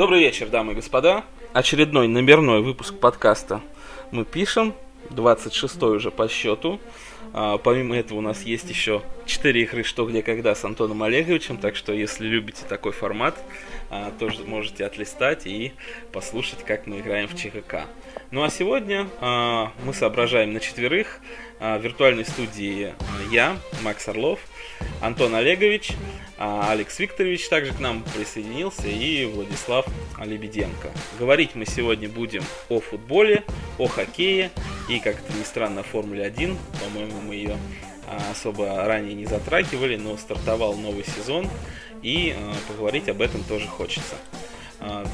Добрый вечер, дамы и господа. Очередной номерной выпуск подкаста мы пишем. 26 уже по счету. А, помимо этого у нас есть еще 4 игры «Что, где, когда» с Антоном Олеговичем, так что если любите такой формат, а, тоже можете отлистать и послушать, как мы играем в ЧКК. Ну а сегодня а, мы соображаем на четверых. А, в виртуальной студии я, Макс Орлов, Антон Олегович, а Алекс Викторович также к нам присоединился и Владислав Лебеденко. Говорить мы сегодня будем о футболе, о хоккее и, как это ни странно, Формуле 1. По-моему, мы ее а, особо ранее не затрагивали, но стартовал новый сезон и а, поговорить об этом тоже хочется.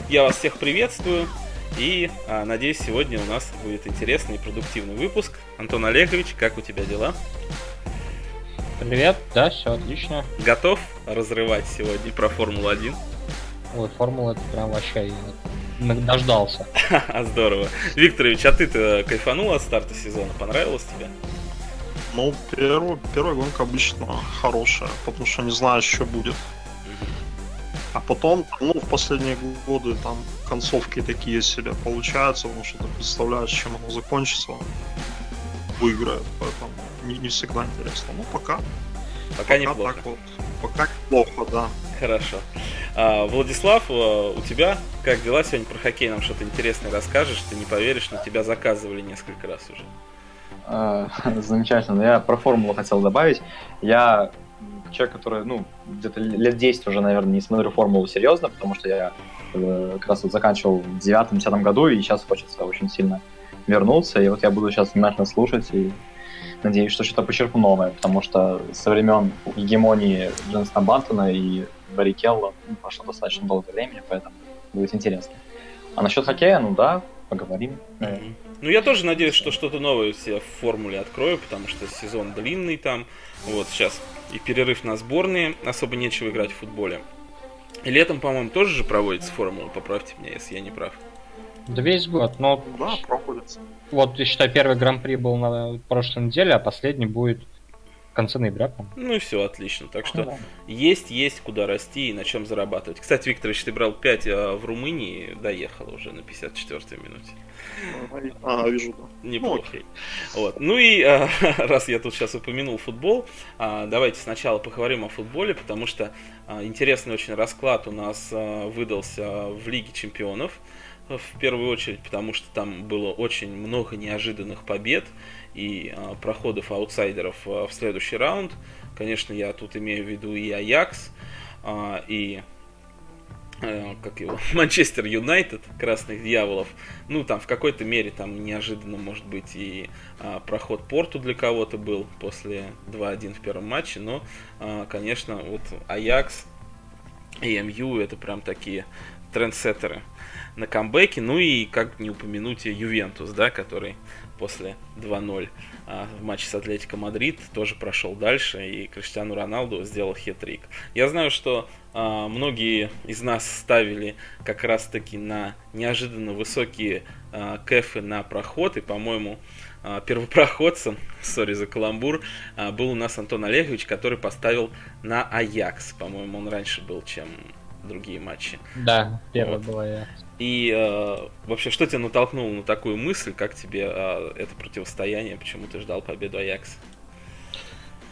Я вас всех приветствую. И надеюсь, сегодня у нас будет интересный и продуктивный выпуск. Антон Олегович, как у тебя дела? Привет, да, все отлично. Готов разрывать сегодня про Формулу-1? Вот, Формула это прям вообще дождался. Здорово. Викторович, а ты-то кайфанул от старта сезона? Понравилось тебе? Ну, первый, первая гонка обычно хорошая, потому что не знаешь, что будет. А потом, ну, в последние годы там концовки такие себе получаются, потому что ты представляешь, чем оно закончится, выиграет, поэтому не, не всегда интересно. Ну, пока. Пока, пока неплохо. Так вот, пока неплохо, да. Хорошо. А, Владислав, а, у тебя как дела сегодня про хоккей? Нам что-то интересное расскажешь? Ты не поверишь, но тебя заказывали несколько раз уже. А, замечательно. Я про формулу хотел добавить. Я человек, который, ну, где-то лет 10 уже, наверное, не смотрю формулу серьезно, потому что я э, как раз вот заканчивал в девятом-десятом году, и сейчас хочется очень сильно вернуться. И вот я буду сейчас внимательно слушать и надеюсь, что что-то почерпну новое, потому что со времен гегемонии Дженсона Бантона и Барри Келла ну, прошло достаточно долгое время, поэтому будет интересно. А насчет хоккея, ну да, поговорим. Mm-hmm. Ну, я тоже надеюсь, что что-то новое себе в формуле открою, потому что сезон длинный там. Вот сейчас и перерыв на сборные, особо нечего играть в футболе. И летом, по-моему, тоже же проводится формула, поправьте меня, если я не прав. Да весь год, но... Да, проходится. Вот, я считаю, первый гран-при был на прошлой неделе, а последний будет в конце ноября, по Ну и все, отлично. Так что да. есть, есть куда расти и на чем зарабатывать. Кстати, Викторович, ты брал 5 а в Румынии, доехал уже на 54-й минуте. А, вижу, да. Неплохо. Ну, вот. ну и а, раз я тут сейчас упомянул футбол, а, давайте сначала поговорим о футболе, потому что а, интересный очень расклад у нас а, выдался в Лиге чемпионов в первую очередь, потому что там было очень много неожиданных побед и э, проходов аутсайдеров э, в следующий раунд. Конечно, я тут имею в виду и Аякс, э, и как его, Манчестер Юнайтед, Красных Дьяволов. Ну, там в какой-то мере там неожиданно, может быть, и э, проход Порту для кого-то был после 2-1 в первом матче, но, э, конечно, вот Аякс и МЮ это прям такие трендсеттеры на камбэке. Ну и как не упомянуть Ювентус, да, который после 2-0 а, в матче с Атлетико Мадрид тоже прошел дальше, и Криштиану Роналду сделал хет-трик. Я знаю, что а, многие из нас ставили как раз-таки на неожиданно высокие а, кэфы на проход, и, по-моему, а, первопроходцем, sorry за каламбур, а, был у нас Антон Олегович, который поставил на Аякс. По-моему, он раньше был, чем другие матчи. Да, первая вот. была я. И э, вообще, что тебя натолкнуло на такую мысль, как тебе э, это противостояние, почему ты ждал победу Аякс?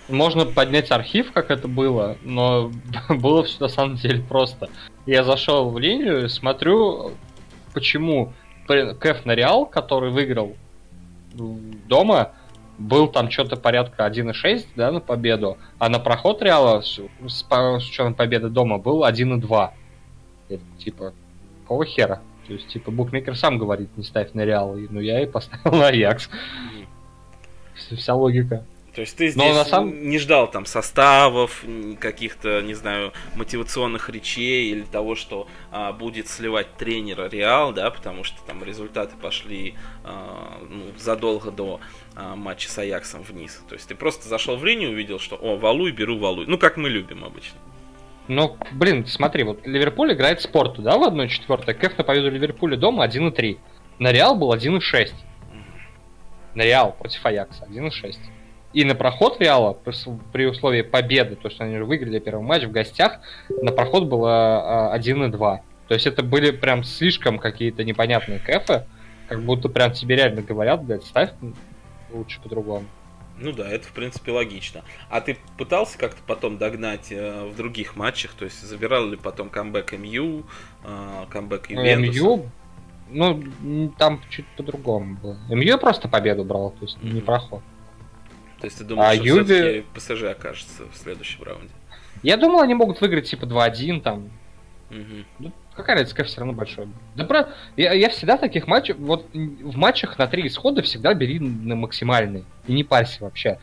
Можно поднять архив, как это было, но было все на самом деле просто. Я зашел в линию, смотрю, почему Кэф на Реал, который выиграл дома, был там что-то порядка 1,6 да, на победу, а на проход Реала с, с, с учетом победы дома был 1,2. Это типа, какого хера? То есть, типа, букмекер сам говорит, не ставь на Реал, ну я и поставил на Аякс. Вся логика. То есть ты здесь на самом... не ждал там составов, каких-то, не знаю, мотивационных речей или того, что а, будет сливать тренера Реал, да, потому что там результаты пошли а, ну, задолго до а, матча с Аяксом вниз. То есть ты просто зашел в линию, увидел, что о, валуй, беру валуй. Ну, как мы любим обычно. Ну, блин, смотри, вот Ливерпуль играет спорту, да, в 1-4. Кэф на победу Ливерпуля дома 1-3. На Реал был 1-6. На Реал против Аякса 1-6. И на проход Реала, при условии победы, то, что они выиграли первый матч в гостях, на проход было 1-2. То есть это были прям слишком какие-то непонятные кэфы, как будто прям тебе реально говорят, блядь, ставь лучше по-другому. Ну да, это в принципе логично. А ты пытался как-то потом догнать э, в других матчах? То есть забирал ли потом камбэк МЮ, э, камбэк Ювентуса? МЮ, ну, там чуть по-другому было. МЮ просто победу брал, то есть не Мгм. проход. То есть ты думаешь, А что все-таки ПСЖ окажется в следующем раунде? Я думал, они могут выиграть типа 2-1 там. Ну, какая разница, все равно большой. Да про... я, я всегда таких матчах, вот в матчах на три исхода всегда бери на максимальный. И не парься вообще.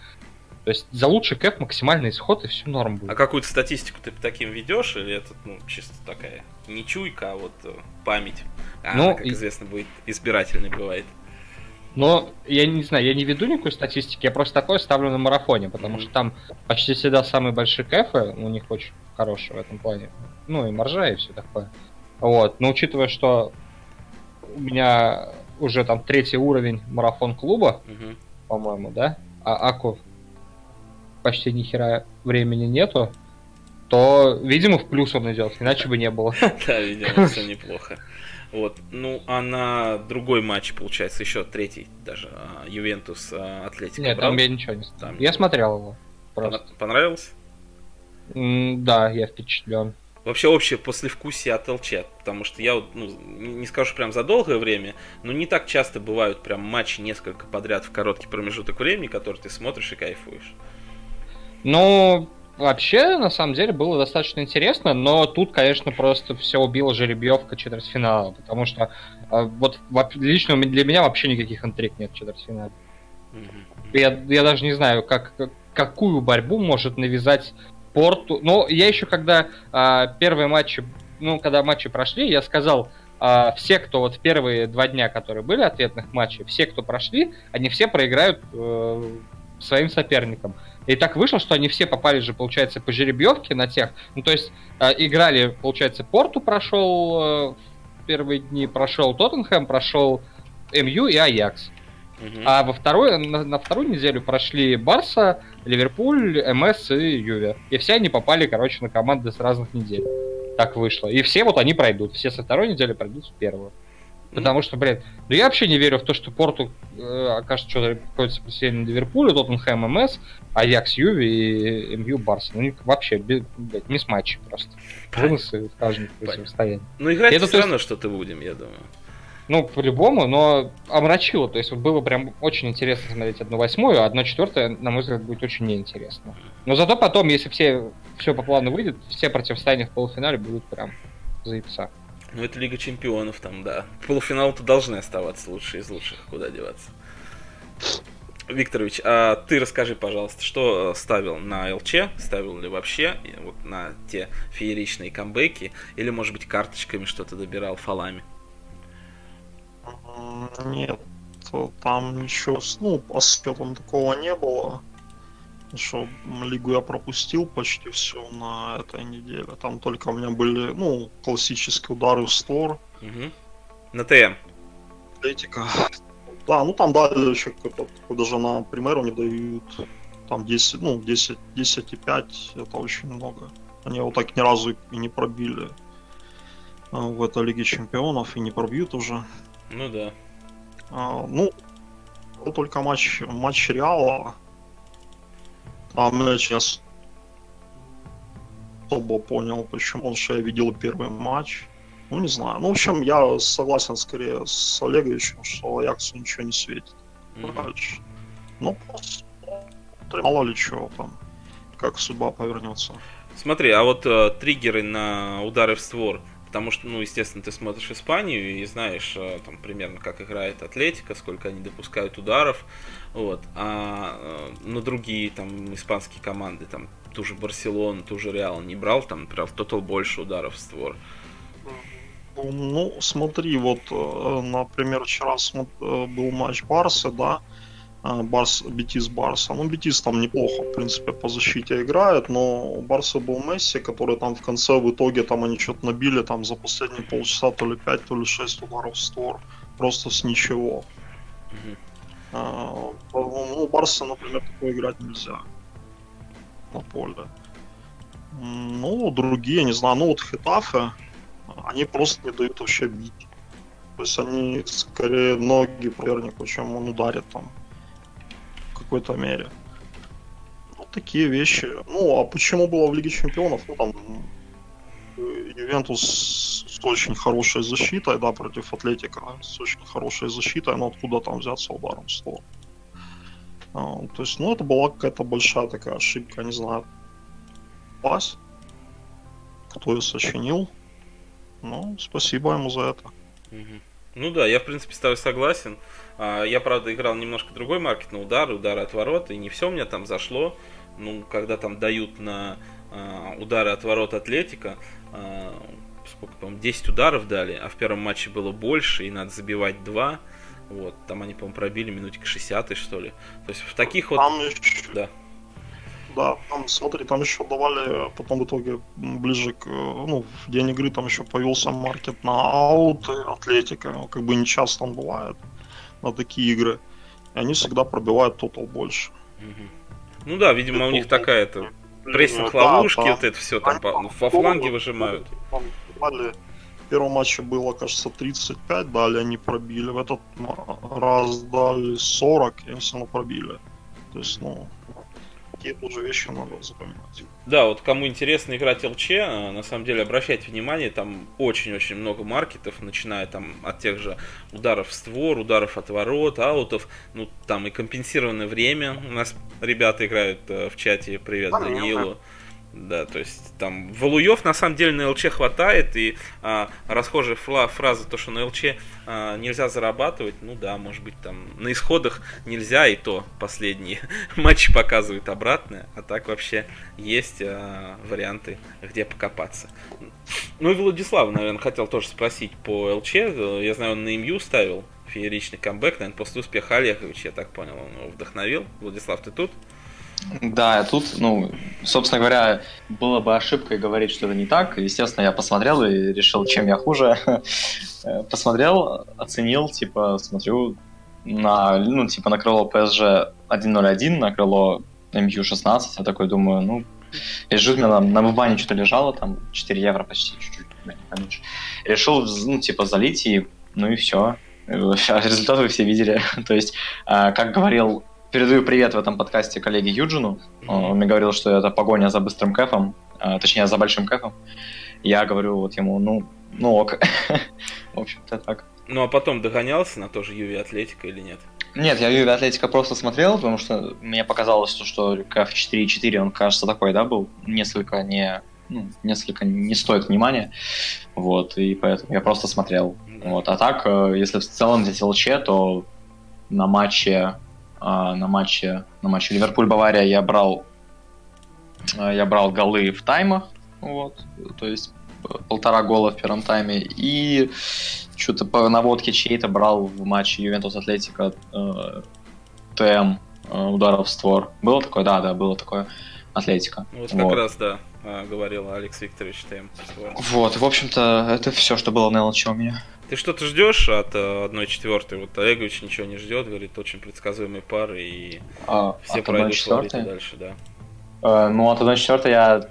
То есть за лучший кэф максимальный исход и все норм будет. А какую-то статистику ты по таким ведешь, или это ну, чисто такая не чуйка, а вот э, память? А Ну, она, как и- известно, будет избирательной бывает. Но я не знаю, я не веду никакой статистики, я просто такое ставлю на марафоне, потому Мгм. что там почти всегда самые большие кэфы, у них очень хорошие в этом плане. Ну и маржа и все такое. Вот. Но учитывая, что у меня уже там третий уровень марафон клуба, Мгм. по-моему, да? А Аку почти ни хера времени нету, то, видимо, в плюс он идет, иначе бы не было. Да, видимо, все неплохо. Вот. Ну, а на другой матч, получается, еще третий даже, а, Ювентус а, Атлетика Нет, там я ничего не не- Я смотрел его. Понравилось? Да, я впечатлен. Вообще общее послевкусие от ЛЧ, потому что я ну, не скажу прям за долгое время, но не так часто бывают прям матчи несколько подряд в короткий промежуток времени, который ты смотришь и кайфуешь. Ну, вообще, на самом деле, было достаточно интересно, но тут, конечно, просто все убила жеребьевка четвертьфинала, потому что э, вот во- лично для меня вообще никаких интриг нет в четвертьфинале. Мгм. Я, я даже не знаю, как- какую борьбу может навязать Порту. Но я еще когда а, первые матчи, ну, когда матчи прошли, я сказал, а, все, кто вот первые два дня, которые были ответных матчей, все, кто прошли, они все проиграют э, своим соперникам. И так вышло, что они все попали же, получается, по жеребьевке на тех. Ну, то есть э, играли, получается, Порту прошел э, в первые дни, прошел Тоттенхэм, прошел МЮ и Аякс. А во второй, на, на вторую неделю прошли Барса, Ливерпуль, МС и Юве. И все они попали, короче, на команды с разных недель. Так вышло. И все вот они пройдут. Все со второй недели пройдут в первую. Потому что, блин, ну я вообще не верю в то, что Порту э, окажется что-то какое-то сопротивление Ливерпуля, Тоттенхэм, МС, Аякс, Юви и МЮ, Барса. Ну, вообще, блядь, мисс матчи просто. Вынысы в каждом состоянии. Ну, играть Это все есть- равно что-то будем, я думаю. Ну, по-любому, но омрачило. То есть вот было прям очень интересно смотреть одну восьмую, а одна четвертая, на мой взгляд, будет очень неинтересно. Но зато потом, если все, все по плану выйдет, все противостояния в полуфинале будут прям заебца. Ну, это Лига Чемпионов там, да. Полуфинал-то должны оставаться лучшие из лучших. Куда деваться? Викторович, а ты расскажи, пожалуйста, что э, ставил на ЛЧ, ставил ли вообще и вот на те фееричные камбэки, или, может быть, карточками что-то добирал, фалами? Нет, там ничего, с- ну, по счетам такого не было. Что лигу я пропустил почти все на этой неделе. Там только у меня были, ну, классические удары в створ, Мгм. На ТМ. атлетика. Да, ну там дали еще какой-то, даже на примеру не дают. Там 10, ну, 10, 10,5, это очень много. Они его так ни разу и не пробили а, в этой Лиге Чемпионов и не пробьют уже. Ну да. А, ну, только матч, матч Реала. Там я сейчас особо понял, почему, потому что я видел первый матч. Ну, не знаю. Ну, в общем, я согласен скорее с Олеговичем, что Аяксу ничего не светит. Дальше. Ну, мало ли чего там, как судьба повернется. Смотри, а вот э, триггеры на удары в створ, потому что, ну, естественно, ты смотришь Испанию и знаешь э, там примерно, как играет Атлетика, сколько они допускают ударов, вот, а э, на другие там испанские команды, там, ту же Барселону, ту же Реал не брал, там, в тотал больше ударов в створ. Ну, смотри, вот, э, например, вчера был матч Барса, да, Барс, Бетис Барса. Ну, Бетис там неплохо, в принципе, по защите играет, но у Барса был Месси, который там в конце, в итоге, там они что-то набили, там за последние полчаса то ли 5, то ли 6 ударов в створ. Просто с ничего. Мгм. А, Ну, Барса, например, такое играть нельзя на поле. Ну, другие, не знаю, ну вот Хетафе, они просто не дают вообще бить. То есть они скорее ноги сопернику, чем он ударит там какой-то мере. Вот такие вещи. Ну, а почему было в Лиге Чемпионов? Ну, там Ювентус с очень хорошей защитой, да, против Атлетика, с очень хорошей защитой, но откуда там взяться ударом в стол? А, то есть, ну, это была какая-то большая такая ошибка, не знаю, пас, кто ее сочинил. Ну, спасибо ему за это. Ну да, я в принципе с тобой согласен. А, я, правда, играл немножко другой маркет на удары, удары от ворот, и не все у меня там зашло. Ну, когда там дают на а, удары от ворот Атлетика, а, сколько, по-моему, 10 ударов дали, а в первом матче было больше, и надо забивать 2. Вот, там они, по-моему, пробили минутик 60 что ли. То есть в таких вот... Там еще... Да. Да, там, смотри, там еще давали, потом в итоге ближе к, ну, в день игры там еще появился маркет на аут, атлетика, ну, как бы не часто он бывает на такие игры. И они всегда пробивают тотал больше. Ну да, видимо, у них такая то прессинг ловушки, да, вот это все там по, во фланге выжимают. В первом матче было, кажется, 35 дали, они пробили. В этот раз дали 40, и они все равно пробили. То есть, ну, такие тоже вещи надо запоминать. Да, вот кому интересно играть ЛЧ, а, на самом деле обращайте внимание, там очень-очень много маркетов, начиная там от тех же ударов в створ, ударов от ворот, аутов, ну там и компенсированное время. У нас ребята играют э, в чате, привет Данилу. Да, то есть там валуев на самом деле на ЛЧ хватает, и а, расхожая фла, фраза, то, что на ЛЧ а, нельзя зарабатывать, ну да, может быть там на исходах нельзя, и то последние матчи показывают обратное, а так вообще есть а, варианты, где покопаться. Ну и Владислав, наверное, хотел тоже спросить по ЛЧ, я знаю, он на МЮ ставил фееричный камбэк, наверное, после успеха Олеговича, я так понял, он его вдохновил. Владислав, ты тут? Да, тут, ну, собственно говоря, было бы ошибкой говорить, что это не так. Естественно, я посмотрел и решил, чем я хуже. посмотрел, оценил, типа, смотрю на, ну, типа, на крыло PSG 1.01, на крыло MU16, я такой думаю, ну, лежит мне на, на выбане что-то лежало, там 4 евро почти, чуть-чуть, поменьше. Решил, ну, типа, залить и, ну и все. Результат вы все видели. То есть, а, как говорил Передаю привет в этом подкасте коллеге Юджину. Он мне говорил, что это погоня за быстрым кэфом, а, точнее, за большим кэфом. Я говорю вот ему, ну, ну ок. в общем-то так. Ну, а потом догонялся на тоже Юви Атлетика или нет? Нет, я Юви Атлетика просто смотрел, потому что мне показалось, что, что КФ 4.4, он, кажется, такой, да, был несколько не ну, несколько не стоит внимания, вот, и поэтому я просто смотрел, вот, а так, э, если в целом взять ЛЧ, то на матче на матче на матче Ливерпуль-Бавария я брал а, я брал голы в таймах, вот, то есть полтора гола в первом тайме и что-то по наводке чьей-то брал в матче Ювентус Атлетика э, ТМ э, ударов в створ. Было такое? Да, да, было такое. Атлетика. Вот как вот. раз, да, а, говорил Алекс Викторович ТМ. Вот, в общем-то, это все, что было на ЛЧ у меня. Ты что-то ждешь от э, одной четвертой? Вот Олегович ничего не ждет, говорит, очень предсказуемые пары, и а, все пройдут фавориты дальше, да. Э, ну, от одной четвертой я...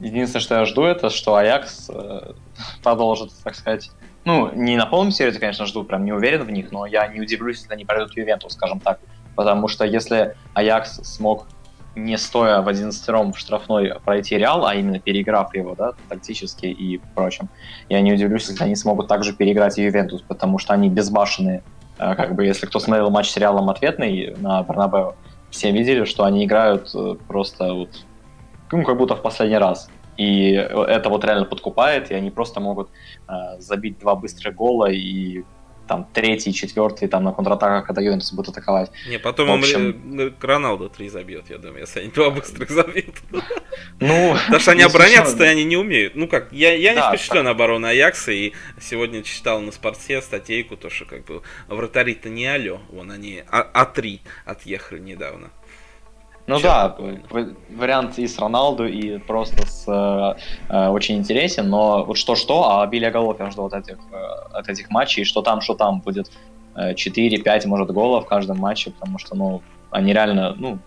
Единственное, что я жду, это что Аякс э, продолжит, так сказать, ну, не на полном серьезе, конечно, жду, прям не уверен в них, но я не удивлюсь, если они пройдут Ювентус, скажем так. Потому что если Аякс смог не стоя в 11 ром в штрафной пройти Реал, а именно переиграв его, да, тактически и прочим, я не удивлюсь, если они смогут также переиграть Ювентус, потому что они безбашенные. Э, как бы, если кто смотрел матч с Реалом ответный на Барнабео, все видели, что они играют э, просто вот, ну, как будто в последний раз. И это вот реально подкупает, и они просто могут э, забить два быстрых гола и там третий, четвертый, там на контратаках, когда Ювентус будет атаковать. Не, потом общем... он Роналду три забьет, я думаю, если они два быстрых забьют. Ну, Потому что они обороняться-то они не умеют. Ну как, я, я не да, впечатлен обороной Аякса, и сегодня читал на спорте статейку, то, что как бы вратари-то не алё, вон они а, А3 отъехали недавно. Ну да, вариант и с Роналду, и просто с э, э, очень интересен, но вот что-что, а обилие голов я жду от этих, э, от этих матчей, что там, что там, будет э, 4-5, может, голов в каждом матче, потому что, ну, они реально, ну,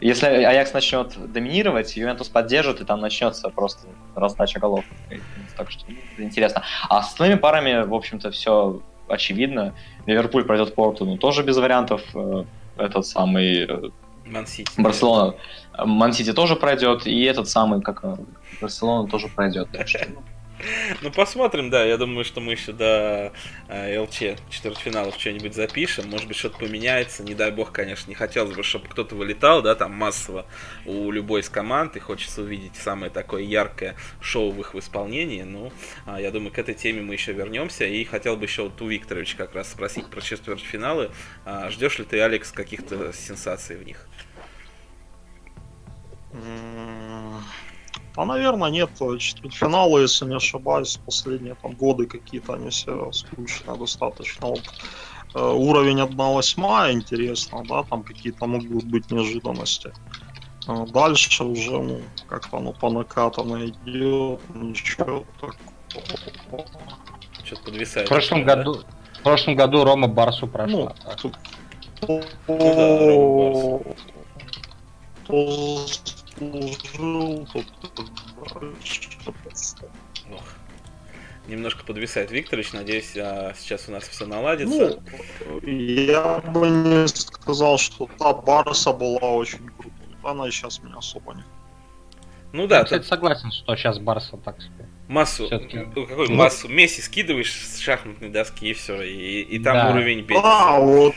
если Аякс начнет доминировать, Ювентус поддержит, и там начнется просто раздача голов. Так что ну, интересно. А с остальными парами, в общем-то, все очевидно. Ливерпуль пройдет Порту, ну, тоже без вариантов. Э, этот самый... Мансити. Барселона. Мансити тоже пройдет, и этот самый, как э, Барселона тоже пройдет. Так что, ну, посмотрим, да. Я думаю, что мы еще до э, ЛЧ четвертьфиналов что-нибудь запишем. Может быть, что-то поменяется. Не дай бог, конечно, не хотелось бы, чтобы кто-то вылетал, да, там массово у любой из команд. И хочется увидеть самое такое яркое шоу в их исполнении. Ну, э, я думаю, к этой теме мы еще вернемся. И хотел бы еще вот у Викторовича как раз спросить про четвертьфиналы. Э, ждешь ли ты, Алекс, каких-то сенсаций в них? А, наверное, нет. Четвертьфиналы, если не ошибаюсь, последние там годы какие-то они все скучные достаточно. Вот, э, уровень 1-8 интересно, да, там какие-то могут быть неожиданности. А дальше уже, ну, как-то оно по накатанной идет, ничего такого. Что-то подвисает. В прошлом да? году, в прошлом году Рома Барсу прошла. Ну, тут... ну да, Рома Барсу служил. Ну, немножко подвисает Викторович, надеюсь, а сейчас у нас все наладится. Ну, я бы не сказал, что та Барса была очень крутой. Она и сейчас меня особо не ну да. Я, кстати, ты... согласен, что сейчас Барса так себе. Массу, ну, какой ну, массу? Месси скидываешь с шахматной доски и все, и, и там да. уровень бедности. Да, вот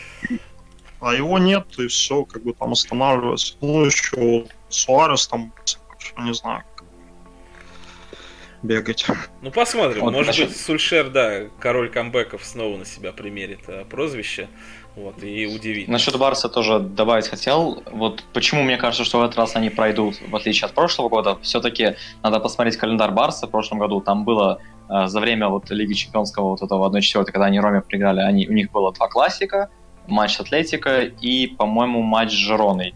а его нет, и все, как бы там останавливается. Ну, еще Суарес там, не знаю, бегать. Ну, посмотрим. Вот, Может значит... быть, Сульшер, да, король камбэков снова на себя примерит а, прозвище. Вот, и удивит. Насчет Барса тоже добавить хотел. Вот почему мне кажется, что в этот раз они пройдут, в отличие от прошлого года. Все-таки надо посмотреть календарь Барса. В прошлом году там было э, за время вот Лиги Чемпионского вот этого 1-4, когда они Роме проиграли, они, у них было два классика матч с Атлетико и, по-моему, матч с Жироной.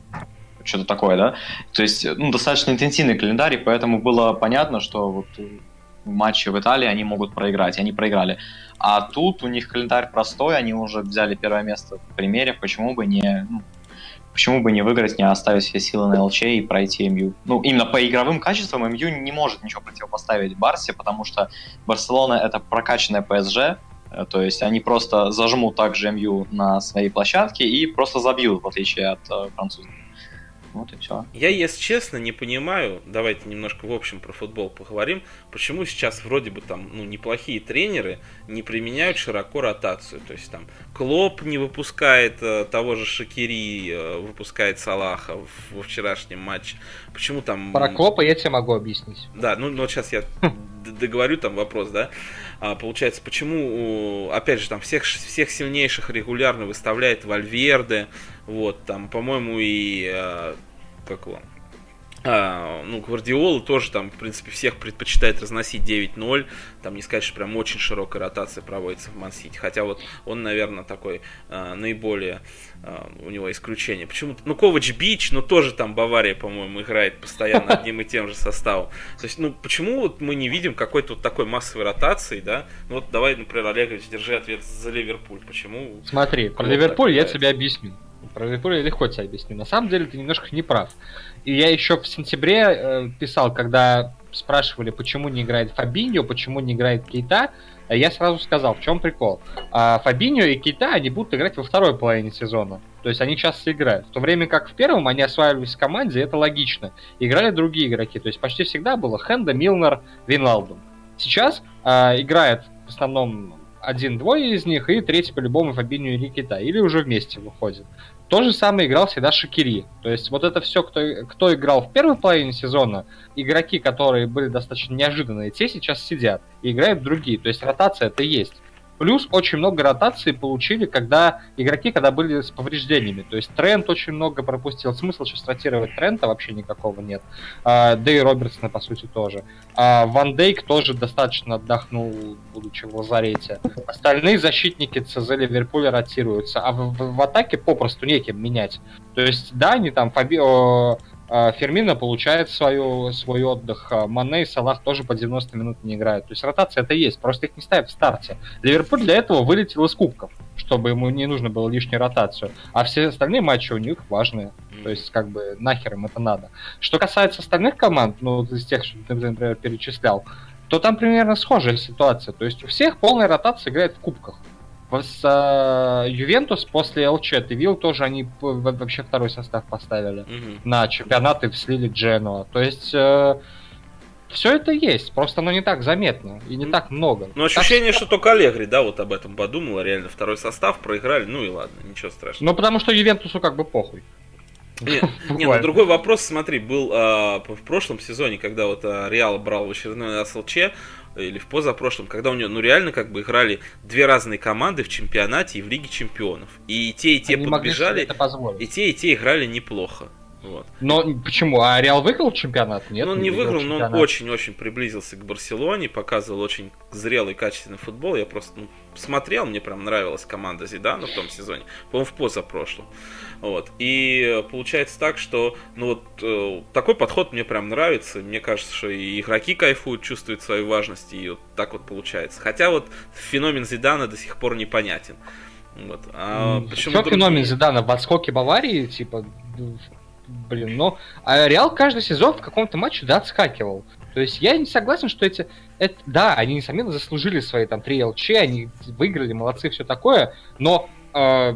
Что-то такое, да? То есть, ну, достаточно интенсивный календарь, поэтому было понятно, что вот матчи в Италии они могут проиграть, и они проиграли. А тут у них календарь простой, они уже взяли первое место в примере, почему бы не, ну, почему бы не выиграть, не оставить все силы на ЛЧ и пройти МЮ. Ну, именно по игровым качествам МЮ не может ничего противопоставить Барсе, потому что Барселона это прокачанная ПСЖ, Э, то есть они просто зажмут также МЮ на своей площадке и просто забьют, в отличие от э, французов. Вот и все. Я, если честно, не понимаю, давайте немножко в общем про футбол поговорим, почему сейчас вроде бы там ну, неплохие тренеры не применяют широко ротацию. То есть там Клоп не выпускает э, того же Шакири, э, выпускает Салаха в, во вчерашнем матче. Почему там... Про Клопа я тебе могу объяснить. Да, ну, ну сейчас я договорю там вопрос, да. А, получается, почему, опять же, там всех, всех сильнейших регулярно выставляет Вальверде, вот, там, по-моему, и а, как его, а, ну, Гвардиола тоже там, в принципе, всех предпочитает разносить 9-0. Там не сказать, что прям очень широкая ротация проводится в Мансити. Хотя вот он, наверное, такой а, наиболее а, у него исключение. Почему-то, ну, Ковач Бич, но тоже там Бавария, по-моему, играет постоянно одним и тем же составом. То есть, ну, почему вот мы не видим какой-то вот такой массовой ротации, да? Ну, вот давай, например, Олегович, держи ответ за Ливерпуль. Почему? Смотри, про Ливерпуль я тебе объясню. Про Ливерпуль я легко тебе объясню. На самом деле ты немножко не прав. И я еще в сентябре э, писал, когда спрашивали, почему не играет Фабиньо, почему не играет Кейта, я сразу сказал, в чем прикол. А Фабиньо и Кейта, они будут играть во второй половине сезона. То есть они часто играют. В то время как в первом они осваивались в команде, это логично. Играли другие игроки. То есть почти всегда было Хенда, Милнер, Винлалдум. Сейчас а, играет в основном один-двое из них, и третий по-любому Фабиньо или Кита. Или уже вместе выходит. То же самое играл всегда Шакири. То есть вот это все, кто, кто играл в первой половине сезона, игроки, которые были достаточно неожиданные, те сейчас сидят и играют другие. То есть ротация это есть. Плюс очень много ротации получили, когда игроки, когда были с повреждениями. То есть Трент очень много пропустил. Смысл сейчас ротировать Трента вообще никакого нет. А, да и Робертсона, по сути, тоже. А Ван Дейк тоже достаточно отдохнул, будучи в лазарете. Остальные защитники ЦЗ Ливерпуля ротируются. А в, в, в атаке попросту неким менять. То есть, да, они там Фаби... А, Фермина получает свою, свой отдых. А Мане и Салах тоже по 90 минут не играют. То есть ротация это есть, просто их не ставят в старте. Ливерпуль для этого вылетел из кубков, чтобы ему не нужно было лишнюю ротацию. А все остальные матчи у них важные. То есть, как бы, нахер им это надо. Что касается остальных команд, ну, из тех, что ты, например, перечислял, то там примерно схожая ситуация. То есть у всех полная ротация играет в кубках. С э, Ювентус после ЛЧ ты видел тоже они вообще второй состав поставили угу. на чемпионаты слили Дженуа. То есть э, все это есть, просто оно не так заметно и не так много. Но ощущение, так... что только Аллегри, да, вот об этом подумала, реально второй состав проиграли, ну и ладно, ничего страшного. Ну потому что Ювентусу как бы похуй. Не, не, ну другой вопрос, смотри, был а, в прошлом сезоне, когда вот а, Реал брал в очередной СЛЧ, или в позапрошлом, когда у него, ну реально как бы играли две разные команды в чемпионате и в Лиге Чемпионов. И те, и те Они подбежали, и те, и те играли неплохо. Вот. Но почему? А Реал выиграл чемпионат? Нет, ну, он не, не выиграл, но он очень-очень приблизился к Барселоне, показывал очень зрелый, качественный футбол. Я просто ну, смотрел, мне прям нравилась команда Зидана в том сезоне, по-моему, в позапрошлом. Вот. И получается так, что ну вот э, такой подход мне прям нравится. Мне кажется, что и игроки кайфуют, чувствуют свою важность, и вот так вот получается. Хотя вот феномен Зидана до сих пор непонятен. Вот. А почему Что другие... феномен Зидана в отскоке Баварии, типа, блин, но а Реал каждый сезон в каком-то матче, да, отскакивал. То есть я не согласен, что эти... Это, да, они, несомненно, заслужили свои там 3 ЛЧ, они выиграли, молодцы, все такое, но э,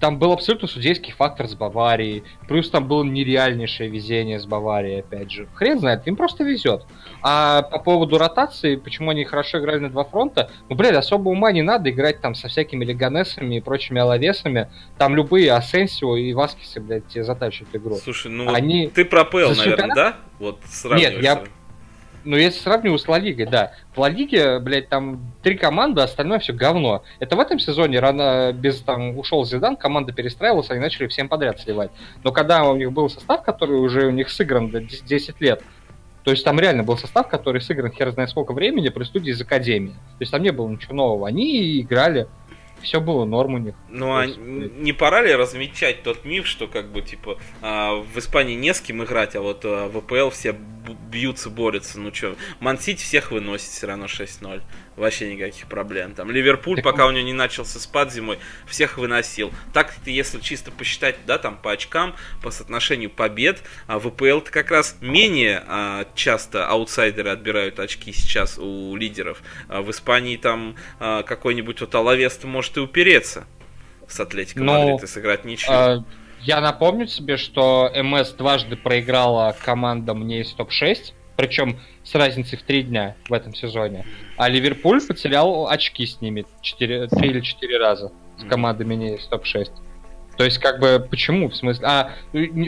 там был абсолютно судейский фактор с Баварией. Плюс там было нереальнейшее везение с Баварией, опять же. Хрен знает, им просто везет. А по поводу ротации, почему они хорошо играли на два фронта, ну, блядь, особо ума не надо играть там со всякими Леганесами и прочими Алавесами. Там любые Асенсио и Васкисы, блядь, тебе затащат игру. Слушай, ну они... ты пропел, наверное, чемпионат... да? Вот Нет, я, ну, если сравниваю с Ла Лигой, да. В Ла Лиге, блядь, там три команды, остальное все говно. Это в этом сезоне рано без там ушел Зидан, команда перестраивалась, они начали всем подряд сливать. Но когда у них был состав, который уже у них сыгран 10 лет, то есть там реально был состав, который сыгран хер знает сколько времени при студии из Академии. То есть там не было ничего нового. Они играли все было норм у них. Ну а есть... не пора ли размечать тот миф, что как бы типа а, в Испании не с кем играть, а вот а, в АПЛ все бьются, борются. Ну что, Ман Сити всех выносит все равно 6-0. Вообще никаких проблем. Там Ливерпуль, так... пока у него не начался спад зимой, всех выносил. Так, если чисто посчитать, да, там по очкам, по соотношению побед, а в АПЛ-то как раз менее а, часто аутсайдеры отбирают очки сейчас у лидеров. А в Испании там а, какой-нибудь вот Алавес может и упереться с Атлетиком Но... Мадрид и сыграть ничью. А... Я напомню себе, что МС дважды проиграла командам не из топ-6, причем с разницей в три дня в этом сезоне. А Ливерпуль потерял очки с ними 4, 3 или 4 раза с командами не из топ-6. То есть, как бы, почему? В смысле, а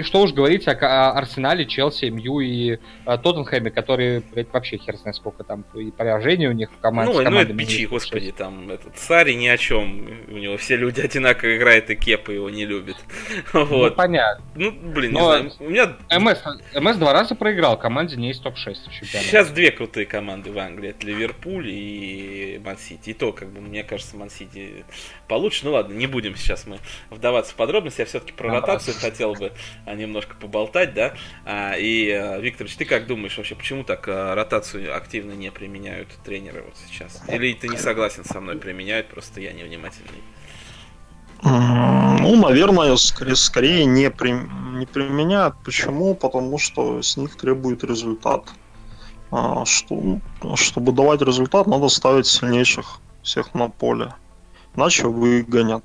что уж говорить о, о Арсенале, Челси, Мью и а, Тоттенхэме, которые, блядь, вообще хер знает сколько там и поражений у них в команде. Ну, ну это бичи, господи, там этот Сари ни о чем. У него все люди одинаково играют, и Кепа его не любит. Ну, вот. понятно. Ну, блин, Но не знаю. У меня... МС, МС два раза проиграл команде не из топ-6 Сейчас две крутые команды в Англии. Это Ливерпуль и Мансити. И то, как бы, мне кажется, Мансити получше. Ну ладно, не будем сейчас мы вдаваться подробности, я все-таки про ротацию хотел бы а, немножко поболтать, да. А, и, а, Викторович, ты как думаешь вообще, почему так ротацию активно не применяют тренеры вот сейчас? Или ты не согласен со мной, применяют, просто я невнимательный? Ну, наверное, скорее, скорее не, при, не применяют. Почему? Потому что с них требует результат. А, что, чтобы давать результат, надо ставить сильнейших всех на поле. Иначе выгонят.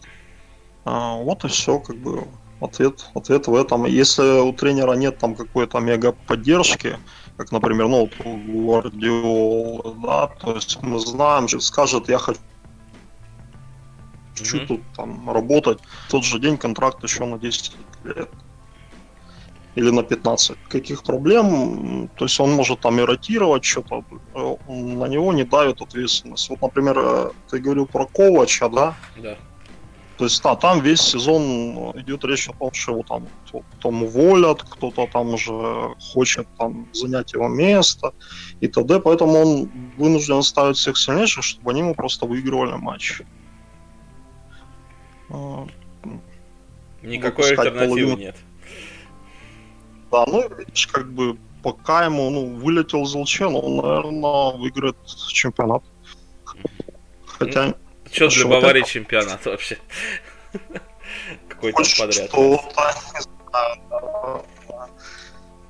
А, вот и все, как бы ответ, ответ в этом. Если у тренера нет там какой-то мега поддержки, как, например, ну, у Гвардиола, да, то есть мы знаем, что скажет, я хочу mm-hmm. тут там работать, в тот же день контракт еще на 10 лет или на 15. Каких проблем? То есть он может там и ротировать что-то, э, на него не давит ответственность. Вот, например, э, ты говорил про Ковача, да? Да. То есть, да, там весь сезон идет речь о том, что его там потом уволят, кто-то там уже хочет там занять его место и т.д. Поэтому он вынужден ставить всех сильнейших, чтобы они ему просто выигрывали матч. Никакой альтернативы половину... нет. Да, ну, видишь, как бы пока ему, ну, вылетел Золчен, он, наверное, выиграет чемпионат. Хотя... Что для Баварии это... чемпионат вообще? Какой там подряд.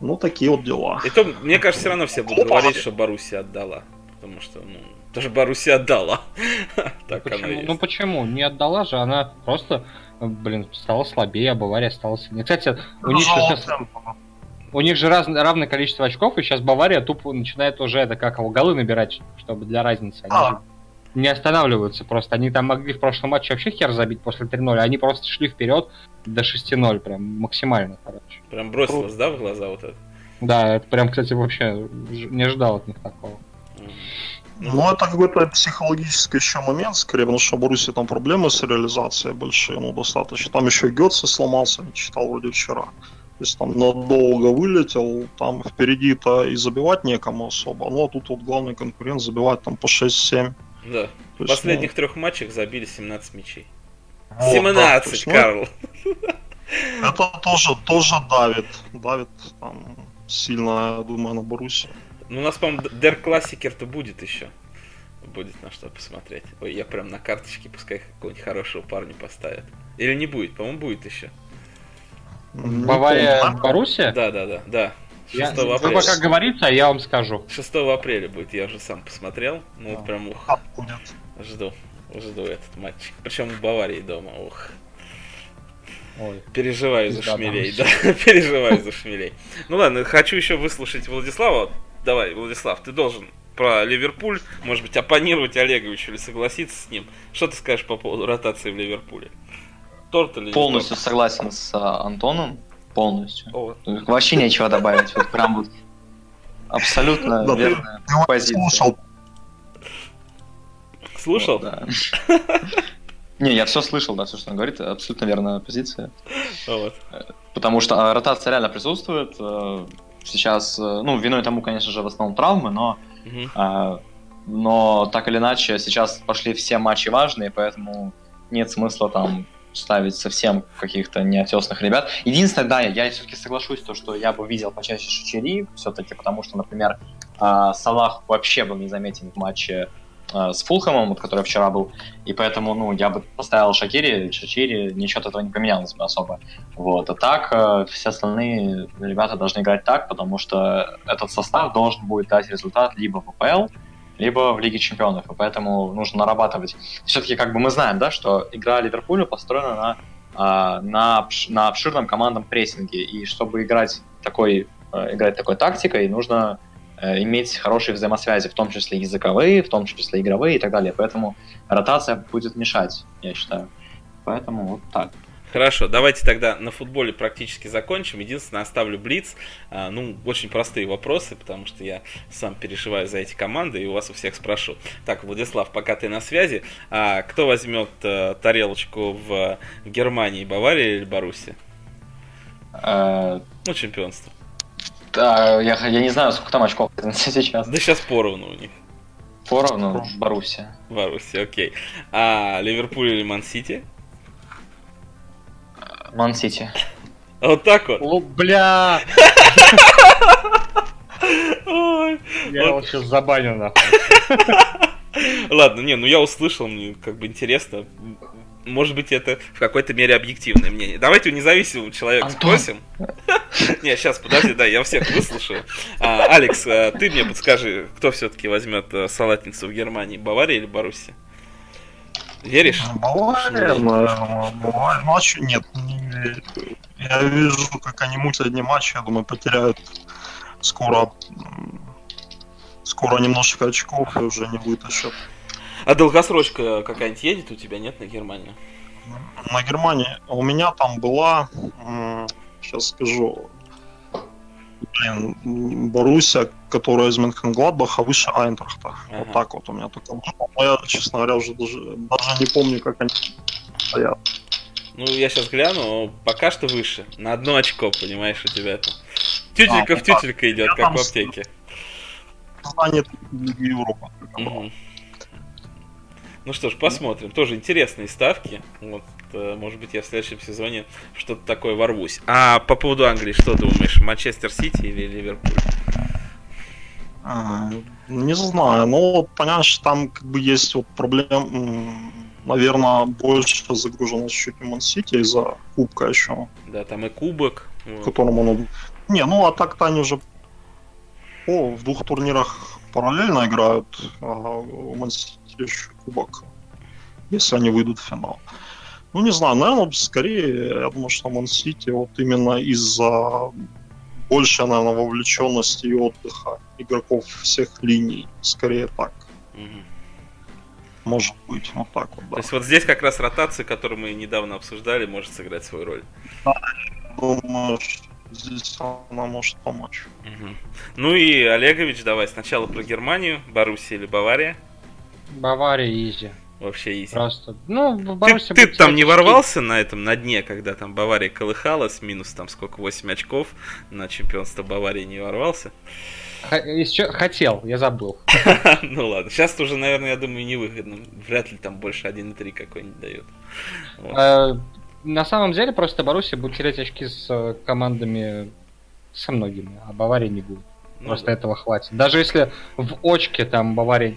Ну, такие вот дела. И то, мне кажется, все равно все будут говорить, что Баруси отдала. Потому что, ну, даже Баруси отдала. так почему? оно есть. Ну почему? Не отдала же, она просто, блин, стала слабее, а Бавария стала сильнее. Кстати, у них сейчас... У них же раз, равное количество очков, и сейчас Бавария тупо начинает уже это как голы набирать, чтобы для разницы. Они а. Не останавливаются просто. Они там могли в прошлом матче вообще хер забить после 3-0, а они просто шли вперед до 6-0, прям максимально, короче. Прям бросилось, да, в глаза вот это? Да, это прям, кстати, вообще не ожидал от них такого. Ну, это какой-то психологический еще момент, скорее, потому что в Боруссии там проблемы с реализацией большие, ну, достаточно. Там еще и Гетце сломался, не читал вроде вчера. То есть там надолго вылетел, там впереди-то и забивать некому особо. Ну, а тут вот главный конкурент забивать там по 6-7. Да. В последних ну... трех матчах забили 17 мячей. Вот, 17, да, Карл. Это тоже, тоже давит. Давит там, сильно, я думаю, на Боруссию. Ну, у нас, по-моему, Дер Классикер-то будет еще. Будет на что посмотреть. Ой, я прям на карточке, пускай какого-нибудь хорошего парня поставят. Или не будет, по-моему, будет еще. Бавария Боруссия? Да, да, да, да. 6 я, апреля. Вы пока говорится, а я вам скажу. 6 апреля будет, я уже сам посмотрел. Ну вот прям ух. Жду. Жду этот матч. Причем в Баварии дома, ух. Ой. Переживаю за шмелей, да. Переживаю за шмелей. Ну ладно, хочу еще выслушать Владислава давай, Владислав, ты должен про Ливерпуль, может быть, оппонировать Олеговичу или согласиться с ним. Что ты скажешь по поводу ротации в Ливерпуле? Торт или Полностью торт? согласен с а, Антоном. Полностью. О. Вообще нечего добавить. Вот прям вот абсолютно верная позиция. Слушал. Слушал? Да. Не, я все слышал, да, все, что он говорит, абсолютно верная позиция. Вот. Потому что а, ротация реально присутствует. Э, сейчас, э, ну, виной тому, конечно же, в основном травмы, но, угу. но так или иначе сейчас пошли все матчи важные, поэтому нет смысла там ставить совсем каких-то неотесных ребят. Единственное, да, я, я все-таки соглашусь, то, что я бы видел почаще Шичери, все-таки, потому что, например, э, Салах вообще был незаметен в матче Э, с Фулхэмом, вот, который вчера был, и поэтому, ну, я бы поставил Шакири, Шачири, ничего этого не поменялось бы особо. Вот, а так э, все остальные ребята должны играть так, потому что этот состав должен будет дать результат либо в АПЛ, либо в Лиге Чемпионов, и поэтому нужно нарабатывать. Все-таки, как бы мы знаем, да, что игра Ливерпуля построена на, э, на, на обширном командном прессинге, и чтобы играть такой, играть такой тактикой, нужно Э, иметь хорошие взаимосвязи, в том числе языковые, в том числе игровые и так далее. Поэтому ротация будет мешать, я считаю. Поэтому вот так. Хорошо, давайте тогда на футболе практически закончим. Единственное, оставлю Блиц. А, ну, очень простые вопросы, потому что я сам переживаю за эти команды и у вас у всех спрошу. Так, Владислав, пока ты на связи, а кто возьмет а, тарелочку в Германии, Бавария или Баруси? А... Ну, чемпионство. Да, я, я не знаю, сколько там очков сейчас. Да сейчас поровну у них. Поровну? Боруссия. Боруссия, окей. А Ливерпуль или Ман-Сити? Ман-Сити. Вот так вот? О, бля! Я его сейчас забаню нахуй. Ладно, не, ну я услышал, мне как бы интересно может быть, это в какой-то мере объективное мнение. Давайте у независимого человека Антон. спросим. Не, сейчас, подожди, да, я всех выслушаю. А, Алекс, а, ты мне подскажи, кто все-таки возьмет э, салатницу в Германии, Бавария или Баруси? Веришь? Бавария, Бавария, матчу нет. Я вижу, как они мутят одни матчи, я думаю, потеряют скоро скоро немножко очков и уже не будет счет. А долгосрочка какая-нибудь едет у тебя, нет, на Германию? На Германии. У меня там была, сейчас скажу, блин, Боруссия, которая из Мюнхен-Гладбаха выше Айнтрахта. Ага. Вот так вот у меня только Но я, честно говоря, уже даже, даже не помню, как они стоят. Ну, я сейчас гляну, пока что выше. На одно очко, понимаешь, у тебя там. Тютелька а, в тютелька идет, как в аптеке. Станет Европа. Угу. Ну что ж, посмотрим. Тоже интересные ставки. Вот, может быть, я в следующем сезоне что-то такое ворвусь. А по поводу Англии, что думаешь? Манчестер Сити или Ливерпуль? А, не знаю, ну вот понимаешь, там как бы есть вот проблем, наверное, больше загруженность чуть не Ман-Сити из-за кубка еще. Да, там и кубок. Вот. Которому он... Не, ну а так-то они уже о, в двух турнирах параллельно играют, а у Ман-Сити еще кубок, если они выйдут в финал. Ну, не знаю, наверное, скорее, я думаю, что Ман-Сити вот именно из-за больше, наверное, вовлеченности и отдыха игроков всех линий. Скорее так. Угу. Может быть, вот так вот, да. То есть вот здесь как раз ротация, которую мы недавно обсуждали, может сыграть свою роль. Да, думаю, здесь она может помочь. Угу. Ну и Олегович, давай сначала про Германию, Боруссия или Бавария? Бавария изи. Вообще изи. Просто. Ну, Боруссия ты, ты там не ворвался на этом, на дне, когда там Бавария колыхалась, минус там сколько, 8 очков на чемпионство Баварии не ворвался? Хотел, я забыл. ну ладно, сейчас уже, наверное, я думаю, невыгодно. Вряд ли там больше 1,3 какой-нибудь дает. Э, на самом деле просто Боруссия будет терять очки с э, командами со многими, а Бавария не будет. Ну просто этого хватит. Даже если в очке там Бавария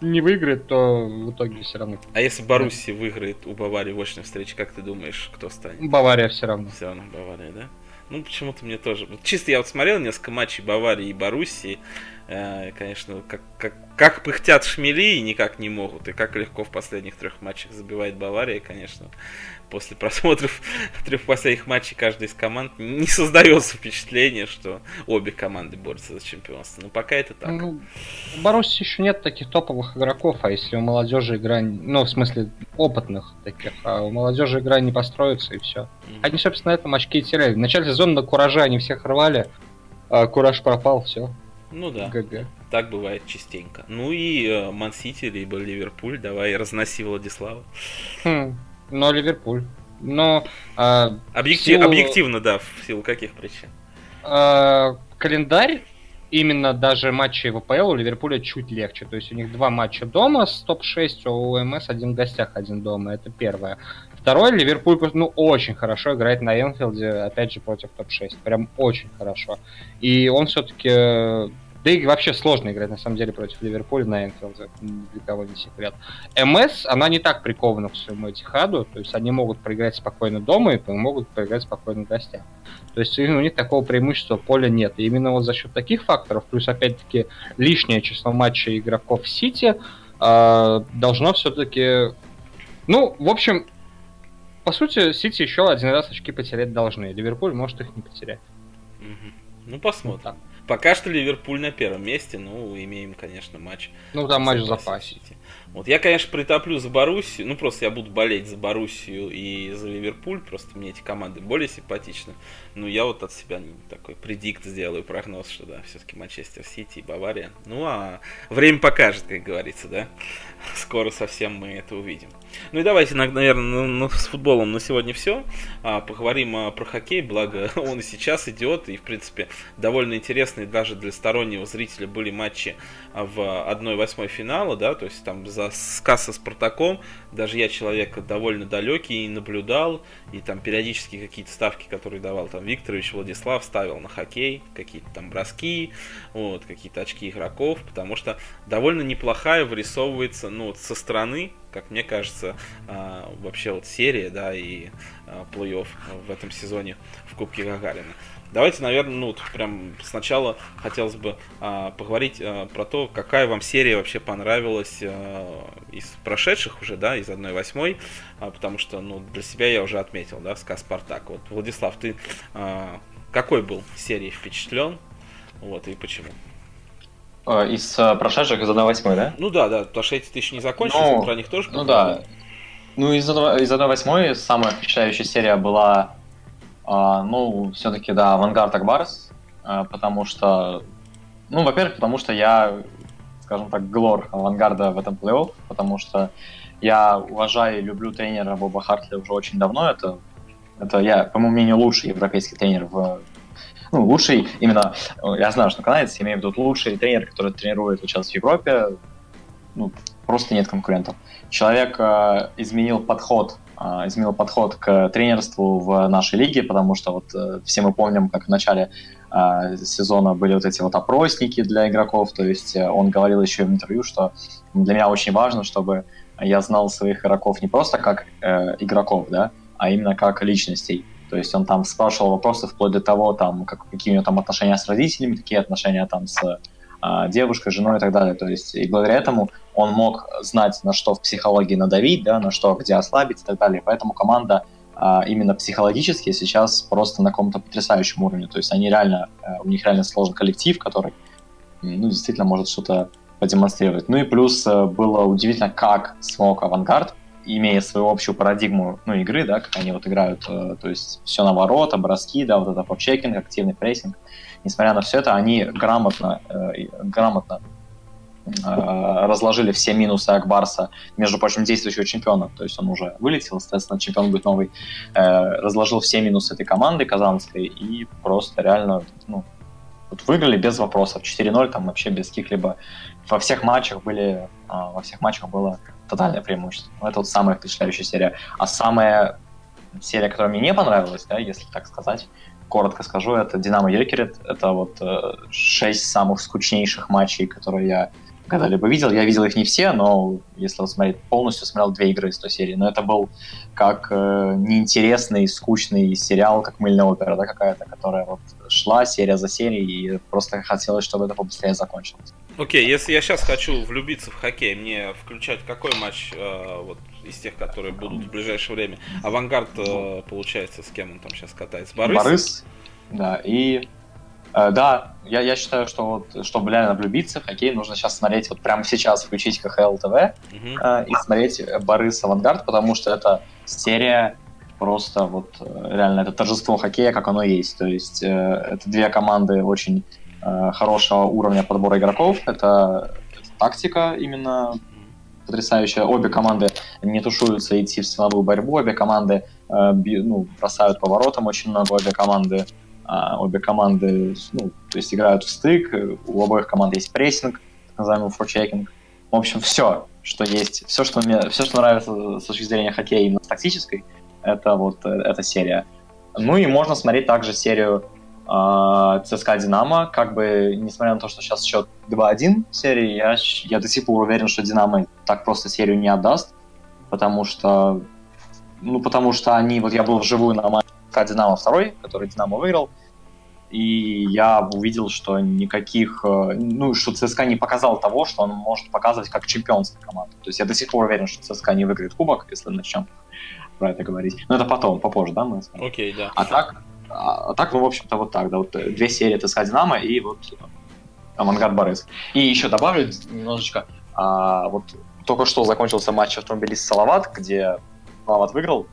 не выиграет, то в итоге все равно. А если Баруси выиграет у Баварии в очной встрече, как ты думаешь, кто станет? Бавария все равно. Все равно Бавария, да? Ну, почему-то мне тоже. чисто я вот смотрел несколько матчей Баварии и Боруссии. Э, конечно, как, как, как пыхтят шмели и никак не могут. И как легко в последних трех матчах забивает Бавария, конечно после просмотров трех последних матчей каждой из команд не создается впечатление, что обе команды борются за чемпионство. Но пока это так. Ну, у Баруси еще нет таких топовых игроков, а если у молодежи игра, ну, в смысле, опытных таких, а у молодежи игра не построится и все. Mm-hmm. Они, собственно, на этом очки и теряли. В начале сезона на кураже они всех рвали, а кураж пропал, все. Ну да. ГГ. Так бывает частенько. Ну и э, Ман-Сити, либо Ливерпуль, давай разноси Владислава. Хм. Но Ливерпуль. Но э, Объектив, силу... объективно, да, в силу каких причин? Э, календарь именно даже матчи в АПЛ у Ливерпуля чуть легче. То есть у них два матча дома с топ-6, а у МС один в гостях, один дома. Это первое. Второе, Ливерпуль ну, очень хорошо играет на Энфилде, опять же, против топ-6. Прям очень хорошо. И он все-таки да и вообще сложно играть, на самом деле, против Ливерпуля на Энфилде, для кого не секрет. МС, она не так прикована к своему Этихаду, то есть они могут проиграть спокойно дома и могут проиграть спокойно в гостях. То есть у них такого преимущества поля нет. И именно вот за счет таких факторов, плюс опять-таки лишнее число матчей игроков Сити, э, должно все-таки... Ну, в общем, по сути, Сити еще один раз очки потерять должны. Ливерпуль может их не потерять. Ну, посмотрим. Вот Пока что Ливерпуль на первом месте, ну, имеем, конечно, матч. Ну, да, матч в запасе. Вот я, конечно, притоплю за Боруссию, ну, просто я буду болеть за Боруссию и за Ливерпуль, просто мне эти команды более симпатичны. Ну, я вот от себя такой предикт сделаю, прогноз, что, да, все-таки Манчестер Сити и Бавария. Ну, а время покажет, как говорится, да. Скоро совсем мы это увидим. Ну и давайте, наверное, ну, ну, с футболом на сегодня все. А, поговорим а, про хоккей, благо он и сейчас идет, и, в принципе, довольно интересные даже для стороннего зрителя были матчи в 1-8 финала, да, то есть там за сказ со Спартаком, даже я человек довольно далекий и наблюдал, и там периодически какие-то ставки, которые давал там Викторович Владислав, ставил на хоккей, какие-то там броски, вот, какие-то очки игроков, потому что довольно неплохая вырисовывается, ну, вот со стороны, как мне кажется, а, вообще вот серия, да, и а, плей-офф в этом сезоне в Кубке Гагарина. Давайте, наверное, ну, прям сначала хотелось бы а, поговорить а, про то, какая вам серия вообще понравилась а, из прошедших уже, да, из 1-8, а, потому что, ну, для себя я уже отметил, да, сказ Спартак. Вот, Владислав, ты а, какой был серии впечатлен, вот, и почему? А, из а, прошедших из 1-8, да? Ну да, да, потому что эти ты еще не закончил, ну, про них тоже Ну да. Ну, из 1-8 самая впечатляющая серия была а, ну, все-таки, да, Авангард Акбарс, а, потому что, ну, во-первых, потому что я, скажем так, глор Авангарда в этом плей-офф, потому что я уважаю и люблю тренера Боба Хартли уже очень давно. Это, это я, по моему мнению, лучший европейский тренер в ну, лучший именно, я знаю, что канадец, имею в виду лучший тренер, который тренирует сейчас в Европе, ну, просто нет конкурентов. Человек э, изменил подход, изменил подход к тренерству в нашей лиге, потому что вот э, все мы помним, как в начале э, сезона были вот эти вот опросники для игроков, то есть э, он говорил еще в интервью, что для меня очень важно, чтобы я знал своих игроков не просто как э, игроков, да, а именно как личностей. То есть он там спрашивал вопросы вплоть до того, там, как, какие у него там отношения с родителями, какие отношения там с э, девушкой, женой и так далее. То есть и благодаря этому он мог знать, на что в психологии надавить, да, на что, где ослабить и так далее. Поэтому команда э, именно психологически сейчас просто на каком-то потрясающем уровне. То есть они реально, э, у них реально сложный коллектив, который ну, действительно может что-то продемонстрировать. Ну и плюс э, было удивительно, как смог Авангард, имея свою общую парадигму ну, игры, да, как они вот играют, э, то есть все на ворота, броски, да, вот это попчекинг, активный прессинг. Несмотря на все это, они грамотно, э, грамотно разложили все минусы Акбарса, между прочим, действующего чемпиона, то есть он уже вылетел, соответственно, чемпион будет новый, разложил все минусы этой команды казанской и просто реально ну, вот выиграли без вопросов. 4-0 там вообще без каких-либо... Во всех матчах были... А, во всех матчах было тотальное преимущество. Это вот самая впечатляющая серия. А самая серия, которая мне не понравилась, да, если так сказать, коротко скажу, это Динамо Йокерит. Это вот э, шесть самых скучнейших матчей, которые я когда-либо видел. Я видел их не все, но если смотреть полностью, смотрел две игры из той серии. Но это был как э, неинтересный, скучный сериал, как мыльная опера, да, какая-то, которая вот шла серия за серией, и просто хотелось, чтобы это побыстрее закончилось. Окей, okay, если я сейчас хочу влюбиться в хоккей, мне включать какой матч э, вот из тех, которые будут в ближайшее время? Авангард, э, получается, с кем он там сейчас катается? Борис? Борис, да, и Э, да, я, я считаю, что вот, чтобы реально влюбиться в хоккей, нужно сейчас смотреть, вот прямо сейчас включить КХЛ ТВ uh-huh. э, и смотреть Борис Авангард, потому что это серия просто вот э, реально это торжество хоккея, как оно есть. То есть э, это две команды очень э, хорошего уровня подбора игроков. Это, это тактика именно потрясающая. Обе команды не тушуются идти в силовую борьбу, обе команды э, би, ну, бросают поворотом очень много, обе команды а, обе команды ну, то есть играют в стык, у обоих команд есть прессинг, так называемый форчекинг. В общем, все, что есть, все, что мне, все, что нравится с точки зрения хоккея именно с тактической, это вот э, эта серия. Ну и можно смотреть также серию э, ЦСКА Динамо, как бы, несмотря на то, что сейчас счет 2-1 в серии, я, я до сих пор уверен, что Динамо так просто серию не отдаст, потому что, ну, потому что они, вот я был вживую на матче ЦСКА Динамо второй, который Динамо выиграл, и я увидел, что никаких, э, ну, что ЦСКА не показал того, что он может показывать как чемпионская команда. То есть я до сих пор уверен, что ЦСКА не выиграет кубок, если начнем про это говорить. Но это потом, попозже, да, мы Окей, okay, да. А так, а, так, ну, в общем-то, вот так, да, вот э, две серии ЦСКА Динамо и вот Авангард Борис. И еще добавлю немножечко, а, вот только что закончился матч автомобилист Салават, где Салават выиграл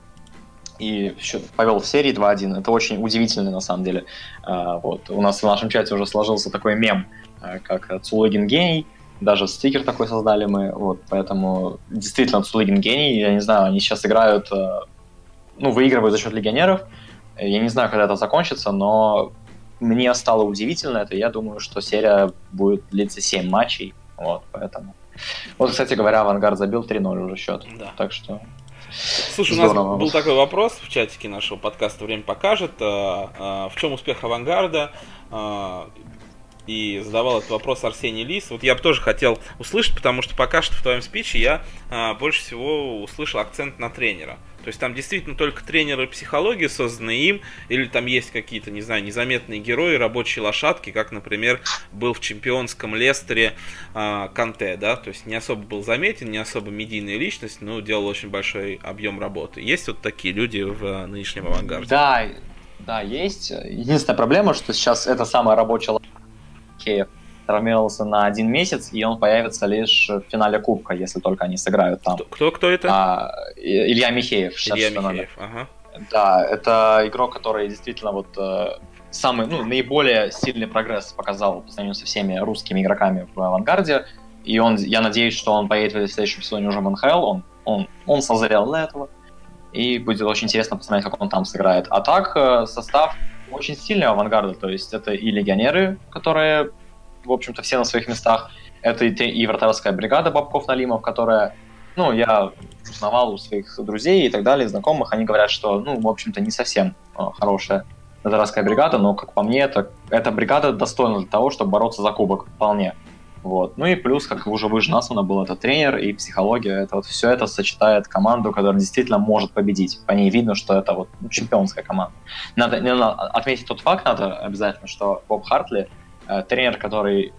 и повел в серии 2-1. Это очень удивительно, на самом деле. А, вот. У нас в нашем чате уже сложился такой мем, а, как Цулыгин гений, даже стикер такой создали мы, вот, поэтому действительно Цулыгин гений, я не знаю, они сейчас играют, ну, выигрывают за счет легионеров, я не знаю, когда это закончится, но мне стало удивительно это, я думаю, что серия будет длиться 7 матчей, вот, поэтому... Вот, кстати говоря, Авангард забил 3-0 уже счет, да. так что Слушай, Здорово. у нас был такой вопрос в чатике нашего подкаста «Время покажет». А, а, в чем успех авангарда? А, и задавал этот вопрос Арсений Лис. Вот я бы тоже хотел услышать, потому что пока что в твоем спиче я больше всего услышал акцент на тренера. То есть там действительно только тренеры психологии созданы им, или там есть какие-то, не знаю, незаметные герои, рабочие лошадки, как, например, был в чемпионском Лестере э, Канте, да, то есть не особо был заметен, не особо медийная личность, но делал очень большой объем работы. Есть вот такие люди в э, нынешнем авангарде? Да, да, есть. Единственная проблема, что сейчас это самая рабочая лошадка травмировался на один месяц, и он появится лишь в финале Кубка, если только они сыграют там. Кто, кто, это? А, Илья Михеев, Илья Михеев, ага. Да, это игрок, который действительно вот э, самый, ну, наиболее сильный прогресс показал по сравнению со всеми русскими игроками в «Авангарде», и он, я надеюсь, что он поедет в следующем сезоне уже в НХЛ, он, он, он созрел для этого, и будет очень интересно посмотреть, как он там сыграет. А так, э, состав очень сильный авангарда, то есть это и легионеры, которые в общем-то, все на своих местах. Это и, и вратарская бригада Бабков-Налимов, которая, ну, я узнавал у своих друзей и так далее, знакомых, они говорят, что, ну, в общем-то, не совсем э, хорошая вратарская бригада, но, как по мне, это, эта бригада достойна для того, чтобы бороться за кубок вполне. Вот. Ну и плюс, как уже выше названо, был этот тренер и психология. Это вот все это сочетает команду, которая действительно может победить. По ней видно, что это вот ну, чемпионская команда. Надо, надо отметить тот факт, надо обязательно, что Боб Хартли, тренер, который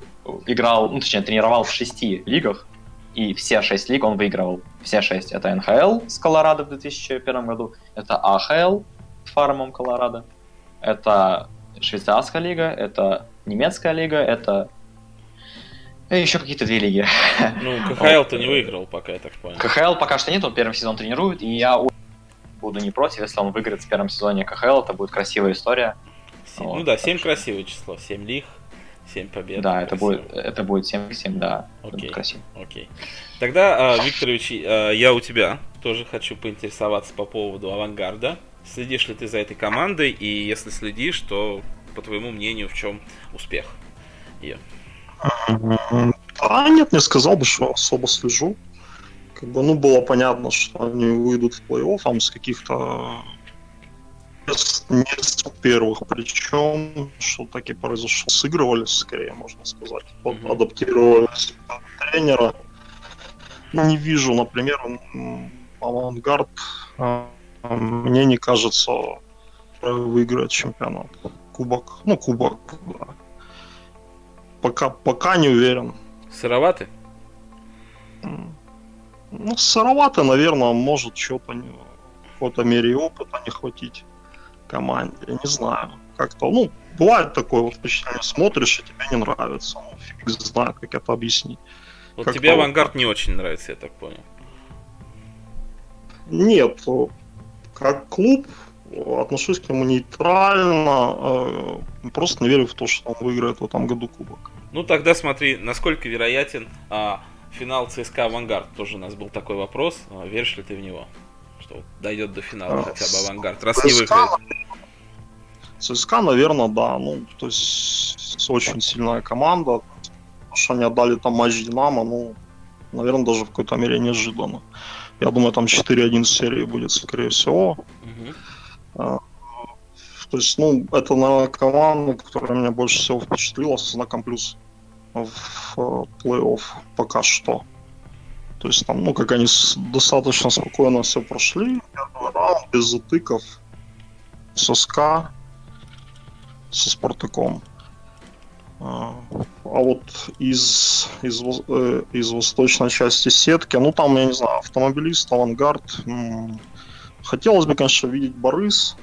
играл, ну точнее тренировал в шести лигах, и все шесть лиг он выигрывал. Все шесть. Это НХЛ с Колорадо в 2001 году, это АХЛ с Фармом Колорадо, это швейцарская лига, это немецкая лига, это и еще какие-то две лиги. Ну, КХЛ-то не выиграл пока, я так понял. КХЛ пока что нет, он первый сезон тренирует, и я буду не против, если он выиграет в первом сезоне КХЛ, это будет красивая история. 7, вот, ну да, 7 красивое число, 7 лиг, 7 побед. Да, это будет, это будет 7-7, да. Окей, красиво. окей. Тогда, а, Викторович, а, я у тебя тоже хочу поинтересоваться по поводу авангарда. Следишь ли ты за этой командой, и если следишь, то, по твоему мнению, в чем успех ее? А нет, не сказал бы, что особо слежу. Как бы, ну, было понятно, что они выйдут в плей-офф, там с каких-то не с первых, причем, что таки произошло, сыгрывались, скорее, можно сказать, вот, mm-hmm. адаптировались под тренера. Не вижу, например, авангард, а, мне не кажется, выиграет чемпионат. Кубок, ну, кубок, да пока, пока не уверен. Сыроваты? Ну, сыровато, наверное, может что-то в какой-то мере опыта не хватить команде. Не знаю. Как-то, ну, бывает такое вот впечатление, смотришь, и тебе не нравится. Ну, фиг знает, как это объяснить. Вот как тебе авангард не очень нравится, я так понял. Нет, как клуб отношусь к нему нейтрально, э, просто не верю в то, что он выиграет в этом году кубок. Ну тогда смотри, насколько вероятен а, финал ЦСКА Авангард. Тоже у нас был такой вопрос. А, веришь ли ты в него? Что дойдет до финала а, хотя бы Авангард, раз ЦСКА, не выиграет. ЦСКА, наверное, да. Ну, то есть очень сильная команда. Что они отдали там матч Динамо, ну, наверное, даже в какой-то мере неожиданно. Я думаю, там 4-1 серии будет, скорее всего. Угу. То есть, ну, это, наверное, команда, которая меня больше всего впечатлила со знаком плюс в э, плей-офф пока что. То есть там, ну, как они достаточно спокойно все прошли. Первый раунд без затыков. Со СКА, со Спартаком. А, а вот из, из, э, из восточной части сетки, ну там, я не знаю, автомобилист, авангард. Хотелось бы, конечно, видеть Борис,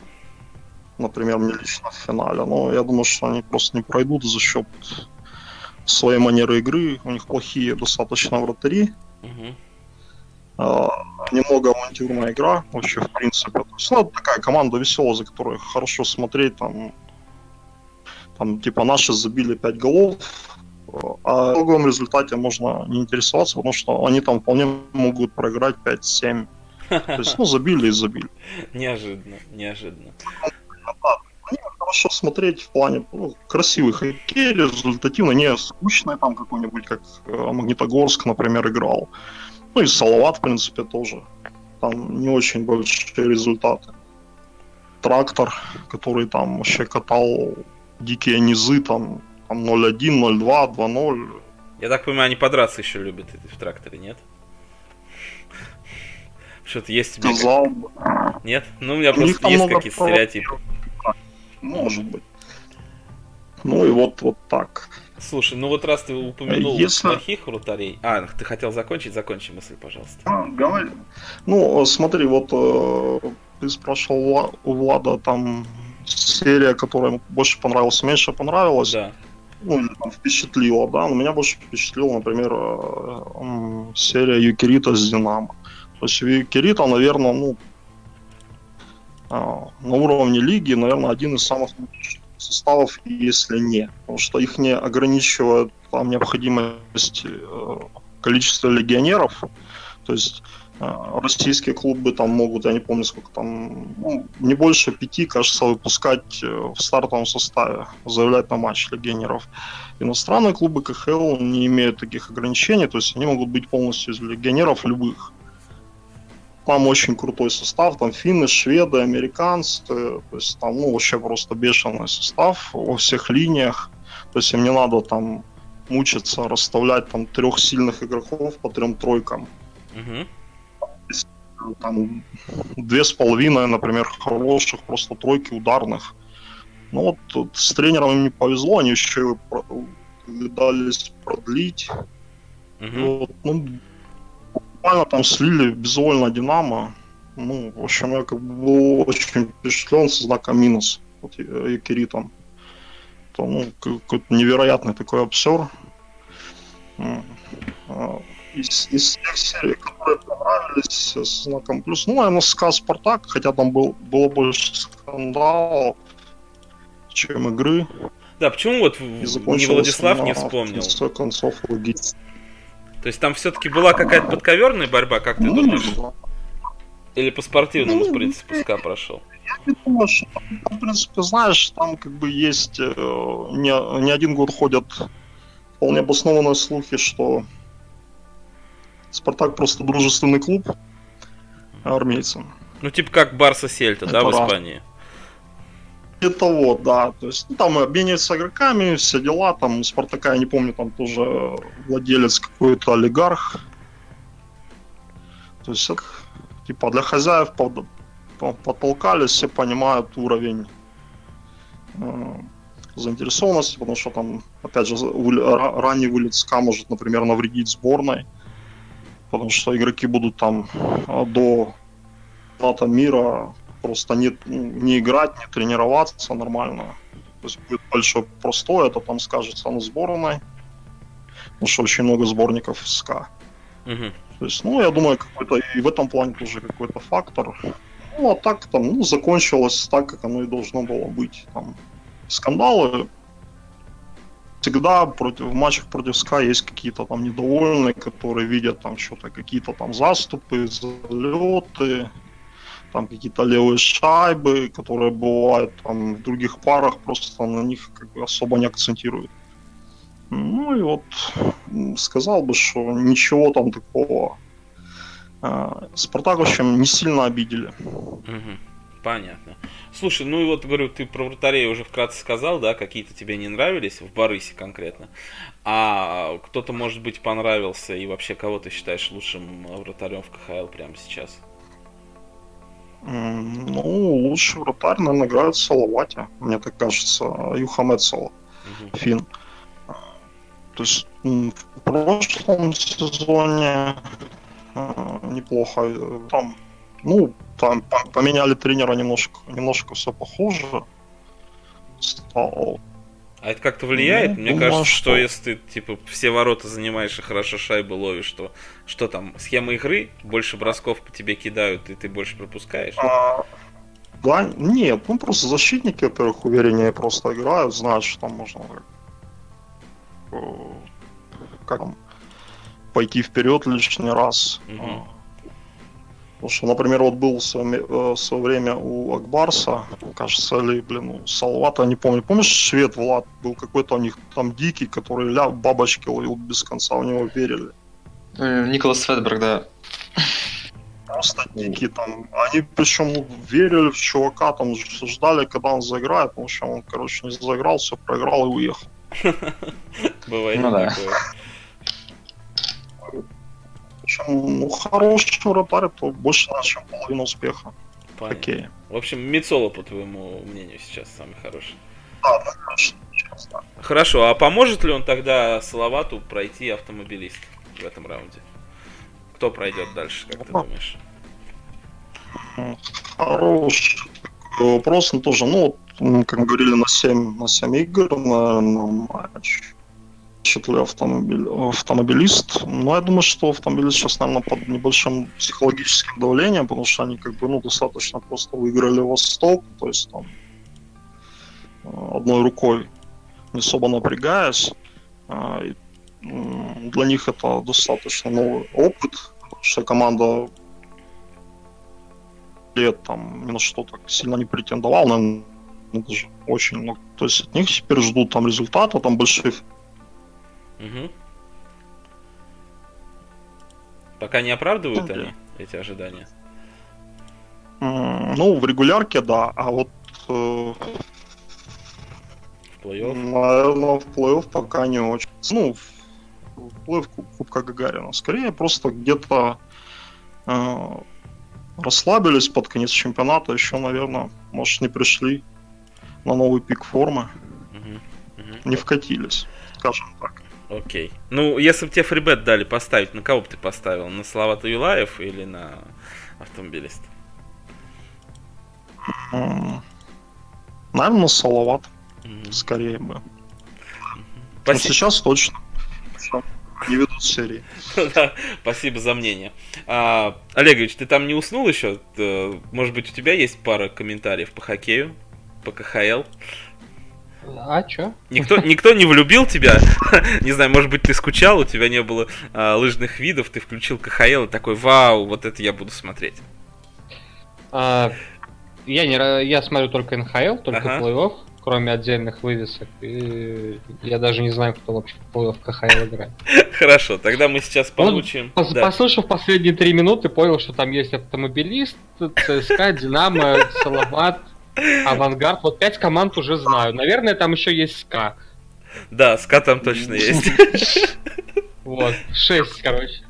например, мне лично в финале. Но я думаю, что они просто не пройдут за счет своей манеры игры. У них плохие достаточно вратари. Угу. Uh, немного авантюрная игра вообще, в принципе. То есть, ну, такая команда веселая, за которой хорошо смотреть. Там, там типа, наши забили 5 голов, а в итоговом результате можно не интересоваться, потому что они там вполне могут проиграть 5-7. То есть, ну, забили и забили. Неожиданно, неожиданно хорошо смотреть в плане ну, красивый хоккей, результативно, не скучный там какой-нибудь, как э, Магнитогорск, например, играл. Ну и Салават, в принципе, тоже. Там не очень большие результаты. Трактор, который там вообще катал дикие низы, там, там 0-1, 0-2, 2-0. Я так понимаю, они подраться еще любят в тракторе, нет? Что-то есть тебе... Сказал как... Нет? Ну, у меня просто есть какие-то стереотипы. Может быть. Ну и вот, вот так. Слушай, ну вот раз ты упомянул Если... плохих вратарей... А, ты хотел закончить? Закончи мысль, пожалуйста. А, говори. Ну, смотри, вот э, ты спрашивал у Влада там серия, которая ему больше понравилась, меньше понравилась. Да. Ну, или там впечатлила, да. Но меня больше впечатлила, например, э, серия Юкирита с Динамо. То есть Юкирита, наверное, ну, на уровне лиги, наверное, один из самых составов, если не. Потому что их не ограничивает там необходимость э, количества легионеров. То есть Э, российские клубы там могут, я не помню сколько там, ну, не больше пяти, кажется, выпускать э, в стартовом составе, заявлять на матч легионеров. Иностранные клубы КХЛ не имеют таких ограничений, то есть они могут быть полностью из легионеров любых. Там очень крутой состав, там финны, шведы, американцы, то есть там ну, вообще просто бешеный состав во всех линиях. То есть им не надо там мучиться, расставлять там трех сильных игроков по трем тройкам. Угу там две с половиной, например, хороших просто тройки ударных. Ну вот тут с тренером им не повезло, они еще дались продлить. Угу. Вот, ну, буквально там слили безвольно Динамо. Ну, в общем, я как бы был очень впечатлен со знаком минус вот, Якиритом. То, ну, какой-то невероятный такой обсер из, из тех серий, которые понравились с знаком плюс. Ну, наверное, СКА Спартак, хотя там был, было больше скандалов, чем игры. Да, почему вот не Владислав не вспомнил? В концов логично. То есть там все-таки была какая-то подковерная борьба, как ты ну, думаешь? Или по спортивному ну, принципу СКА прошел? Я не думаю, что в принципе, знаешь, там как бы есть э, не, не один год ходят вполне обоснованные слухи, что Спартак просто дружественный клуб армейцам. Ну, типа как Барса Сельта, да, в Испании? Это вот, да. То есть ну, там обмениваются игроками, все дела. Там у Спартака, я не помню, там тоже владелец какой-то олигарх. То есть это, типа для хозяев под, подтолкались, все понимают уровень э, заинтересованности, потому что там, опять же, ранний вылет СКА может, например, навредить сборной потому что игроки будут там а, до чемпионата мира просто не, не играть, не тренироваться нормально. То есть будет большой простой, это там скажется на сборной, потому что очень много сборников СКА. Угу. То есть, ну, я думаю, какой-то и в этом плане тоже какой-то фактор. Ну, а так там, ну, закончилось так, как оно и должно было быть. Там скандалы всегда против, в матчах против СКА есть какие-то там недовольные, которые видят там что-то, какие-то там заступы, залеты, там какие-то левые шайбы, которые бывают там в других парах, просто на них как бы особо не акцентируют. Ну и вот сказал бы, что ничего там такого. А, Спартак, в общем, не сильно обидели. Понятно. Слушай, ну и вот, говорю, ты про вратарей уже вкратце сказал, да, какие-то тебе не нравились, в Барысе конкретно. А кто-то, может быть, понравился, и вообще кого ты считаешь лучшим вратарем в КХЛ прямо сейчас? Ну, лучший вратарь, наверное, играет Салавати, мне так кажется, Юхамед Сала, угу. фин. То есть в прошлом сезоне э, неплохо. Э, там ну, там поменяли тренера немножко, немножко все похоже. Стало. А это как-то влияет? Ну, Мне думаю, кажется, что... что если ты типа все ворота занимаешь и хорошо шайбу ловишь, что что там, схема игры, больше бросков по тебе кидают, и ты больше пропускаешь? А, да, нет, ну просто защитники, во-первых, увереннее просто играют, знают, что там можно э, как там, пойти вперед лишний раз. Угу. Потому что, например, вот был в свое, э, в свое время у Акбарса, кажется, или, блин, у Салвата, не помню. Помнишь, швед Влад был какой-то у них там дикий, который ля, бабочки ловил без конца, в него верили. Э, Николас Светберг, да. Просто дикие там. Они причем ну, верили в чувака, там ждали, когда он заиграет, потому что он, короче, не заиграл, все проиграл и уехал. Бывает ну, такое. Да чем ну, хороший вратарь, то больше, чем половина успеха. Понятно. Окей. В общем, Мицола, по твоему мнению, сейчас самый хороший. Да, да, конечно, сейчас, да. Хорошо, а поможет ли он тогда Салавату пройти автомобилист в этом раунде? Кто пройдет дальше, как ты думаешь? Хороший вопрос, но тоже, ну, как мы говорили, на 7, на 7 игр, на, на матч ли автомобиль, автомобилист. Но я думаю, что автомобилист сейчас, наверное, под небольшим психологическим давлением, потому что они как бы, ну, достаточно просто выиграли Восток, то есть там э, одной рукой, не особо напрягаясь. А, и для них это достаточно новый опыт, потому что команда лет там ни на что так сильно не претендовал, наверное, даже очень много. То есть от них теперь ждут там результата, там больших. Угу. Пока не оправдывают Ну, они эти ожидания. Ну, в регулярке, да, а вот э, В плей-офф. Наверное, в плей-офф пока не очень. Ну, в в плей-офф Куб- Кубка Гагарина. Скорее, просто где-то э, расслабились под конец чемпионата. Еще, наверное, может, не пришли на новый пик формы. Не вкатились, скажем так. Окей. Ну, если бы тебе фрибет дали поставить, на кого бы ты поставил? На Салавата Юлаев или на автомобилист? М, Наверное, Салават Мгм. скорее бы. Но Спасибо. сейчас точно. Всё, Не ведут серии. Да, Спасибо за мнение. А, Олегович, ты там не уснул еще? Э, Может быть, у тебя есть пара комментариев по хоккею? По КХЛ? А чё? Никто, никто не влюбил тебя? Не знаю, может быть, ты скучал, у тебя не было а, лыжных видов, ты включил КХЛ и такой, вау, вот это я буду смотреть. А, я, не, ра- я смотрю только НХЛ, только Ага. плей-офф, кроме отдельных вывесок. И я даже не знаю, кто вообще в КХЛ играет. Хорошо, тогда мы сейчас получим... Пос- Да. Послушав последние три минуты, понял, что там есть автомобилист, ЦСКА, Динамо, Салават, Авангард. Вот пять команд уже знаю. Наверное, там еще есть СКА. Да, ска там точно есть. Вот, шесть, короче.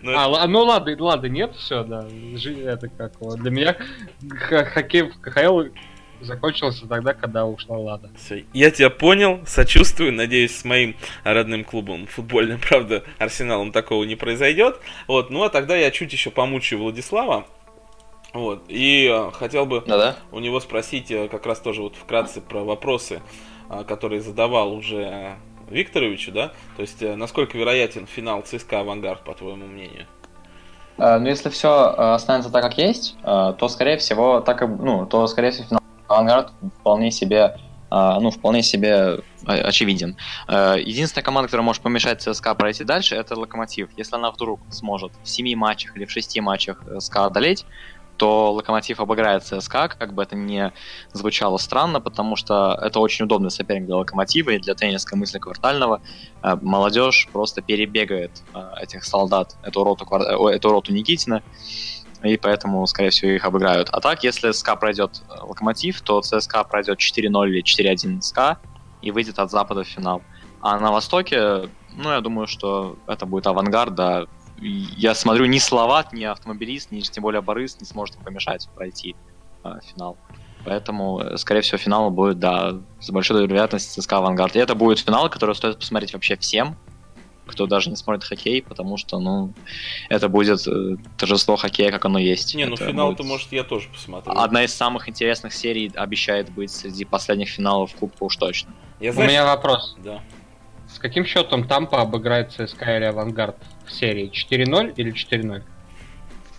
Ну, А, ну ладно, ладно, нет, все, да. Жи- Это как вот. Для меня хоккей в КХЛ закончился тогда, когда ушла Лада. Всё, Я тебя понял, сочувствую, надеюсь, с моим родным клубом футбольным, правда, Арсеналом такого не произойдет. Вот, ну а тогда я чуть еще помучаю Владислава. Вот, и э, хотел бы Да-да. у него спросить э, как раз тоже вот вкратце про вопросы, э, которые задавал уже Викторовичу, да? То есть, насколько вероятен финал ЦСКА Авангард, по твоему мнению? Ну, если все останется так, как есть, то, скорее всего, так и, ну, то, скорее всего, финал Авангард вполне себе, э, ну, вполне себе э, очевиден. Э, Единственная команда, которая может помешать ЦСКА пройти дальше, это Локомотив. Если она вдруг сможет в семи матчах или в шести матчах СКА одолеть, то Локомотив обыграет ЦСКА, как бы это ни звучало странно, потому что это очень удобный соперник для Локомотива и для тренерской мысли квартального. Э, Молодежь просто перебегает э, этих солдат, эту роту, эту роту Никитина, и поэтому, скорее всего, их обыграют. А так, если СКА пройдет э, Локомотив, то ЦСКА пройдет 4-0 или 4-1 СКА и выйдет от Запада в финал. А на Востоке, ну, я думаю, что это будет авангард, да. Я смотрю, ни Словат, ни автомобилист, ни тем более Борис не сможет помешать пройти э, финал. Поэтому, э, скорее всего, финал будет, да, с большой вероятностью ЦСКА Авангард. И это будет финал, который стоит посмотреть вообще всем, кто даже не смотрит хоккей, потому что, ну, это будет э, торжество хоккея, как оно есть. Не, ну Это финал-то, будет может, я тоже посмотрю. Одна из самых интересных серий обещает быть среди последних финалов Кубка уж точно. Я У знаешь- меня вопрос. Да. С каким счетом Тампа обыграет ЦСКА или Авангард в серии? 4-0 или 4-0?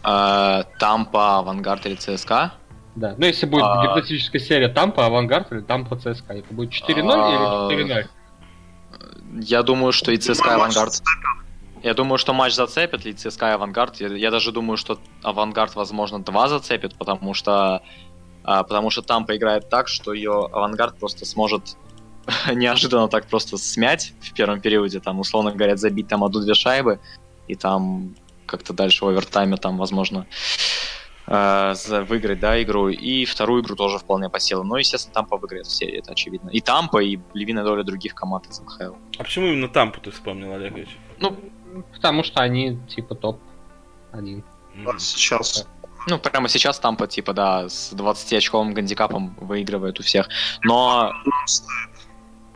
Э, Тампа, Авангард или ЦСКА? Да. Ну, если будет А. гипотетическая серия Тампа, Авангард или Тампа ЦСКА, это будет 4-0 А. или 4-0? Я думаю, что и ЦСКА, Авангард... Я думаю, что матч зацепит, и ЦСКА, и Авангард. Я, я даже думаю, что Авангард, возможно, два зацепит, потому что а, потому что Тампа играет так, что ее Авангард просто сможет неожиданно так просто смять в первом периоде, там, условно говоря, забить там одну-две шайбы, и там как-то дальше в овертайме там, возможно, э, за- выиграть, да, игру. И вторую игру тоже вполне по силам. Но, естественно, Тампа выиграет в серии, это очевидно. И Тампа, и львиная доля других команд из НХЛ. А почему именно Тампу ты вспомнил, Олегович? Ну, Потому что они типа топ-1. Мгм. Сейчас. Ну, прямо сейчас Тампа, типа, да, с 20-очковым гандикапом выигрывает у всех. Но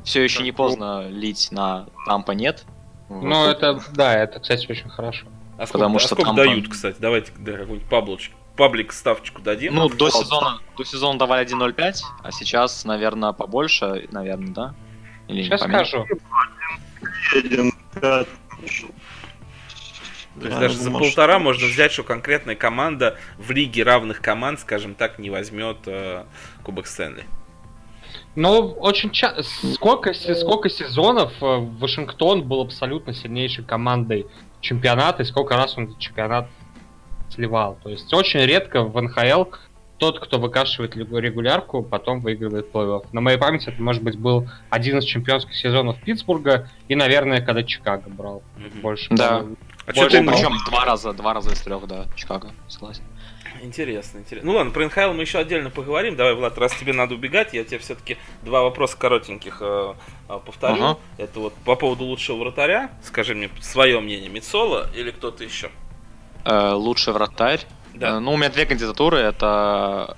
все еще не поздно лить на Тампа нет. Ну, это, да, это, кстати, очень хорошо. А сколько, Потому а что сколько там- дают, кстати? Давайте да, какую-нибудь паблочку, паблик ставочку дадим. Ну, до сезона, до сезона давали 1.05, а сейчас, наверное, побольше, наверное, да? Или Сейчас поменьше? скажу. 1-5. То есть даже за полтора можно взять, что конкретная команда в лиге равных команд, скажем так, не возьмет э, Кубок Стэнли. Ну, очень часто... Сколько, сколько сезонов э, Вашингтон был абсолютно сильнейшей командой чемпионата, и сколько раз он чемпионат сливал. То есть очень редко в НХЛ тот, кто выкашивает регулярку, потом выигрывает плей-офф. На моей памяти это, может быть, был один из чемпионских сезонов Питтсбурга и, наверное, когда Чикаго брал. Мгм. Больше. Да. А Больше что ты... Причем два раза, два раза из трех, да, Чикаго, согласен. Интересно, интересно. Ну ладно, про НХЛ мы еще отдельно поговорим. Давай, Влад, раз тебе надо убегать, я тебе все-таки два вопроса коротеньких э, э, повторю. Ага. Это вот по поводу лучшего вратаря. Скажи мне свое мнение, Мицола или кто-то еще? Э, лучший вратарь. Да. Э, ну, у меня две кандидатуры. Это...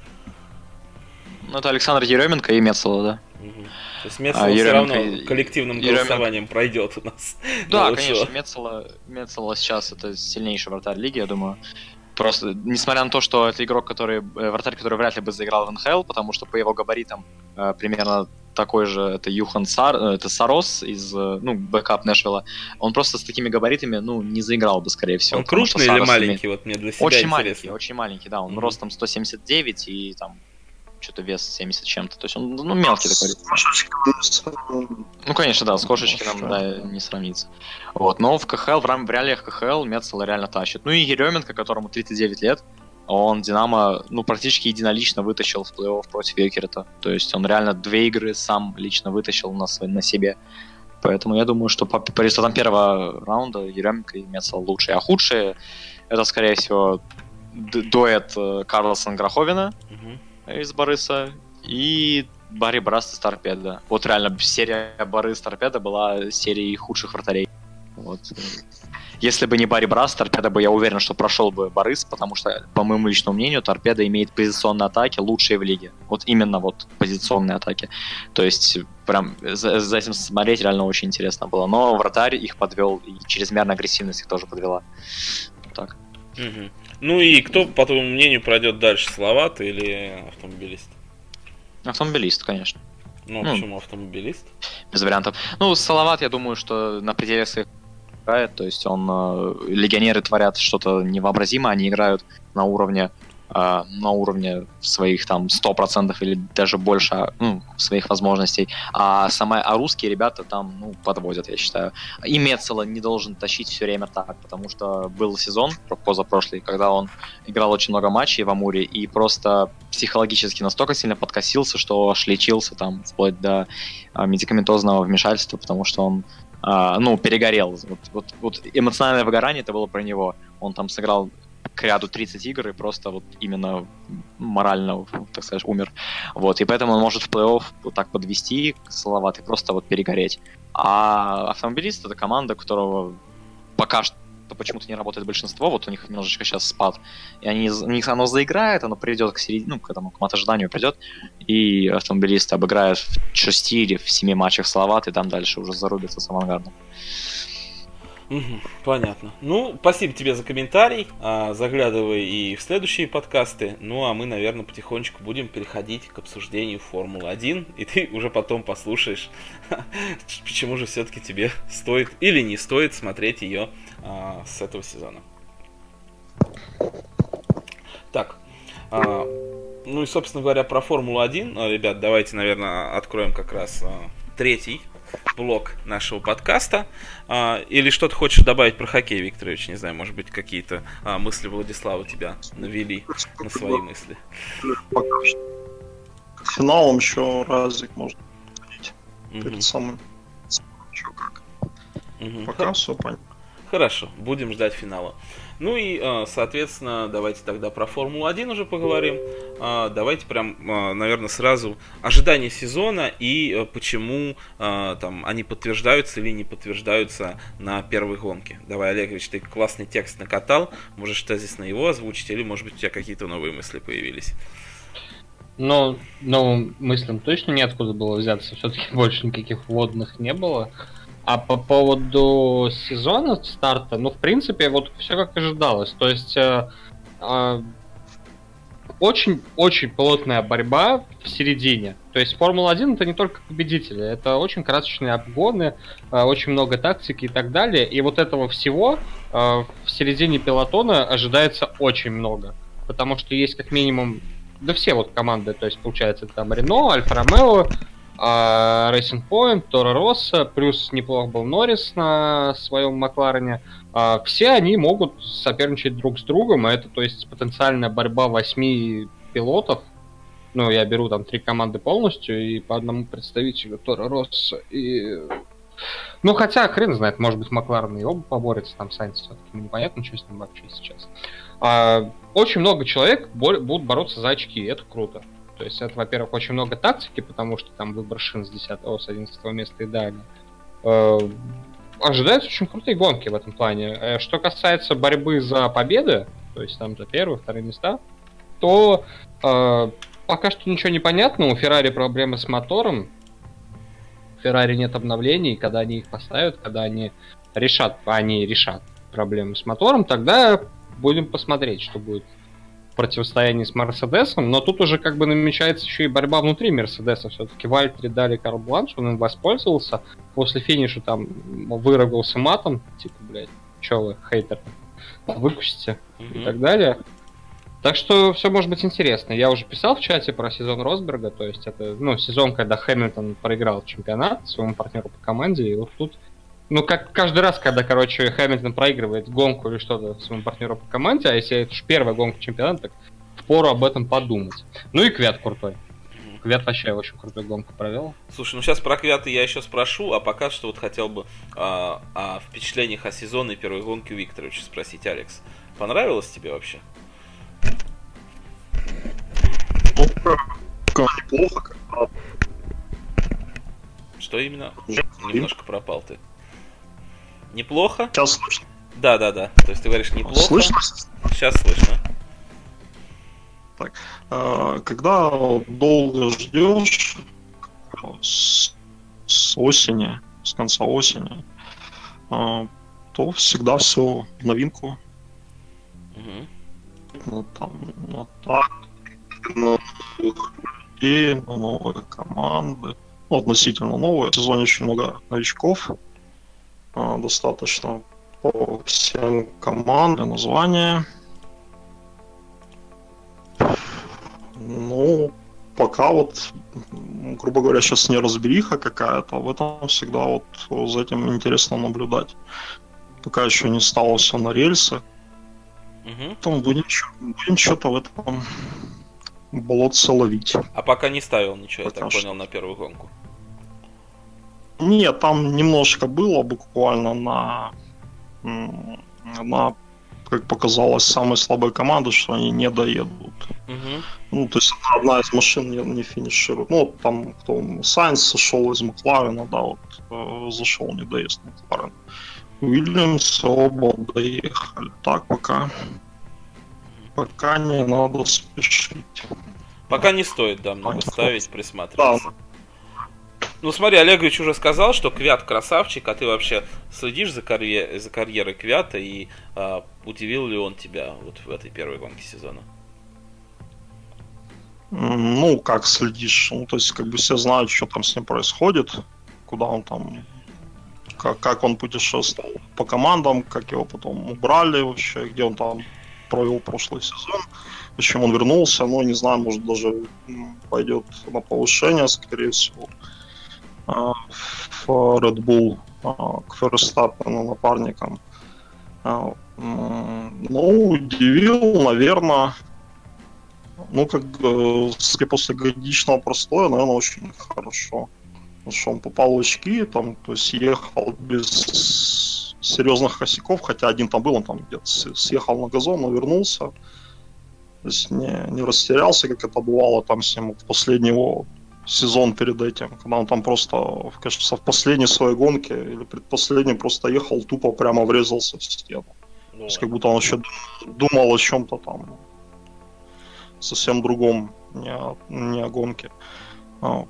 Ну, это Александр Еременко и Мецела, да. Мгм. То есть Мецола А, все равно коллективным Еременко- голосованием пройдет у нас. Да, конечно, Мецела, Мецела сейчас это сильнейший вратарь лиги, я думаю. Просто, несмотря на то, что это игрок, который, э, вратарь, который вряд ли бы заиграл в НХЛ, потому что по его габаритам э, примерно такой же, это Юхан Сар, э, это Сарос из, э, ну, бэкап Нэшвилла. Он просто с такими габаритами, ну, не заиграл бы, скорее всего. Он крупный или имеет- маленький? Вот мне для себя Очень интересно. маленький, очень маленький, да. Он Мгм. ростом 179 и там что-то вес 70 чем-то. То есть он, ну, мелкий такой. Ну, конечно, да, с Кошечкиным, Хорошо. да, не сравнится. Вот, но в КХЛ, в, рам- в реалиях КХЛ Мецела реально тащит. Ну и Еременко, которому 39 лет, он Динамо, ну, практически единолично вытащил в плей-офф против Йокерта. То есть он реально две игры сам лично вытащил на, свой- на себе. Поэтому я думаю, что по, по результатам первого раунда Еременко и Мецел лучшие. А худшие, это, скорее всего, дуэт э, Карлсон-Гроховина, Мгм. из Бориса и Барри Браст из Торпеда. Вот реально серия Борис Торпеда была серией худших вратарей. Вот. Если бы не Барри Браст, Торпеда бы, я уверен, что прошел бы Борис, потому что, по моему личному мнению, Торпеда имеет позиционные атаки лучшие в лиге. Вот именно вот позиционные атаки. То есть, прям за, за этим смотреть реально очень интересно было. Но вратарь их подвел, и чрезмерная агрессивность их тоже подвела. Вот Так. Мгм. Ну и кто, по твоему мнению, пройдет дальше, Словат или автомобилист? Автомобилист, конечно. Ну, Ну. почему автомобилист? без вариантов. Ну, Салават, я думаю, что на пределе своих играет, то есть он э, легионеры творят что-то невообразимое, они играют на уровне э, на уровне своих там 100% или даже больше а, ну, своих возможностей. А, сама, а русские ребята там ну, подводят, я считаю. И Мецела не должен тащить все время так, потому что был сезон позапрошлый, когда он играл очень много матчей в Амуре и просто психологически настолько сильно подкосился, что аж лечился там вплоть до а, медикаментозного вмешательства, потому что он а, ну, перегорел. Вот, вот, вот эмоциональное выгорание это было про него. Он там сыграл к ряду 30 игр и просто вот именно морально, так сказать, умер. Вот, и поэтому он может в плей-офф вот так подвести Салават и просто вот перегореть. А автомобилист это команда, которого пока что почему-то не работает большинство, вот у них немножечко сейчас спад, и они, у них оно заиграет, оно придет к середине, ну, к этому, к ожиданию придет, и автомобилисты обыграют в 6 или в 7 матчах Салават, и там дальше уже зарубятся с авангардом. Понятно. Ну, спасибо тебе за комментарий. А, заглядывай и в следующие подкасты. Ну, а мы, наверное, потихонечку будем переходить к обсуждению Формулы-1. И ты уже потом послушаешь, почему же все-таки тебе стоит или не стоит смотреть ее а, с этого сезона. Так. а, ну и, собственно говоря, про Формулу-1. А, Ребят, давайте, наверное, откроем как раз а, третий блок нашего подкаста. Или что-то хочешь добавить про хоккей, Викторович? Не знаю, может быть, какие-то мысли Владислава тебя навели на свои мысли. Финалам еще разик можно Перед самым. Пока все понятно. Хорошо, будем ждать финала. Ну и, э, соответственно, давайте тогда про Формулу-1 уже поговорим. А, Давайте прям, э, наверное, сразу ожидание сезона и э, почему э, там они подтверждаются или не подтверждаются на первой гонке. Давай, Олегович, ты классный текст накатал, можешь тезисно его озвучить, или, может быть, у тебя какие-то новые мысли появились. Но новым мыслям точно неоткуда было взяться. Все-таки больше никаких вводных не было. А по поводу сезона старта, ну, в принципе, вот все как ожидалось. То есть э, э, очень-очень плотная борьба в середине. То есть Формула-1 это не только победители, это очень красочные обгоны, э, очень много тактики и так далее. И вот этого всего э, в середине пилотона ожидается очень много. Потому что есть как минимум, да все вот команды, то есть получается там Рено, Альфа Ромео, а Racing Point, Тора Росса, плюс неплох был Норрис на своем Макларене. А, все они могут соперничать друг с другом, а это, то есть, потенциальная борьба восьми пилотов. Ну, я беру там три команды полностью и по одному представителю Тора Росса и ну, хотя, хрен знает, может быть, Макларен и оба поборются, там Сайнс все-таки непонятно, что с ним вообще сейчас. А, очень много человек будут бороться за очки, это круто. То есть это, во-первых, очень много тактики, потому что там выбор шин с 10 с 11 места и далее. Э, ожидаются очень крутые гонки в этом плане. Э, что касается борьбы за победы, то есть там за первые, вторые места, то э, пока что ничего не понятно. У Феррари проблемы с мотором. У Феррари нет обновлений, когда они их поставят, когда они решат, они решат проблемы с мотором, тогда будем посмотреть, что будет противостоянии с Мерседесом, но тут уже как бы намечается еще и борьба внутри Мерседеса. Все-таки Вальтри дали Карл Бланш, он им воспользовался. После финиша там выругался матом, типа, блядь, че вы, хейтер, выкусите mm-hmm. и так далее. Так что все может быть интересно. Я уже писал в чате про сезон Росберга, то есть это, ну, сезон, когда Хэмилтон проиграл чемпионат своему партнеру по команде, и вот тут ну, как каждый раз, когда, короче, Хэмилтон проигрывает гонку или что-то своему партнеру по команде, а если это уж первая гонка чемпионата, так впору об этом подумать. Ну и Квят крутой. Квят вообще очень крутую гонку провел. Слушай, ну сейчас про Квята я еще спрошу, а пока что вот хотел бы а, о впечатлениях о сезонной первой гонке у Викторовича спросить, Алекс. Понравилось тебе вообще? Неплохо, как Что именно? Немножко пропал ты. Неплохо? Сейчас слышно. Да, да, да. То есть ты говоришь неплохо. Слышно? Сейчас слышно. Так, а, когда долго ждешь с, с осени, с конца осени, а, то всегда все в новинку. Угу. Ну, там, ну, так, на новых людей, на новые команды. Ну, относительно новые. В сезоне очень много новичков. А, достаточно по всем командам названия. Ну, пока вот, грубо говоря, сейчас не разбериха какая-то, в этом всегда вот за этим интересно наблюдать. Пока еще не стало все на рельсы. Угу. Потом будем, будем что-то в этом болотце ловить. А пока не ставил ничего, пока я так что. понял, на первую гонку. Нет, там немножко было буквально на, на как показалось, самой слабой команды, что они не доедут. Угу. Ну, то есть одна из машин не, не финиширует. Ну, там кто Сайнс сошел из Макларена, да, вот э, зашел не доезд Макларен. Уильямс оба доехали. Так, пока пока не надо спешить. Пока не стоит, да, много ставить, присматриваться. Да, ну смотри, Олегович уже сказал, что Квят красавчик, а ты вообще следишь за, карьер... за карьерой Квята и э, удивил ли он тебя вот в этой первой гонке сезона? Ну, как следишь? Ну, то есть, как бы все знают, что там с ним происходит, куда он там, как, как он путешествовал по командам, как его потом убрали вообще, где он там провел прошлый сезон, почему он вернулся, ну, не знаю, может даже пойдет на повышение, скорее всего. А, в Red Bull а, к Ферстаппену напарником. А, ну, удивил, наверное, ну, как после годичного простоя, наверное, очень хорошо. Потому что он попал в очки, там, то есть ехал без серьезных косяков, хотя один там был, он там где-то съехал на газон, но вернулся. То есть не, не растерялся, как это бывало там с ним в последнего сезон перед этим, когда он там просто, кажется, в последней своей гонке или предпоследней просто ехал, тупо прямо врезался в стену. Ну, То есть как будто он еще думал о чем-то там совсем другом, не о, не о гонке. А,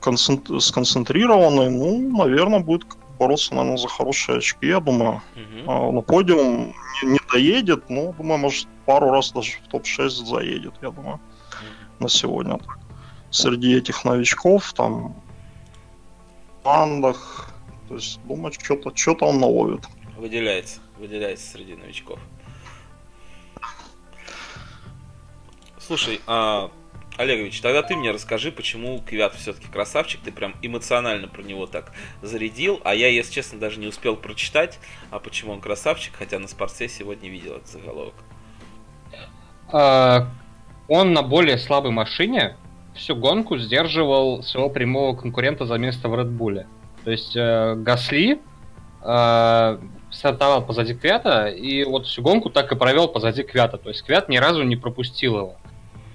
концентр... Сконцентрированный, ну, наверное, будет бороться, наверное, за хорошие очки, я думаю. Угу. А, на подиум не, не доедет, но, думаю, может, пару раз даже в топ-6 заедет, я думаю, угу. на сегодня. Так среди этих новичков, там, в командах. То есть, думать, что-то что он наловит. Выделяется, выделяется среди новичков. Слушай, а Олегович, тогда ты мне расскажи, почему Квят все-таки красавчик, ты прям эмоционально про него так зарядил, а я, если честно, даже не успел прочитать, а почему он красавчик, хотя на спорте сегодня видел этот заголовок. А, он на более слабой машине всю гонку сдерживал своего прямого конкурента за место в Bull. То есть э, Гасли э, стартовал позади Квята, и вот всю гонку так и провел позади Квята. То есть Квят ни разу не пропустил его.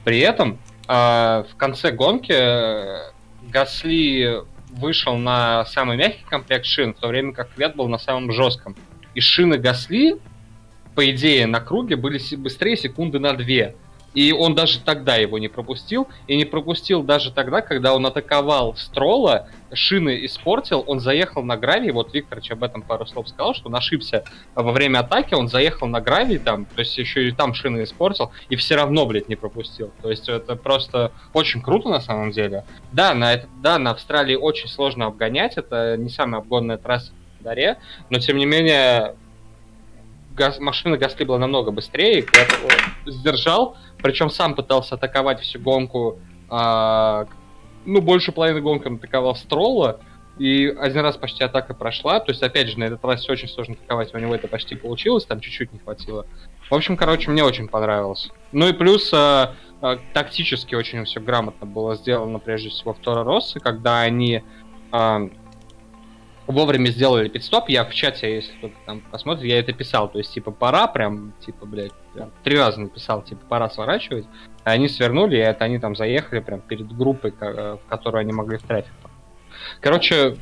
При этом а, в конце гонки э, Гасли вышел на самый мягкий комплект шин, в то время как Квет был на самом жестком. И шины Гасли, по идее, на круге были быстрее секунды на две. И он даже тогда его не пропустил. И не пропустил даже тогда, когда он атаковал Строла, шины испортил, он заехал на гравий. Вот Викторович об этом пару слов сказал, что он ошибся во время атаки, он заехал на гравий там, то есть еще и там шины испортил, и все равно, блядь, не пропустил. То есть это просто очень круто на самом деле. Да, на, это, да, на Австралии очень сложно обгонять, это не самая обгонная трасса в Даре, но тем не менее газ, машина Гасли была намного быстрее, и сдержал, причем сам пытался атаковать всю гонку, а, ну, больше половины гонки он атаковал Стролла, и один раз почти атака прошла. То есть, опять же, на этот раз очень сложно атаковать, у него это почти получилось, там чуть-чуть не хватило. В общем, короче, мне очень понравилось. Ну и плюс а, а, тактически очень все грамотно было сделано, прежде всего, в Торо Россы, когда они а, вовремя сделали пидстоп. Я в чате, если кто-то там посмотрит, я это писал. То есть, типа, пора прям, типа, блядь, прям, три раза написал, типа, пора сворачивать. А они свернули, и это они там заехали прям перед группой, в которую они могли в трафик. Короче,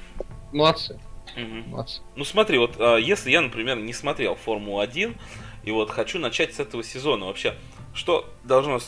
молодцы. Угу. молодцы. Ну смотри, вот а, если я, например, не смотрел Формулу-1, и вот хочу начать с этого сезона, вообще, что должно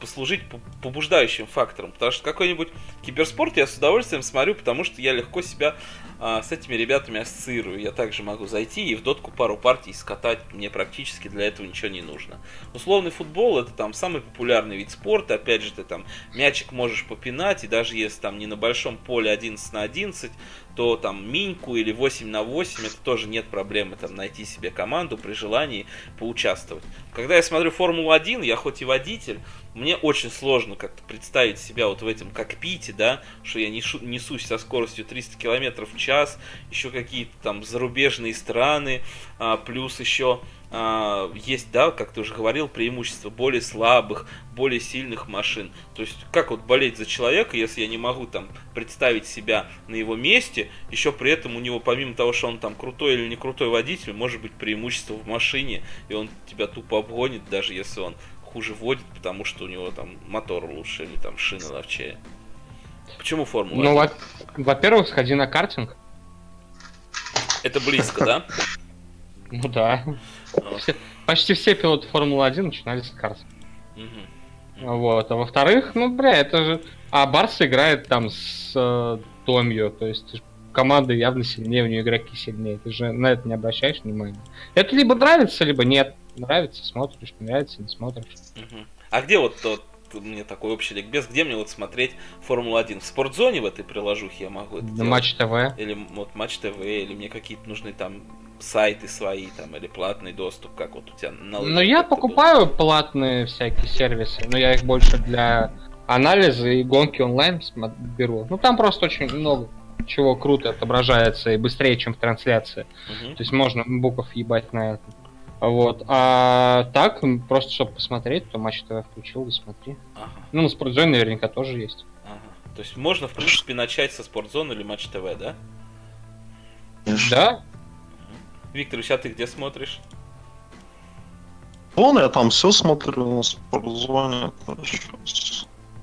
послужить побуждающим фактором. Потому что какой-нибудь киберспорт я с удовольствием смотрю, потому что я легко себя а, с этими ребятами ассоциирую. Я также могу зайти и в дотку пару партий скатать. Мне практически для этого ничего не нужно. Условный футбол это там самый популярный вид спорта. Опять же, ты там мячик можешь попинать, и даже если там не на большом поле 11 на 11, то там Миньку или 8 на 8, это тоже нет проблемы там найти себе команду при желании поучаствовать. Когда я смотрю Формулу-1, я хоть и водитель, мне очень сложно как-то представить себя вот в этом кокпите, да, что я нешу, несусь со скоростью 300 км в час, еще какие-то там зарубежные страны, а, плюс еще а, есть, да, как ты уже говорил, преимущество более слабых, более сильных машин. То есть, как вот болеть за человека, если я не могу там представить себя на его месте, еще при этом у него, помимо того, что он там крутой или не крутой водитель, может быть преимущество в машине, и он тебя тупо обгонит, даже если он хуже водит, потому что у него там мотор лучше или там шины ловчее. Почему формула? Ну, во- во-первых, сходи на картинг. Это близко, да? Ну да. почти все пилоты Формулы-1 начинали с картинга. Вот. А во-вторых, ну, бля, это же... А Барс играет там с э, Томью, то есть команда явно сильнее, у нее игроки сильнее. Ты же на это не обращаешь внимания. Это либо нравится, либо нет. Нравится, смотришь, не нравится, не смотришь. Угу. А где вот тот мне такой общий ликбез, где мне вот смотреть Формулу-1? В спортзоне в этой приложухе я могу это делать? Матч ТВ. Или вот Матч ТВ, или мне какие-то нужны там сайты свои, там, или платный доступ, как вот у тебя на Ну, я покупаю был? платные всякие сервисы, но я их больше для анализа и гонки онлайн беру. Ну, там просто очень много чего круто отображается и быстрее, чем в трансляции. Угу. То есть можно букв ебать на это. Вот. А так, просто чтобы посмотреть, то матч ТВ включил и смотри. Ага. Ну, на спортзоне наверняка тоже есть. Ага. То есть можно, в принципе, начать со спортзоны или матч ТВ, да? Да. Виктор, сейчас ты где смотришь? Вон я там все смотрю на спортзоне.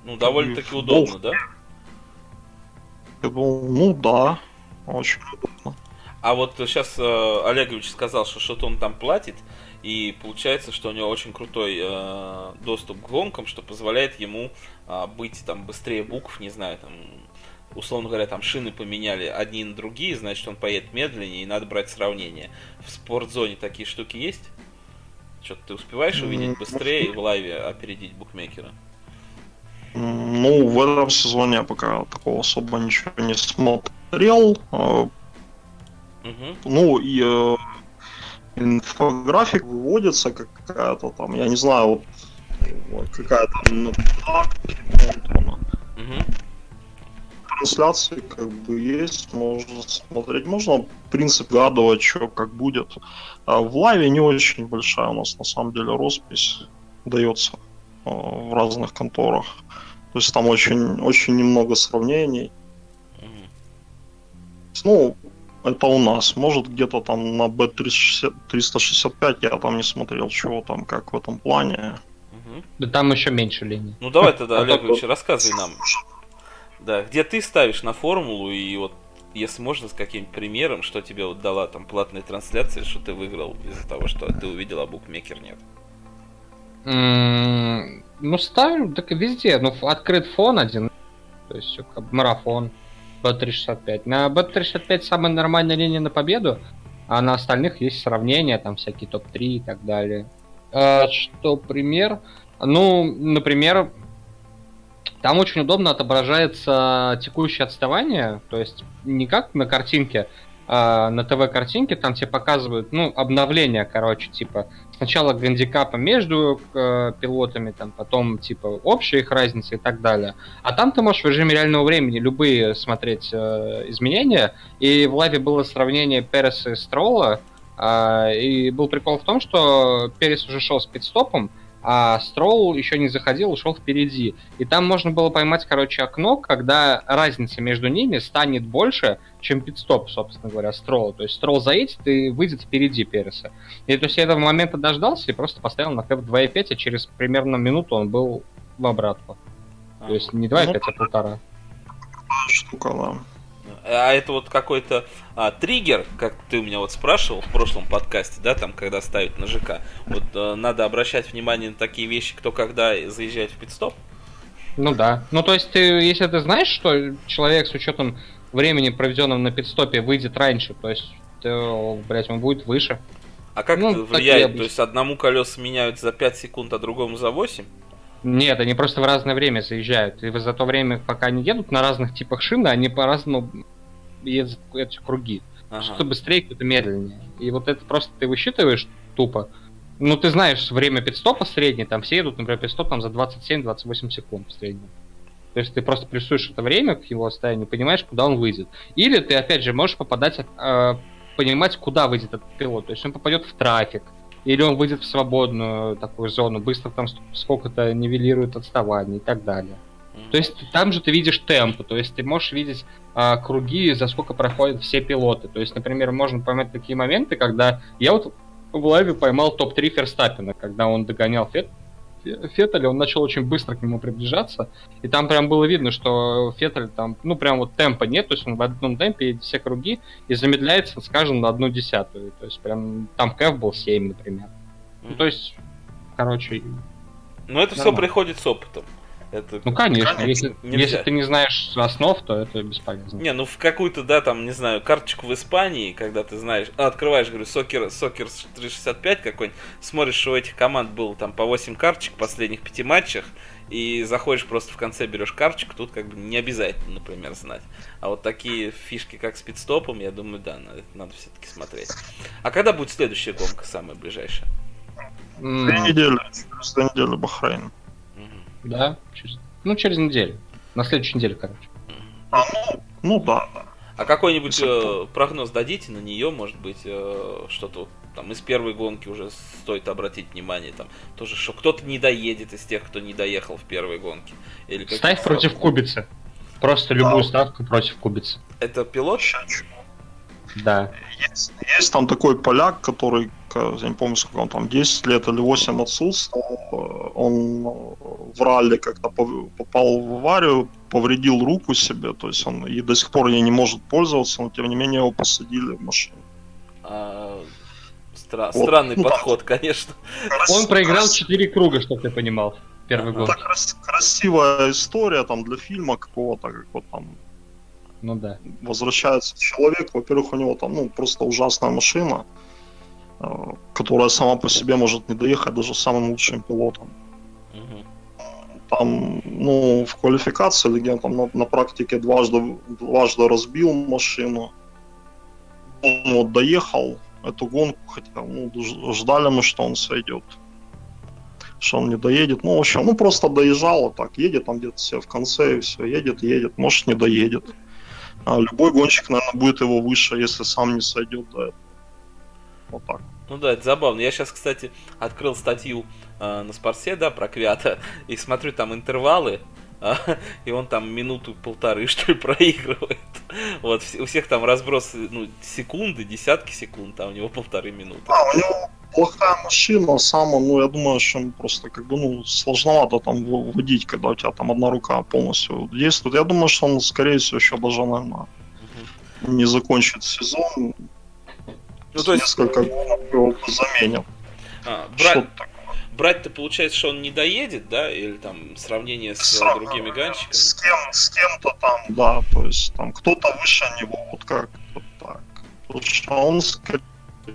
Ну, довольно-таки удобно, да? Ну да, очень удобно. А вот сейчас э, Олегович сказал, что что-то он там платит, и получается, что у него очень крутой э, доступ к гонкам, что позволяет ему э, быть там быстрее букв, не знаю, там условно говоря, там шины поменяли одни на другие, значит он поедет медленнее, и надо брать сравнение. В спортзоне такие штуки есть? Что-то ты успеваешь увидеть быстрее и в лайве опередить букмекера? Ну, в этом сезоне я пока такого особо ничего не смотрел. Угу. Ну, и э, инфографик выводится какая-то там, я не знаю, вот какая там на. Мгм. Трансляции как бы есть, можно смотреть. Можно, в принципе, гадывать, что как будет. А в лайве не очень большая у нас, на самом деле, роспись дается а, в разных конторах. То есть там очень, очень немного сравнений. Мгм. Ну, это у нас. Может, где-то там на B365 я там не смотрел, чего там, как в этом плане. Да там еще меньше линий. Ну давай тогда, А Олег так Ильич, рассказывай нам. Да, где ты ставишь на формулу и вот если можно с каким-нибудь примером, что тебе вот дала там платная трансляция, что ты выиграл из-за того, что ты увидел, а букмекер нет. Ну, ставим, так и везде. Ну, открыт фон один. То есть, как марафон. B365. На B365 самая нормальная линия на победу, а на остальных есть сравнения, там всякие топ-3 и так далее. А, что пример? Ну, например, там очень удобно отображается текущее отставание, то есть не как на картинке, а на ТВ-картинке там тебе показывают, ну, обновления, короче, типа, сначала гандикапа между э, пилотами, там, потом, типа, общая их разница и так далее. А там ты можешь в режиме реального времени любые смотреть э, изменения, и в лайве было сравнение Переса и Строла, а, и был прикол в том, что Перес уже шел с пидстопом, а Стролл еще не заходил, ушел впереди. И там можно было поймать, короче, окно, когда разница между ними станет больше, чем пидстоп, собственно говоря, Стролла. То есть Стролл заедет и выйдет впереди Переса. И то есть я этого момента дождался и просто поставил на кэп 2.5, а через примерно минуту он был в обратку. То есть не 2.5, а полтора. Штука, да. А это вот какой-то а, триггер, как ты у меня вот спрашивал в прошлом подкасте, да, там, когда ставят на ЖК. Вот э, надо обращать внимание на такие вещи, кто когда заезжает в пидстоп. Ну да. Ну то есть ты, если ты знаешь, что человек с учетом времени, проведенного на пидстопе, выйдет раньше, то есть, то, блядь, он будет выше. А как Ну, это влияет? То есть одному колеса меняют за 5 секунд, а другому за 8? Нет, они просто в разное время заезжают. И за то время, пока они едут на разных типах шины, они по-разному едут эти круги. Ага. Что-то быстрее, кто-то медленнее. И вот это просто ты высчитываешь тупо. Ну, ты знаешь время пидстопа среднее, там все едут, например, пидстоп там за 27-28 секунд в среднем. То есть ты просто плюсуешь это время к его состоянию, понимаешь, куда он выйдет. Или ты, опять же, можешь попадать, э, понимать, куда выйдет этот пилот. То есть он попадет в трафик, или он выйдет в свободную такую зону, быстро там ск- сколько-то нивелирует отставание и так далее. То есть там же ты видишь темп, то есть ты можешь видеть а, круги, за сколько проходят все пилоты. То есть, например, можно поймать такие моменты, когда я вот в лайве поймал топ-3 Ферстаппина, когда он догонял Фет... Фе- Феттеля, он начал очень быстро к нему приближаться, и там прям было видно, что Феттель там, ну прям вот темпа нет, то есть он в одном темпе едет все круги и замедляется, скажем, на одну десятую. То есть прям там кэф был 7, например. Ну, то есть, короче, Но это все нормально. приходит с опытом. Это... ну конечно, Конечно, если, нельзя. если ты не знаешь основ, то это бесполезно. Не, ну в какую-то, да, там, не знаю, карточку в Испании, когда ты знаешь, а, открываешь, говорю, Сокер, Сокер 365 какой-нибудь, смотришь, что у этих команд было там по 8 карточек в последних пяти матчах, и заходишь просто в конце, берешь карточку, тут как бы не обязательно, например, знать. А вот такие фишки, как с пидстопом, я думаю, да, надо, надо все-таки смотреть. А когда будет следующая гонка, самая ближайшая? Две недели, через две недели Бахрейн. Да, через- ну через неделю. На следующей неделе, короче. Ну да, да. А какой-нибудь э, прогноз дадите на нее, может быть, э, что-то вот там из первой гонки уже стоит обратить внимание, там тоже, что кто-то не доедет из тех, кто не доехал в первой гонке. Или Ставь против кубицы. Просто любую ставку против кубицы. Это пилот? Ща, Да. Есть, есть там такой поляк, который, я не помню, сколько он там, 10 лет или 8 отсутствовал. э, Он э, в ралли как-то попал в аварию, повредил руку себе, то есть он и до сих пор ей не может пользоваться, но тем не менее его посадили в машину. А, стра- Вот. Странный Ну, подход, конечно. Он проиграл Крас- 4 круга, чтобы ты понимал. Первый Ага. год. Так крас- красивая история там для фильма какого-то, как вот там Ну да. возвращается человек, во-первых, у него там ну, просто ужасная машина, э, которая сама по себе может не доехать даже самым лучшим пилотом. Мгм. Там, ну, в квалификации легенд там на, на практике дважды, дважды разбил машину. Он вот доехал эту гонку, хотя ну, ждали мы, что он сойдет. что он не доедет. Ну, в общем, ну просто доезжал, вот так, едет там где-то все в конце и все, едет, едет, может не доедет. А любой гонщик, наверное, будет его выше, если сам не сойдет до этого. Вот так. Ну да, это забавно. Я сейчас, кстати, открыл статью э, на Спорсе, да, про Квята, и смотрю там интервалы, а, и он там минуту-полторы, что ли, проигрывает. Вот, у всех там разброс, ну, секунды, десятки секунд, а у него полторы минуты. А, у него плохая машина, сам он, ну, я думаю, что он просто, как бы, ну, сложновато там водить, когда у тебя там одна рука полностью действует. Я думаю, что он, скорее всего, еще даже, наверное, не закончит сезон. Ну, то есть... Несколько гонок его заменят. А, брать, брать-то получается, что он не доедет, да, или там сравнение с, с другими гонщиками? С кем, с кем-то там, да, то есть там кто-то выше него, вот как вот так. Потому что он, скорее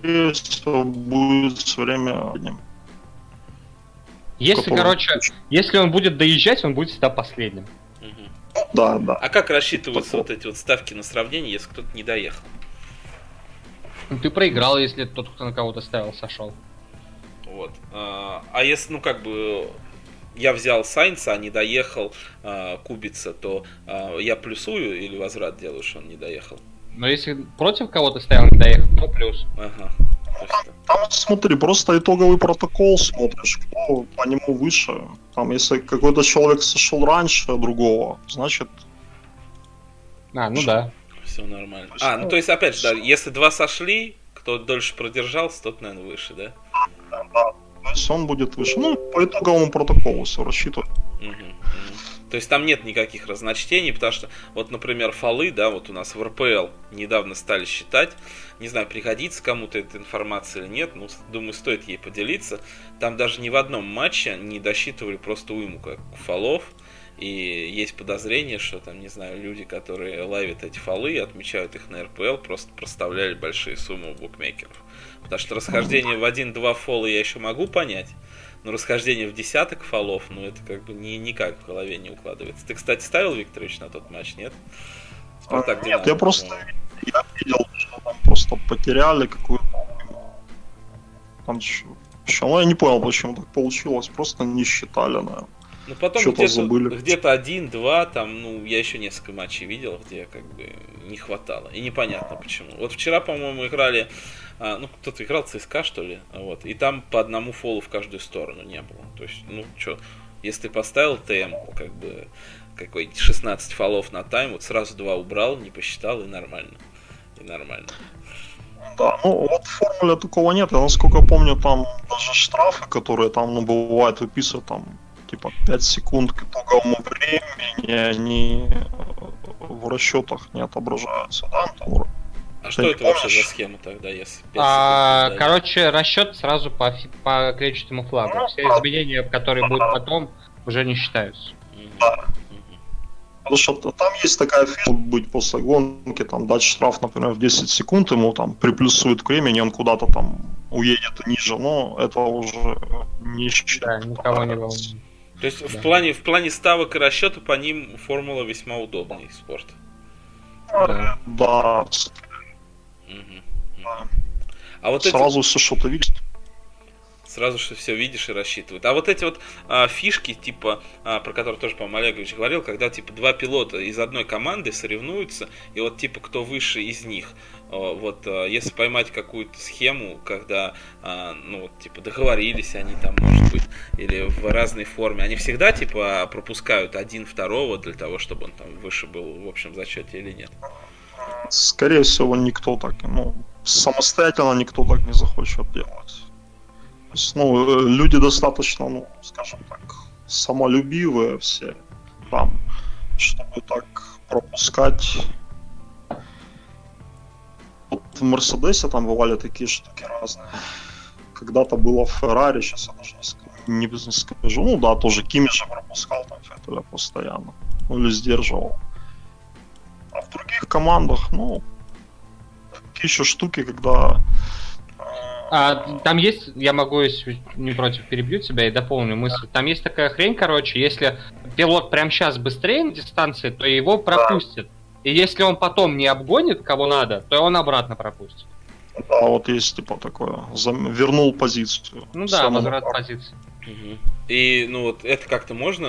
всего, будет все время одним. Если, короче, если он будет доезжать, он будет всегда последним. Угу. Да, да. А как рассчитываются так вот эти вот ставки на сравнение, если кто-то не доехал? Ну, ты проиграл, если тот, кто на кого-то ставил, сошел. Вот. А, а если, ну, как бы, я взял Сайнца, а не доехал а, Кубица, то а, я плюсую или возврат делаю, что он не доехал? Но если против кого-то ставил, не доехал, то плюс. Ага. Там, там, смотри, просто итоговый протокол смотришь, кто по нему выше. Там, если какой-то человек сошел раньше другого, значит... А, ну да. Все нормально. А, ну то есть, опять же, да, если два сошли, кто дольше продержался, тот, наверное, выше, да? да. То есть он будет выше. Ну, по итоговому протоколу все рассчитывать. То есть там нет никаких разночтений, потому что, вот, например, фолы, да, вот у нас в РПЛ недавно стали считать, не знаю, пригодится кому-то эта информация или нет, ну, думаю, стоит ей поделиться. Там даже ни в одном матче не досчитывали просто уйму как фолов, и есть подозрение, что там, не знаю, люди, которые ловят эти фолы и отмечают их на РПЛ, просто проставляли большие суммы у букмекеров. Потому что расхождение в один-два фола я еще могу понять, но расхождение в десяток фолов, ну это как бы ни, никак в голове не укладывается. Ты, кстати, ставил, Викторович, на тот матч, нет? Спартак, а, нет, я просто я видел, что там просто потеряли какую-то там еще, ну, я не понял, почему так получилось, просто не считали, наверное. Ну потом где-то, где-то один-два, там, ну, я еще несколько матчей видел, где как бы не хватало. И непонятно почему. Вот вчера, по-моему, играли а, ну, кто-то играл ЦСКА, что ли, вот, и там по одному фолу в каждую сторону не было. То есть, ну, что, если ты поставил ТМ, как бы, какой 16 фолов на тайм, вот сразу два убрал, не посчитал, и нормально. И нормально. Да, ну вот в формуле такого нет. Я насколько помню, там даже штрафы, которые там, ну, бывает выписывают там типа 5 секунд к итоговому времени, они в расчетах не отображаются, да? Там а что это вообще за схема тогда, если а, Короче, расчет сразу по, по клетчатому флагу. Все изменения, которые будут потом, уже не считаются. Да. Потому что там есть такая фишка, быть после гонки, там дать штраф, например, в 10 секунд, ему там приплюсуют к времени, он куда-то там уедет ниже, но это уже не считается. Да, никого не волнует. То есть да. в, плане, в плане ставок и расчета по ним формула весьма удобный спорт. Да, да а вот Сразу эти... что-то видишь. Сразу что все видишь и рассчитывают. А вот эти вот а, фишки, типа, а, про которые тоже, по-моему, Олегович говорил, когда типа два пилота из одной команды соревнуются, и вот типа кто выше из них. Вот а, если поймать какую-то схему, когда, а, ну вот, типа, договорились они там, может быть, или в разной форме, они всегда, типа, пропускают один второго для того, чтобы он там выше был в общем зачете или нет? Скорее всего, никто так, ну, самостоятельно никто так не захочет делать. То есть, ну, люди достаточно, ну, скажем так, самолюбивые все там, чтобы так пропускать. Вот в Мерседесе там бывали такие штуки разные. Когда-то было в Феррари, сейчас я даже не, скажу. Ну да, тоже Кими же пропускал там Феттеля постоянно. Ну или сдерживал. А в других командах, ну, еще штуки, когда... А, там есть, я могу, если не против, перебью тебя и дополню мысль. Там есть такая хрень, короче, если пилот прямо сейчас быстрее на дистанции, то его пропустят. И если он потом не обгонит кого надо, то он обратно пропустит. Да, вот есть типа такое. Зам... Вернул позицию. Ну да, возврат позиции. Мгм. И, ну вот, это как-то можно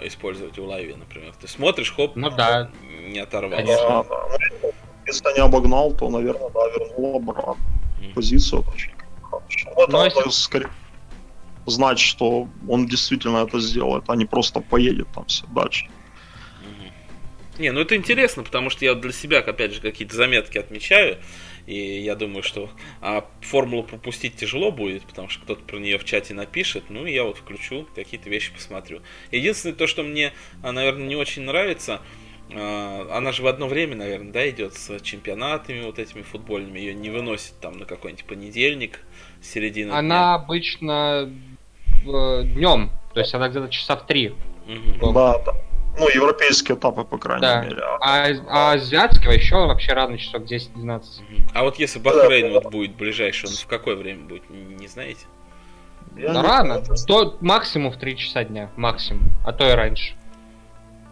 э, использовать в лайве, например? Ты смотришь, хоп, Ну да. не оторвался. Конечно. Да, да. Если не обогнал, то, наверное, да, вернул обратно. Позицию хорошо. Ну, это Ну, а если- скорее знать, что он действительно это сделает, а не просто поедет там все дальше. Не, ну это интересно, потому что я для себя, опять же, какие-то заметки отмечаю. И я думаю, что а, формулу пропустить тяжело будет, потому что кто-то про нее в чате напишет. Ну, и я вот включу, какие-то вещи посмотрю. Единственное, то, что мне, а, наверное, не очень нравится, она же в одно время, наверное, да, идет с чемпионатами вот этими футбольными. Ее не выносит там на какой-нибудь понедельник, середина Она обычно днем, то есть она где-то часа в три. дня. Ого. Да, да. Ну, европейские этапы, по крайней Да. мере. А А, а азиатского еще вообще рано, часов 10-12. Мгм. А вот если Бахрейн вот будет ближайший, он в какое время будет, не знаете? я Да не рано. знаю, То максимум в 3 часа дня. Максимум. А то и раньше.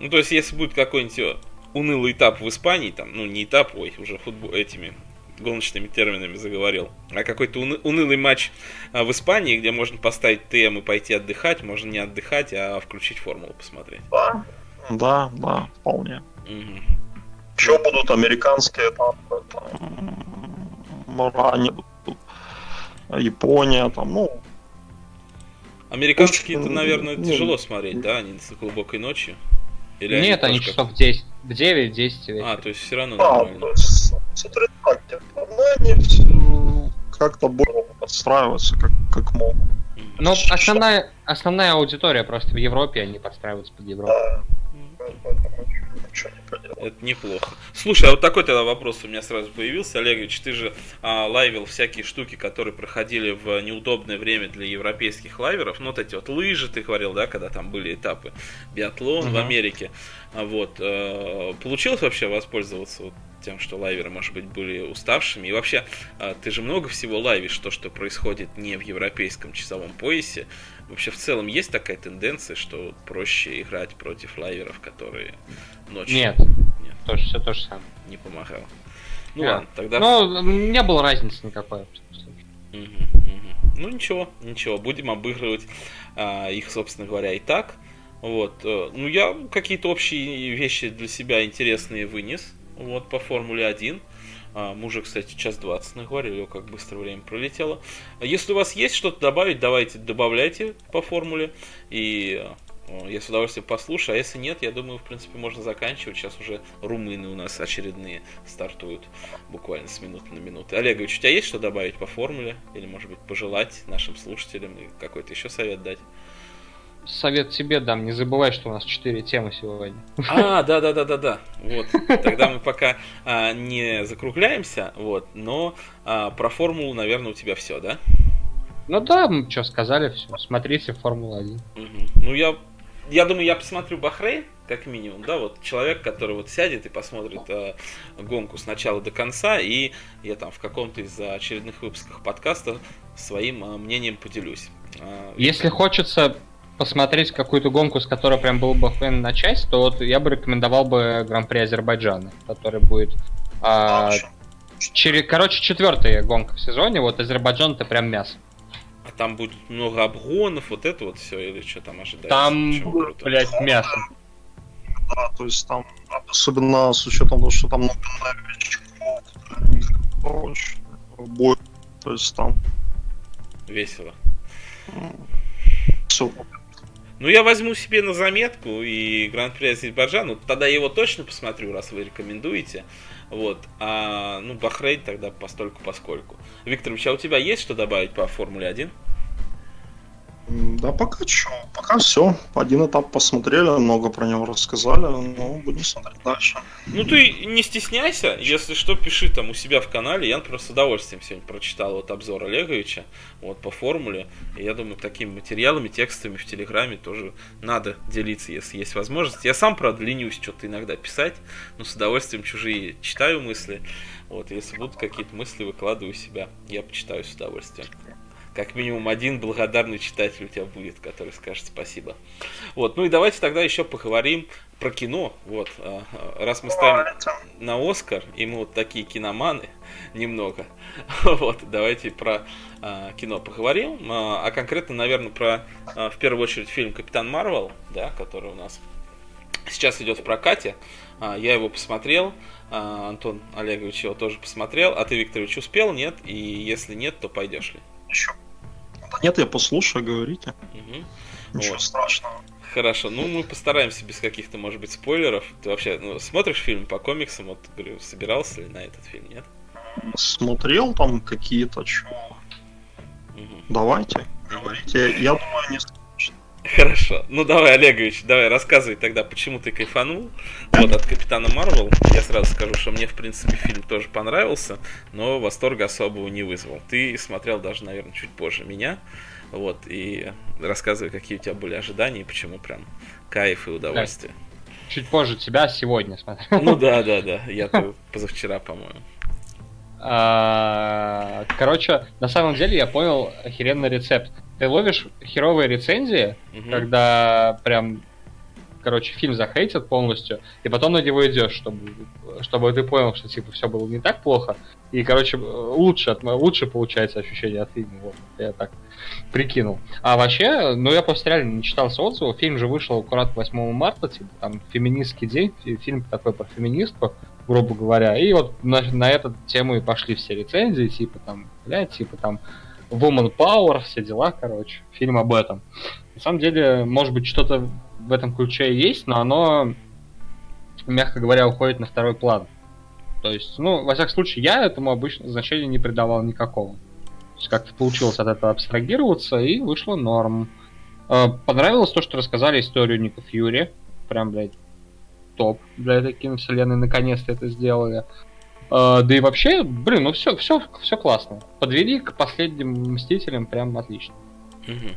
Ну, то есть, если будет какой-нибудь э, унылый этап в Испании, там, ну, не этап, ой, уже футбол, этими гоночными терминами заговорил, а какой-то уны- унылый матч а, в Испании, где можно поставить ТМ и пойти отдыхать, можно не отдыхать, а включить формулу посмотреть. Да, да, да, вполне. Мгм. Еще будут американские этапы, там, ранее Япония, там, ну, Американские, это, Очень, наверное, ну, тяжело смотреть, да, они с глубокой ночью? Или Нет, они тоже часов в 10. В 9-10 как- вечера. А, то есть все равно да, то нормально. типа, ну, они как-то более подстраиваются, как, как могут. Но основная, основная аудитория просто в Европе, они подстраиваются под Европу. Да, Это неплохо. Слушай, а вот такой тогда вопрос у меня сразу появился. Олегович, ты же а, лайвил всякие штуки, которые проходили в неудобное время для европейских лайверов. Ну, вот эти вот лыжи, ты говорил, да, когда там были этапы. Биатлон в Мгм. Америке. А вот. э, получилось вообще воспользоваться вот тем, что лайверы, может быть, были уставшими? И вообще, а, ты же много всего лайвишь, то, что происходит не в европейском часовом поясе. Вообще, в целом, есть такая тенденция, что проще играть против лайверов, которые ночью Нет, Нет. тоже все то же самое. не помогал. Ну А. ладно, тогда... Ну, не было разницы никакой. Мгм, мгм. Ну ничего, ничего, будем обыгрывать а, их, собственно говоря, и так. Вот. э, Ну, я какие-то общие вещи для себя интересные вынес. Вот, по Формуле 1. А, Мы уже, кстати, час 20 наговорили, как быстро время пролетело. А Если у вас есть что-то добавить, давайте добавляйте по формуле. И э, я с удовольствием послушаю. А если нет, я думаю, в принципе, можно заканчивать. Сейчас уже румыны у нас очередные стартуют буквально с минуты на минуту. Олегович, у тебя есть что добавить по формуле? Или, может быть, пожелать нашим слушателям какой-то еще совет дать? Совет тебе дам, не забывай, что у нас 4 темы сегодня. А, да, да, да, да, да. Вот. Тогда мы пока а, не закругляемся, вот, но а, про формулу, наверное, у тебя все, да? Ну да, мы что сказали, все. Смотрите Формулу-1. Мгм. Ну, я, я думаю, я посмотрю Бахрейн, как минимум, да, вот человек, который вот сядет и посмотрит а, гонку с начала до конца, и я там в каком-то из очередных выпусках подкаста своим а, мнением поделюсь. А, Если хочется посмотреть какую-то гонку, с которой прям был бы фэн на часть, то вот я бы рекомендовал бы Гран-при Азербайджана, который будет... а, чере- Короче, четвертая гонка в сезоне, вот Азербайджан это прям мясо. А там будет много обгонов, вот это вот все, или что там ожидается? Там, круто? блядь, мясо. Да, то есть там, особенно с учетом того, что там много новичков, очень бой, то есть там Весело. все Ну, я возьму себе на заметку и Гран-при Азербайджан, ну, тогда его точно посмотрю, раз вы рекомендуете. Вот. А, ну, Бахрейн тогда постольку поскольку. Викторович, а у тебя есть что добавить по Формуле 1? Да пока что, пока все. Один этап посмотрели, много про него рассказали, но будем смотреть дальше. Ну, ты не стесняйся, если что, пиши там у себя в канале. Я, например, с удовольствием сегодня прочитал вот обзор Олеговича вот по формуле. И я думаю, такими материалами, текстами в Телеграме тоже надо делиться, если есть возможность. Я сам, правда, ленюсь что-то иногда писать, но с удовольствием чужие читаю мысли. Вот, если будут какие-то мысли, выкладываю себя, я почитаю с удовольствием. Как минимум один благодарный читатель у тебя будет, который скажет спасибо. Вот, ну и давайте тогда еще поговорим про кино, вот, а, раз мы ставим на Оскар, и мы вот такие киноманы немного, вот, давайте про а, кино поговорим, а, а конкретно, наверное, про, а, в первую очередь, фильм «Капитан Марвел», да, который у нас сейчас идет в прокате, а, я его посмотрел, а, Антон Олегович его тоже посмотрел, а ты, Викторович, успел, нет? И если нет, то пойдешь ли? Еще. Да нет, я послушаю, говорите. Мгм. Ничего Вот. страшного. Хорошо, ну мы постараемся без каких-то, может быть, спойлеров. Ты вообще ну, смотришь фильм по комиксам? Вот, говорю, собирался ли на этот фильм, нет? Смотрел там какие-то, чё? Мгм. Давайте, говорите. Я думаю, не страшно. Хорошо. Ну давай, Олегович, давай рассказывай тогда, почему ты кайфанул вот от Капитана Марвел. Я сразу скажу, что мне, в принципе, фильм тоже понравился, но восторга особого не вызвал. Ты смотрел даже, наверное, чуть позже меня. Вот, и рассказывай, какие у тебя были ожидания и почему прям кайф и удовольствие. Чуть позже тебя сегодня, смотри. Ну да, да, да. Я-то позавчера, по-моему. А, Короче, на самом деле я понял охеренный рецепт. Ты ловишь херовые рецензии, Мгм. когда прям, короче, фильм захейтят полностью, и потом на него идешь, чтобы, чтобы ты понял, что типа все было не так плохо. И, короче, лучше, от- лучше получается ощущение от фильма. Вот, я так прикинул. А вообще, ну я просто реально не читался отзывов. Фильм же вышел аккурат 8 марта, типа там феминистский день, фи- фильм такой про феминистку, грубо говоря. И вот на, на эту тему и пошли все рецензии, типа там, блядь, типа там Woman Power, все дела, короче. Фильм об этом. На самом деле, может быть, что-то в этом ключе есть, но оно, мягко говоря, уходит на второй план. То есть, ну, во всяком случае, я этому обычно значения не придавал никакого. То есть как-то получилось от этого абстрагироваться, и вышло норм. Э, Понравилось то, что рассказали историю Ника Фьюри. Прям, блядь, топ для этой киновселенной. Наконец-то это сделали. Э, Да и вообще, блин, ну все, все, все классно. Подвели к последним Мстителям прям отлично. Мгм.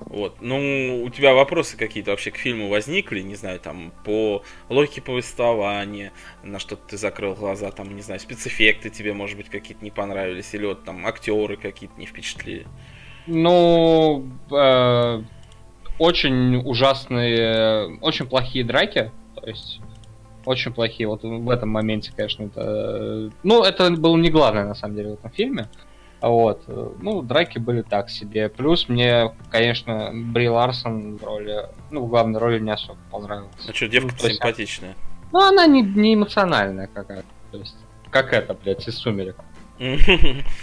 Вот. Ну, у тебя вопросы какие-то вообще к фильму возникли, не знаю, там, по логике повествования, на что ты закрыл глаза, там, не знаю, спецэффекты тебе, может быть, какие-то не понравились, или вот там актеры какие-то не впечатлили. Ну, э, очень ужасные, очень плохие драки. То есть, очень плохие. Вот в этом моменте, конечно, это... э, Ну, это было не главное, на самом деле, в этом фильме. Вот. э, Ну, драки были так себе. Плюс мне, конечно, Бри Ларсон в роли... Ну, в главной роли не особо понравилась. Ну что, девка Ну, то есть, симпатичная. Ну, она не, не эмоциональная какая-то. То есть, как это, блядь, из «Сумерек». Ну,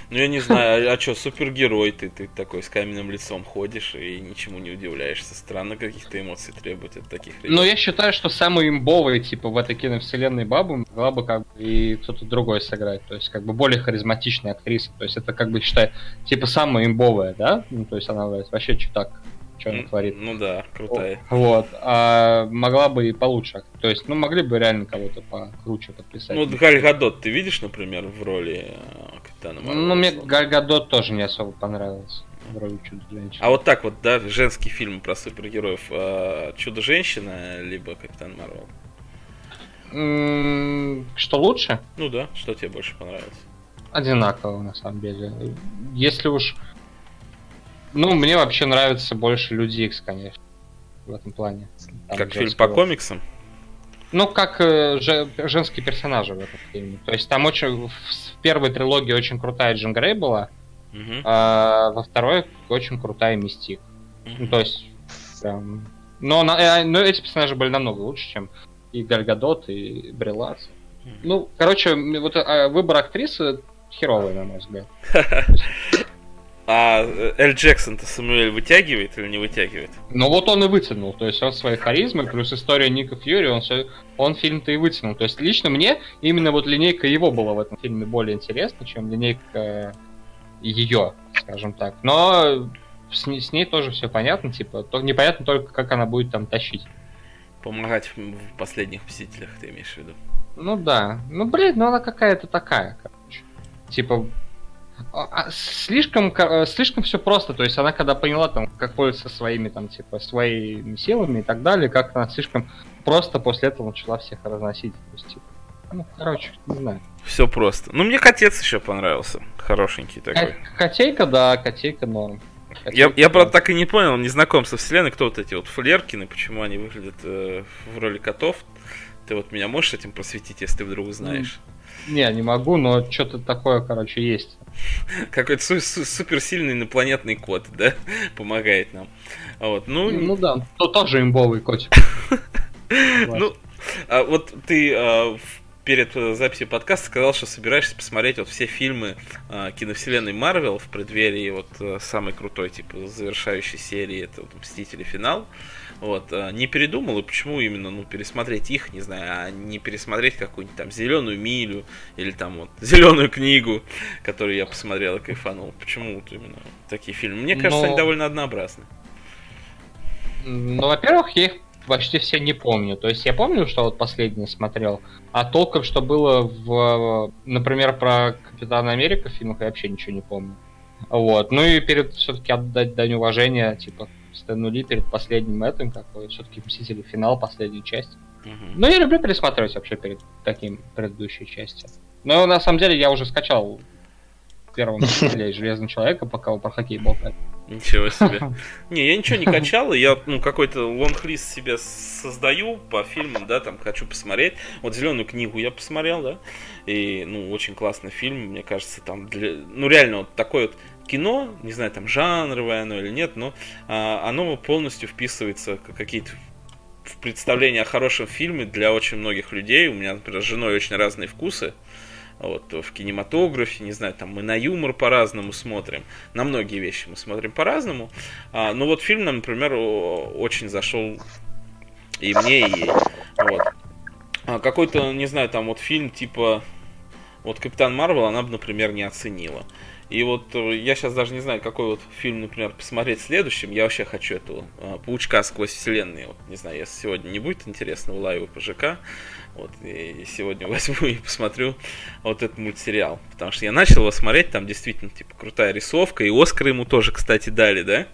я не знаю, а, что, супергерой ты, ты такой с каменным лицом ходишь и ничему не удивляешься. Странно каких-то эмоций требовать от таких ребят. Но я считаю, что самый имбовый, типа, в этой киновселенной бабу могла бы как бы и кто-то другой сыграть. То есть, как бы более харизматичная актриса. То есть, это как бы, считай, типа, самая имбовая, да? Ну, то есть, она вообще чутак, что она творит. Ну да, крутая. Вот. А могла бы и получше. То есть, ну, могли бы реально кого-то покруче подписать. Ну, вот Галь Гадот ты видишь, например, в роли э, Капитана Марвела? Ну, мне Галь Гадот тоже не особо понравился. В роли чудо-женщины. А вот так вот, да, женский фильм про супергероев э, Чудо-женщина, либо Капитан Марвел. Что лучше? Ну да, что тебе больше понравилось? одинаково, на самом деле. Если уж... Ну, мне вообще нравится больше Люди Икс, конечно, в этом плане. Там как фильм по комиксам? Ну, как э, же- женские персонажи в этом фильме. То есть там очень... В первой трилогии очень крутая Джин Грей была, Мгм. а во второй очень крутая Мистик. Ну, Мгм. то есть, прям... Но, на- э, но эти персонажи были намного лучше, чем и Галь Гадот, и Бри Ларсон. Мгм. Ну, короче, вот э, выбор актрисы херовый, на мой взгляд. А э, Эль Джексон-то Самуэль вытягивает или не вытягивает? Ну вот он и вытянул, то есть он своей харизмой, плюс история Ника Фьюри, он, всё- он фильм-то и вытянул. То есть лично мне именно вот линейка его была в этом фильме более интересна, чем линейка ее, скажем так. Но с, ней- с ней тоже все понятно, типа, то, непонятно только, как она будет там тащить. Помогать в последних Мстителях, ты имеешь в виду? Ну да. Ну, блин, ну она какая-то такая, короче. Типа, слишком, ко- э, слишком все просто. То есть она когда поняла, там, как пользоваться своими, там, типа, своими силами и так далее, как она слишком просто после этого начала всех разносить. То есть, типа, ну, короче, не знаю. Все просто. Ну, мне котец еще понравился. Хорошенький такой. Ко- Котейка, да, котейка норм. Я, я, правда, так и не понял, не знаком со вселенной, кто вот эти вот флеркины, почему они выглядят э, в роли котов. Ты вот меня можешь этим просветить, если ты вдруг знаешь? Не, не могу, но что-то такое, короче, есть. Какой-то су- су- суперсильный инопланетный кот, да, помогает нам. Вот, ну, Ну да, то тоже имбовый котик. ну, а вот ты а, перед э, записью подкаста сказал, что собираешься посмотреть вот все фильмы а, киновселенной Марвел в преддверии вот э, самой крутой, типа, завершающей серии, это вот Мстители финал. Вот, а, не передумал, и почему именно, ну, пересмотреть их, не знаю, а не пересмотреть какую-нибудь там зеленую милю или там вот зеленую книгу, которую я посмотрел и кайфанул. Почему вот именно такие фильмы? Мне кажется, Но- они довольно однообразны. Ну, во-первых, я их почти все не помню. То есть я помню, что вот последний смотрел, а толком, что было в, например, про Капитана Америка в фильмах, я вообще ничего не помню. Вот. Ну и перед все-таки отдать дань уважения, типа, Стэну Ли перед последним этим, какой все-таки Мстители финал, последняя часть. Мгм. Ну, я люблю пересматривать вообще перед таким предыдущей частью. Но на самом деле я уже скачал первого Мстителя и Железного Человека, пока вы про хоккей болтали. Ничего себе. Не, я ничего не качал, я ну какой-то лонг-лист себе создаю по фильмам, да, там хочу посмотреть. Вот зеленую книгу я посмотрел, да, и ну очень классный фильм, мне кажется, там для, ну реально вот такое вот кино, не знаю, там жанровое оно или нет, но а, оно полностью вписывается как какие-то в представление о хорошем фильме для очень многих людей. У меня, например, с женой очень разные вкусы. Вот, в кинематографе, не знаю, там мы на юмор по-разному смотрим, на многие вещи мы смотрим по-разному. А, но вот фильм например, очень зашел и мне, и ей. Вот. А, какой-то, не знаю, там вот фильм типа вот Капитан Марвел она бы, например, не оценила. И вот э, я сейчас даже не знаю, какой вот фильм, например, посмотреть следующим. Я вообще хочу эту э, Паучка сквозь вселенные. Вот, не знаю, если сегодня не будет интересно, улаю по ЖК. Вот, и сегодня возьму и посмотрю вот этот мультсериал. Потому что я начал его смотреть, там действительно, типа, крутая рисовка. И Оскар ему тоже, кстати, дали, да?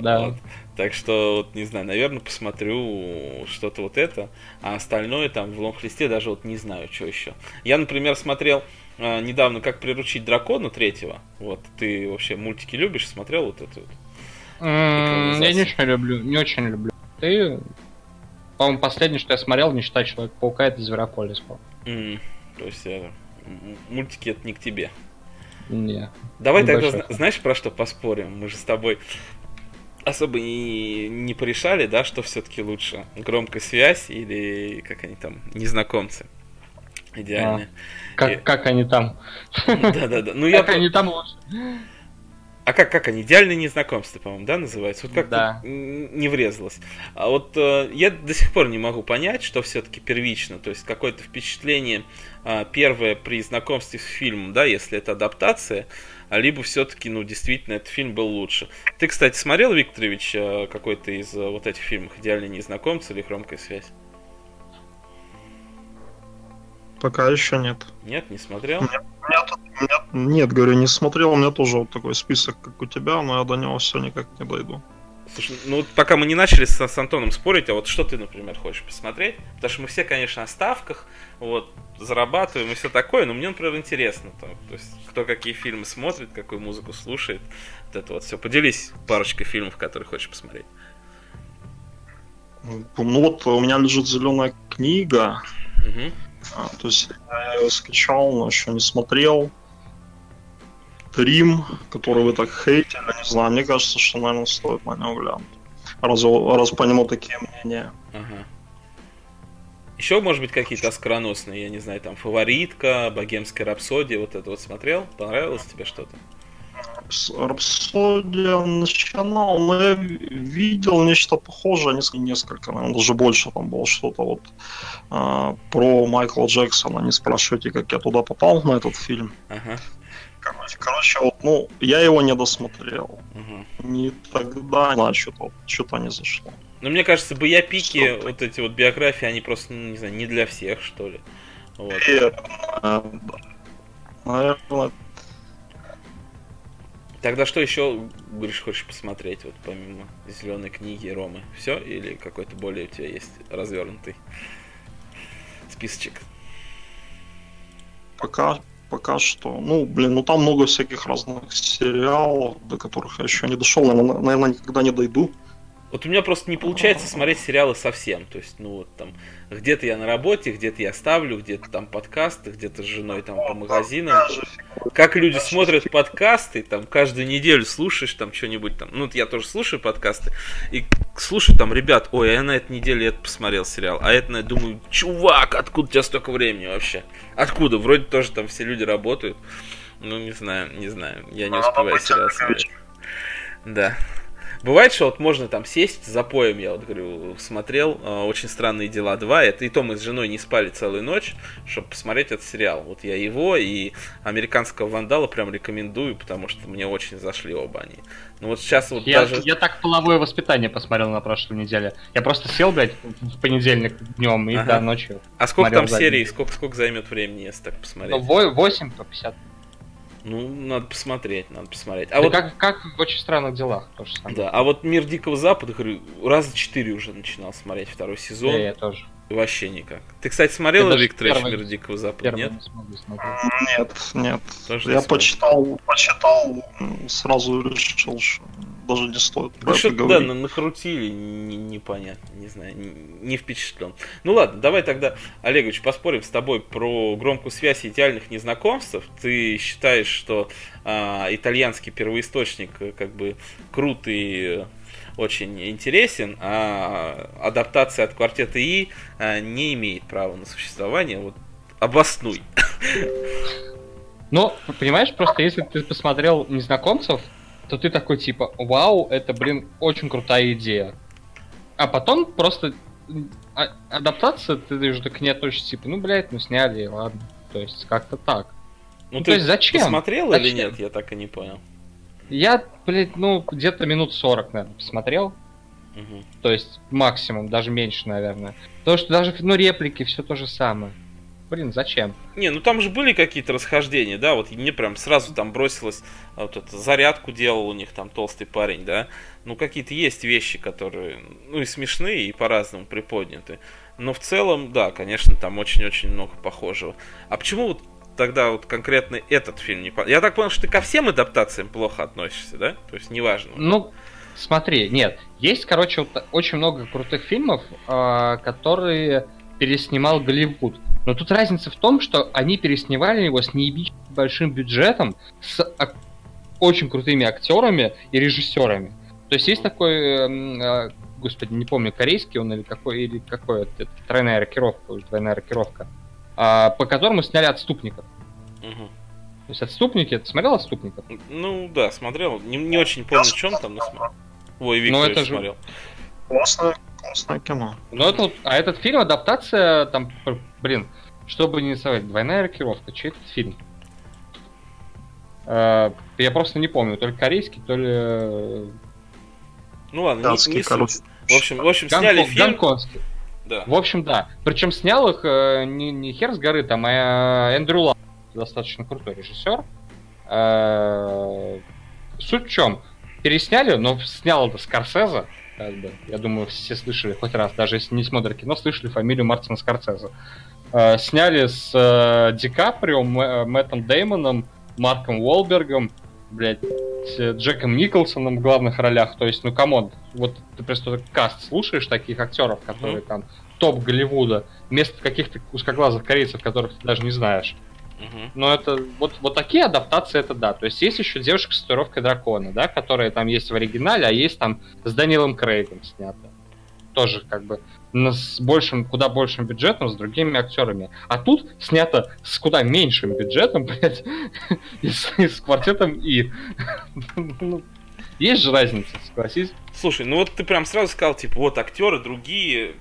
Да. вот. Так что, вот, не знаю, наверное, посмотрю что-то вот это. А остальное там в лонг-листе даже вот не знаю, что еще. Я, например, смотрел э, недавно «Как приручить дракона» третьего. Вот, ты вообще мультики любишь? Смотрел вот это вот? М, Я не очень люблю, не очень люблю. Ты, по-моему, последнее, что я смотрел, не считая Человека-паука, это Зверополис. по М, То есть, э, мультики это не к тебе. Не. Давай тогда, фан. знаешь, про что поспорим? Мы же с тобой особо и не порешали, да, что все-таки лучше? Громкая связь или как они там, незнакомцы? Идеальные. Как, И- как они там? Да-да-да. Ну я... Как про- они там лучше? А как, как они? Идеальные незнакомства, по-моему, да, называется? Вот как Да. не врезалось. А вот э, я до сих пор не могу понять, что все-таки первично. То есть какое-то впечатление а, первое при знакомстве с фильмом, да, если это адаптация, а либо все-таки, ну, действительно, этот фильм был лучше. Ты, кстати, смотрел, Викторович, э, какой-то из э, вот этих фильмов «Идеальные незнакомцы» или «Громкая связь»? Пока еще нет. Нет, не смотрел? Тут- у меня- нет, говорю, не смотрел. У меня тоже вот такой список, как у тебя, но я до него все никак не дойду. Слушай, ну вот пока мы не начали с, с Антоном спорить, а вот что ты, например, хочешь посмотреть? Потому что мы все, конечно, о ставках, вот, зарабатываем и все такое, но мне, например, интересно, там, то есть, кто какие фильмы смотрит, какую музыку слушает, вот это вот все. Поделись парочкой фильмов, которые хочешь посмотреть. Ну вот у меня лежит зеленая книга. Мгм. А, то есть я ее скачал, но еще не смотрел. Трим, который вы так хейтили, не знаю, мне кажется, что, наверное, стоит на него глянуть. Раз, раз по нему такие мнения. Ага. Еще, может быть, какие-то оскароносные, я не знаю, там, «Фаворитка», «Богемская рапсодия», вот это вот смотрел? Понравилось тебе что-то? Рапсодия начинал, но я ви- видел нечто похожее, несколько, несколько наверное, даже больше там было что-то вот а, про Майкла Джексона. Не спрашивайте, как я туда попал на этот фильм. Ага. Короче, короче, вот, ну, я его не досмотрел. ага. Не тогда, знаю, что-то, что-то не зашло. Ну, мне кажется, боепики, Что? вот эти вот биографии, они просто, ну, не знаю, не для всех, что ли. Вот. И, э, наверное, Тогда что еще, говоришь, хочешь посмотреть, вот помимо зеленой книги Ромы? Все? Или какой-то более у тебя есть развернутый списочек? пока, пока что. Ну, блин, ну там много всяких разных сериалов, до которых я еще не дошел, наверное, наверное никогда не дойду. Вот у меня просто не получается смотреть сериалы совсем. То есть, ну вот там, где-то я на работе, где-то я ставлю, где-то там подкасты, где-то с женой там по магазинам. Как люди смотрят подкасты, там каждую неделю слушаешь там что-нибудь там. Ну, вот я тоже слушаю подкасты. И слушаю там, ребят, ой, а я на этой неделе это посмотрел сериал. А это, я думаю, чувак, откуда у тебя столько времени вообще? Откуда? Вроде тоже там все люди работают. Ну, не знаю, не знаю. Я не успеваю сериал смотреть. Да. Бывает, что вот можно там сесть за поем, я вот говорю, смотрел э, «Очень странные дела 2», это и то мы с женой не спали целую ночь, чтобы посмотреть этот сериал. Вот я его и «Американского вандала» прям рекомендую, потому что мне очень зашли оба они. Ну вот сейчас вот я, даже... Я так половое воспитание посмотрел на прошлой неделе. Я просто сел, блядь, в понедельник днем и Ага. до ночью. А сколько там серий, сколько, сколько займет времени, если так посмотреть? Ну, во- 8 по 50. Ну, надо посмотреть, надо посмотреть. А Да вот, как, как в очень странных делах, то же самое. да, а вот «Мир Дикого Запада», говорю, раза четыре уже начинал смотреть второй сезон. Да, я тоже. Вообще никак. Ты, кстати, смотрел Виктор первый- «Мир Дикого Запада», нет? не. Нет, нет. Тоже не я смотрел. почитал, почитал, сразу решил, что даже не стоит Ну что-то, да, на- накрутили, не- непонятно, не знаю, не, не впечатлен. Ну ладно, давай тогда, Олегович, поспорим с тобой про громкую связь идеальных незнакомцев. Ты считаешь, что а, итальянский первоисточник э, как бы крут и э, очень интересен, а адаптация от квартета И а, не имеет права на существование. Вот обоснуй. Ну, понимаешь, просто если ты посмотрел незнакомцев, то ты такой типа, вау, это, блин, очень крутая идея. А потом просто а- адаптация, ты уже так не относишься, типа, ну, блядь, ну сняли, ладно. То есть как-то так. Ну, Ну, ты то есть зачем? посмотрел или Зачем? нет, я так и не понял. Я, блядь, ну, где-то минут 40, наверное, посмотрел. Мгм. То есть максимум, даже меньше, наверное. Потому что даже, ну, реплики, все то же самое. Блин, зачем? Не, ну там же были какие-то расхождения, да, вот мне прям сразу там бросилось, а, вот это, зарядку делал у них там толстый парень, да, ну какие-то есть вещи, которые, ну и смешные, и по-разному приподняты, но в целом, да, конечно, там очень-очень много похожего. А почему вот тогда вот конкретно этот фильм не... Я так понял, что ты ко всем адаптациям плохо относишься, да? То есть неважно. Ну, смотри, нет. Есть, короче, вот очень много крутых фильмов, а, которые переснимал Голливуд. Но тут разница в том, что они переснимали его с неебически большим бюджетом, с очень крутыми актерами и режиссерами. То есть есть такой, эм, а, господи, не помню, корейский он или какой, или какой, это, это тройная рокировка, уж двойная рокировка, а, по которому сняли отступников. Мгм. То есть отступники, ты смотрел отступников? Ну да, смотрел, не, не очень помню, в чем там, но смотрел. Ой, Ну, Виктор это же- смотрел. Классное, классное кино. Ну, это, вот- а этот фильм адаптация, там, блин, чтобы не совать, двойная рокировка, чей этот фильм? Э, я просто не помню, то ли корейский, то ли... э, Ну ладно, не, Датский, не короче. В общем, в общем, сняли Гонкон- фильм. гонконгский. Да. В общем, да. Причем снял их э, не, не хер с горы, там, а Эндрю Лав, достаточно крутой режиссер. Э, Суть в чем? Пересняли, но снял это Скорсезе. Как бы, я думаю, все слышали хоть раз, даже если не смотрят кино, слышали фамилию Мартина Скорсезе. Э, Сняли с э, Ди Каприо, Мэ- Мэттом Деймоном, Марком Уолбергом, блядь, с Джеком Николсоном в главных ролях. То есть, ну, come on, вот ты просто каст слушаешь таких актеров, которые Мгм. там топ Голливуда, вместо каких-то узкоглазых корейцев, которых ты даже не знаешь. Но это вот, вот такие адаптации это да. То есть есть еще девушка с татуировкой дракона, да, которая там есть в оригинале, а есть там с Дэниелом Крейгом снято. Тоже как бы с большим, куда большим бюджетом, с другими актерами. А тут снято с куда меньшим бюджетом, блядь, и с, и квартетом И. Ну, Есть же разница, согласись. Слушай, ну вот ты прям сразу сказал, типа, вот актеры другие,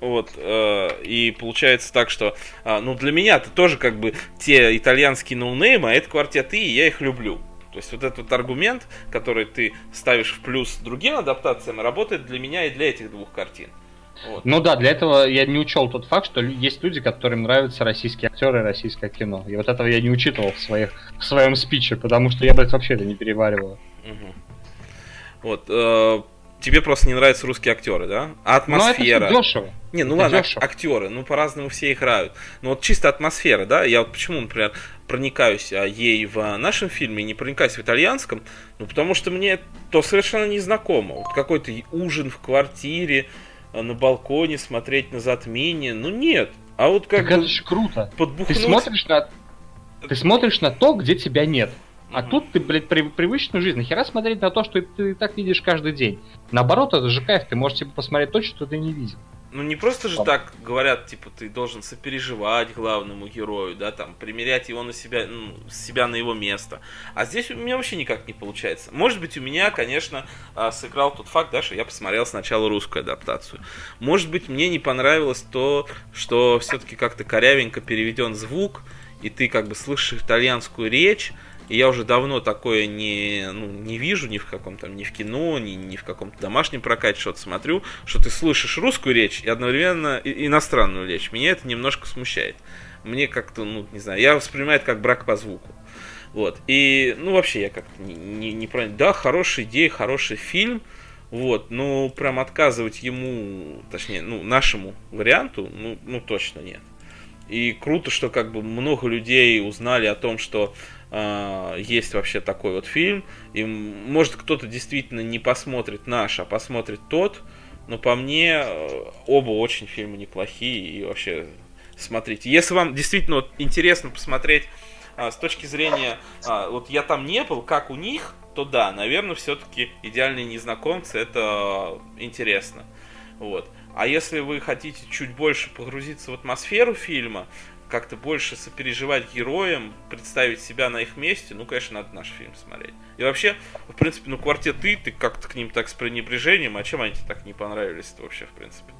вот, э, и получается так, что, а, ну, для меня это тоже как бы те итальянские ноунеймы, а это квартеты, и я их люблю. То есть вот этот вот аргумент, который ты ставишь в плюс другим адаптациям, работает для меня и для этих двух картин. Вот. Ну да, для этого я не учел тот факт, что есть люди, которым нравятся российские актеры и российское кино. И вот этого я не учитывал в, своих, в своем спиче, потому что я, блядь, вообще это не перевариваю. Мгм. Вот. э, тебе просто не нравятся русские актеры, да? А атмосфера. Но это дешево. Не, ну Это ладно, дешево. актеры, ну по-разному все играют. Но вот чисто атмосфера, да, я вот почему, например, проникаюсь а, ей в нашем фильме, не проникаюсь в итальянском, ну, потому что мне то совершенно незнакомо. Вот какой-то ужин в квартире, а, на балконе смотреть на затмение, ну нет. А вот как так это же круто. Подбухнуть... Ты смотришь на... Ты смотришь на то, где тебя нет. А mm-hmm. тут ты, блядь, при, привычную жизнь. Нахера смотреть на то, что ты, ты так видишь каждый день? Наоборот, это же кайф, ты можешь типа посмотреть то, что ты не видел. Ну не просто же так говорят, типа, ты должен сопереживать главному герою, да, там, примерять его на себя, ну, себя на его место. А здесь у меня вообще никак не получается. Может быть, у меня, конечно, а, сыграл тот факт, да, что я посмотрел сначала русскую адаптацию. Может быть, мне не понравилось то, что все-таки как-то корявенько переведен звук, и ты как бы слышишь итальянскую речь, и я уже давно такое не, ну, не вижу ни в каком там, ни в кино, ни, ни в каком-то домашнем прокате что-то смотрю, что ты слышишь русскую речь и одновременно иностранную речь. Меня это немножко смущает. Мне как-то, ну, не знаю, я воспринимаю это как брак по звуку. Вот. И, ну, вообще, я как-то не, не, не правильно. Да, хорошая идея, хороший фильм. Вот, ну, прям отказывать ему, точнее, ну, нашему варианту, ну, ну, точно нет. И круто, что как бы много людей узнали о том, что э, есть вообще такой вот фильм. И может кто-то действительно не посмотрит наш, а посмотрит тот. Но по мне э, оба очень фильмы неплохие и вообще смотрите. Если вам действительно вот, интересно посмотреть а, с точки зрения, а, вот я там не был, как у них, то да, наверное, все-таки идеальные незнакомцы это интересно. Вот. А если вы хотите чуть больше погрузиться в атмосферу фильма, как-то больше сопереживать героям, представить себя на их месте, ну, конечно, надо наш фильм смотреть. И вообще, в принципе, ну, квартеты, ты как-то к ним так с пренебрежением, а чем они тебе так не понравились-то вообще, в принципе?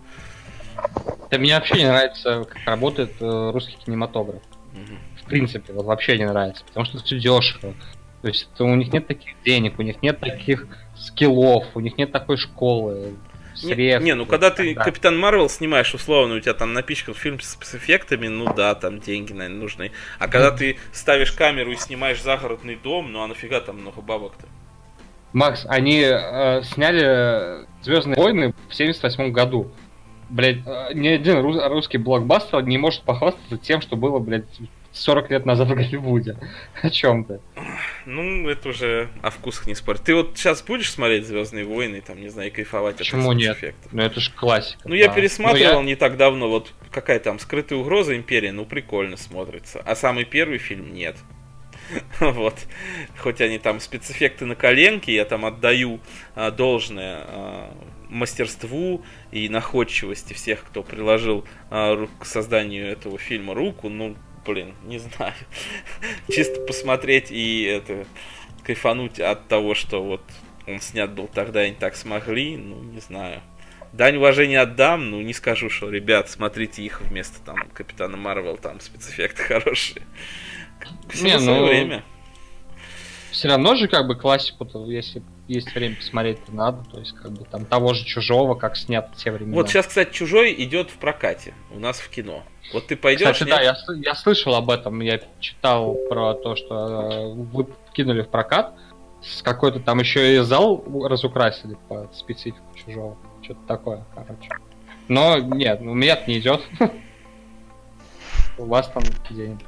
Да мне вообще не нравится, как работает э, русский кинематограф. Угу. В принципе, вот вообще не нравится, потому что все дешево. То есть у них нет таких денег, у них нет таких скиллов, у них нет такой школы средств. Не, не ну когда ты Капитан Марвел снимаешь, условно, у тебя там напичкан фильм с спецэффектами, ну да, там деньги, наверное, нужны. А когда ты ставишь камеру и снимаешь загородный дом, ну а нафига там много бабок-то? Макс, они э, сняли Звездные войны в 78 году. Блять, э, ни один рус- русский блокбастер не может похвастаться тем, что было, блядь, 40 лет назад в Голливуде. О чем ты? Ну, это уже о вкусах не спорить. Ты вот сейчас будешь смотреть Звездные войны, там, не знаю, кайфовать Почему от нет? Эффектов? Ну, это же классика. Ну, да. я пересматривал ну, я... не так давно, вот какая там скрытая угроза империи, ну, прикольно смотрится. А самый первый фильм нет. вот. Хоть они там спецэффекты на коленке, я там отдаю а, должное а, мастерству и находчивости всех, кто приложил а, к созданию этого фильма руку, ну, блин, не знаю. Чисто посмотреть и это кайфануть от того, что вот он снят был тогда и не так смогли, ну, не знаю. Дань уважения отдам, ну, не скажу, что, ребят, смотрите их вместо там Капитана Марвел, там спецэффекты хорошие. Все не, ну, время. Все равно же, как бы, классику, если есть время посмотреть, то надо. То есть, как бы, там, того же Чужого, как снят в те времена. Вот сейчас, кстати, Чужой идет в прокате у нас в кино. Вот ты пойдешь. Кстати, нет? да, я, я слышал об этом. Я читал про то, что э, вы кинули в прокат. С какой-то там еще и зал разукрасили по специфику чужого. Что-то такое, короче. Но нет, у меня не идет. У вас там где-нибудь.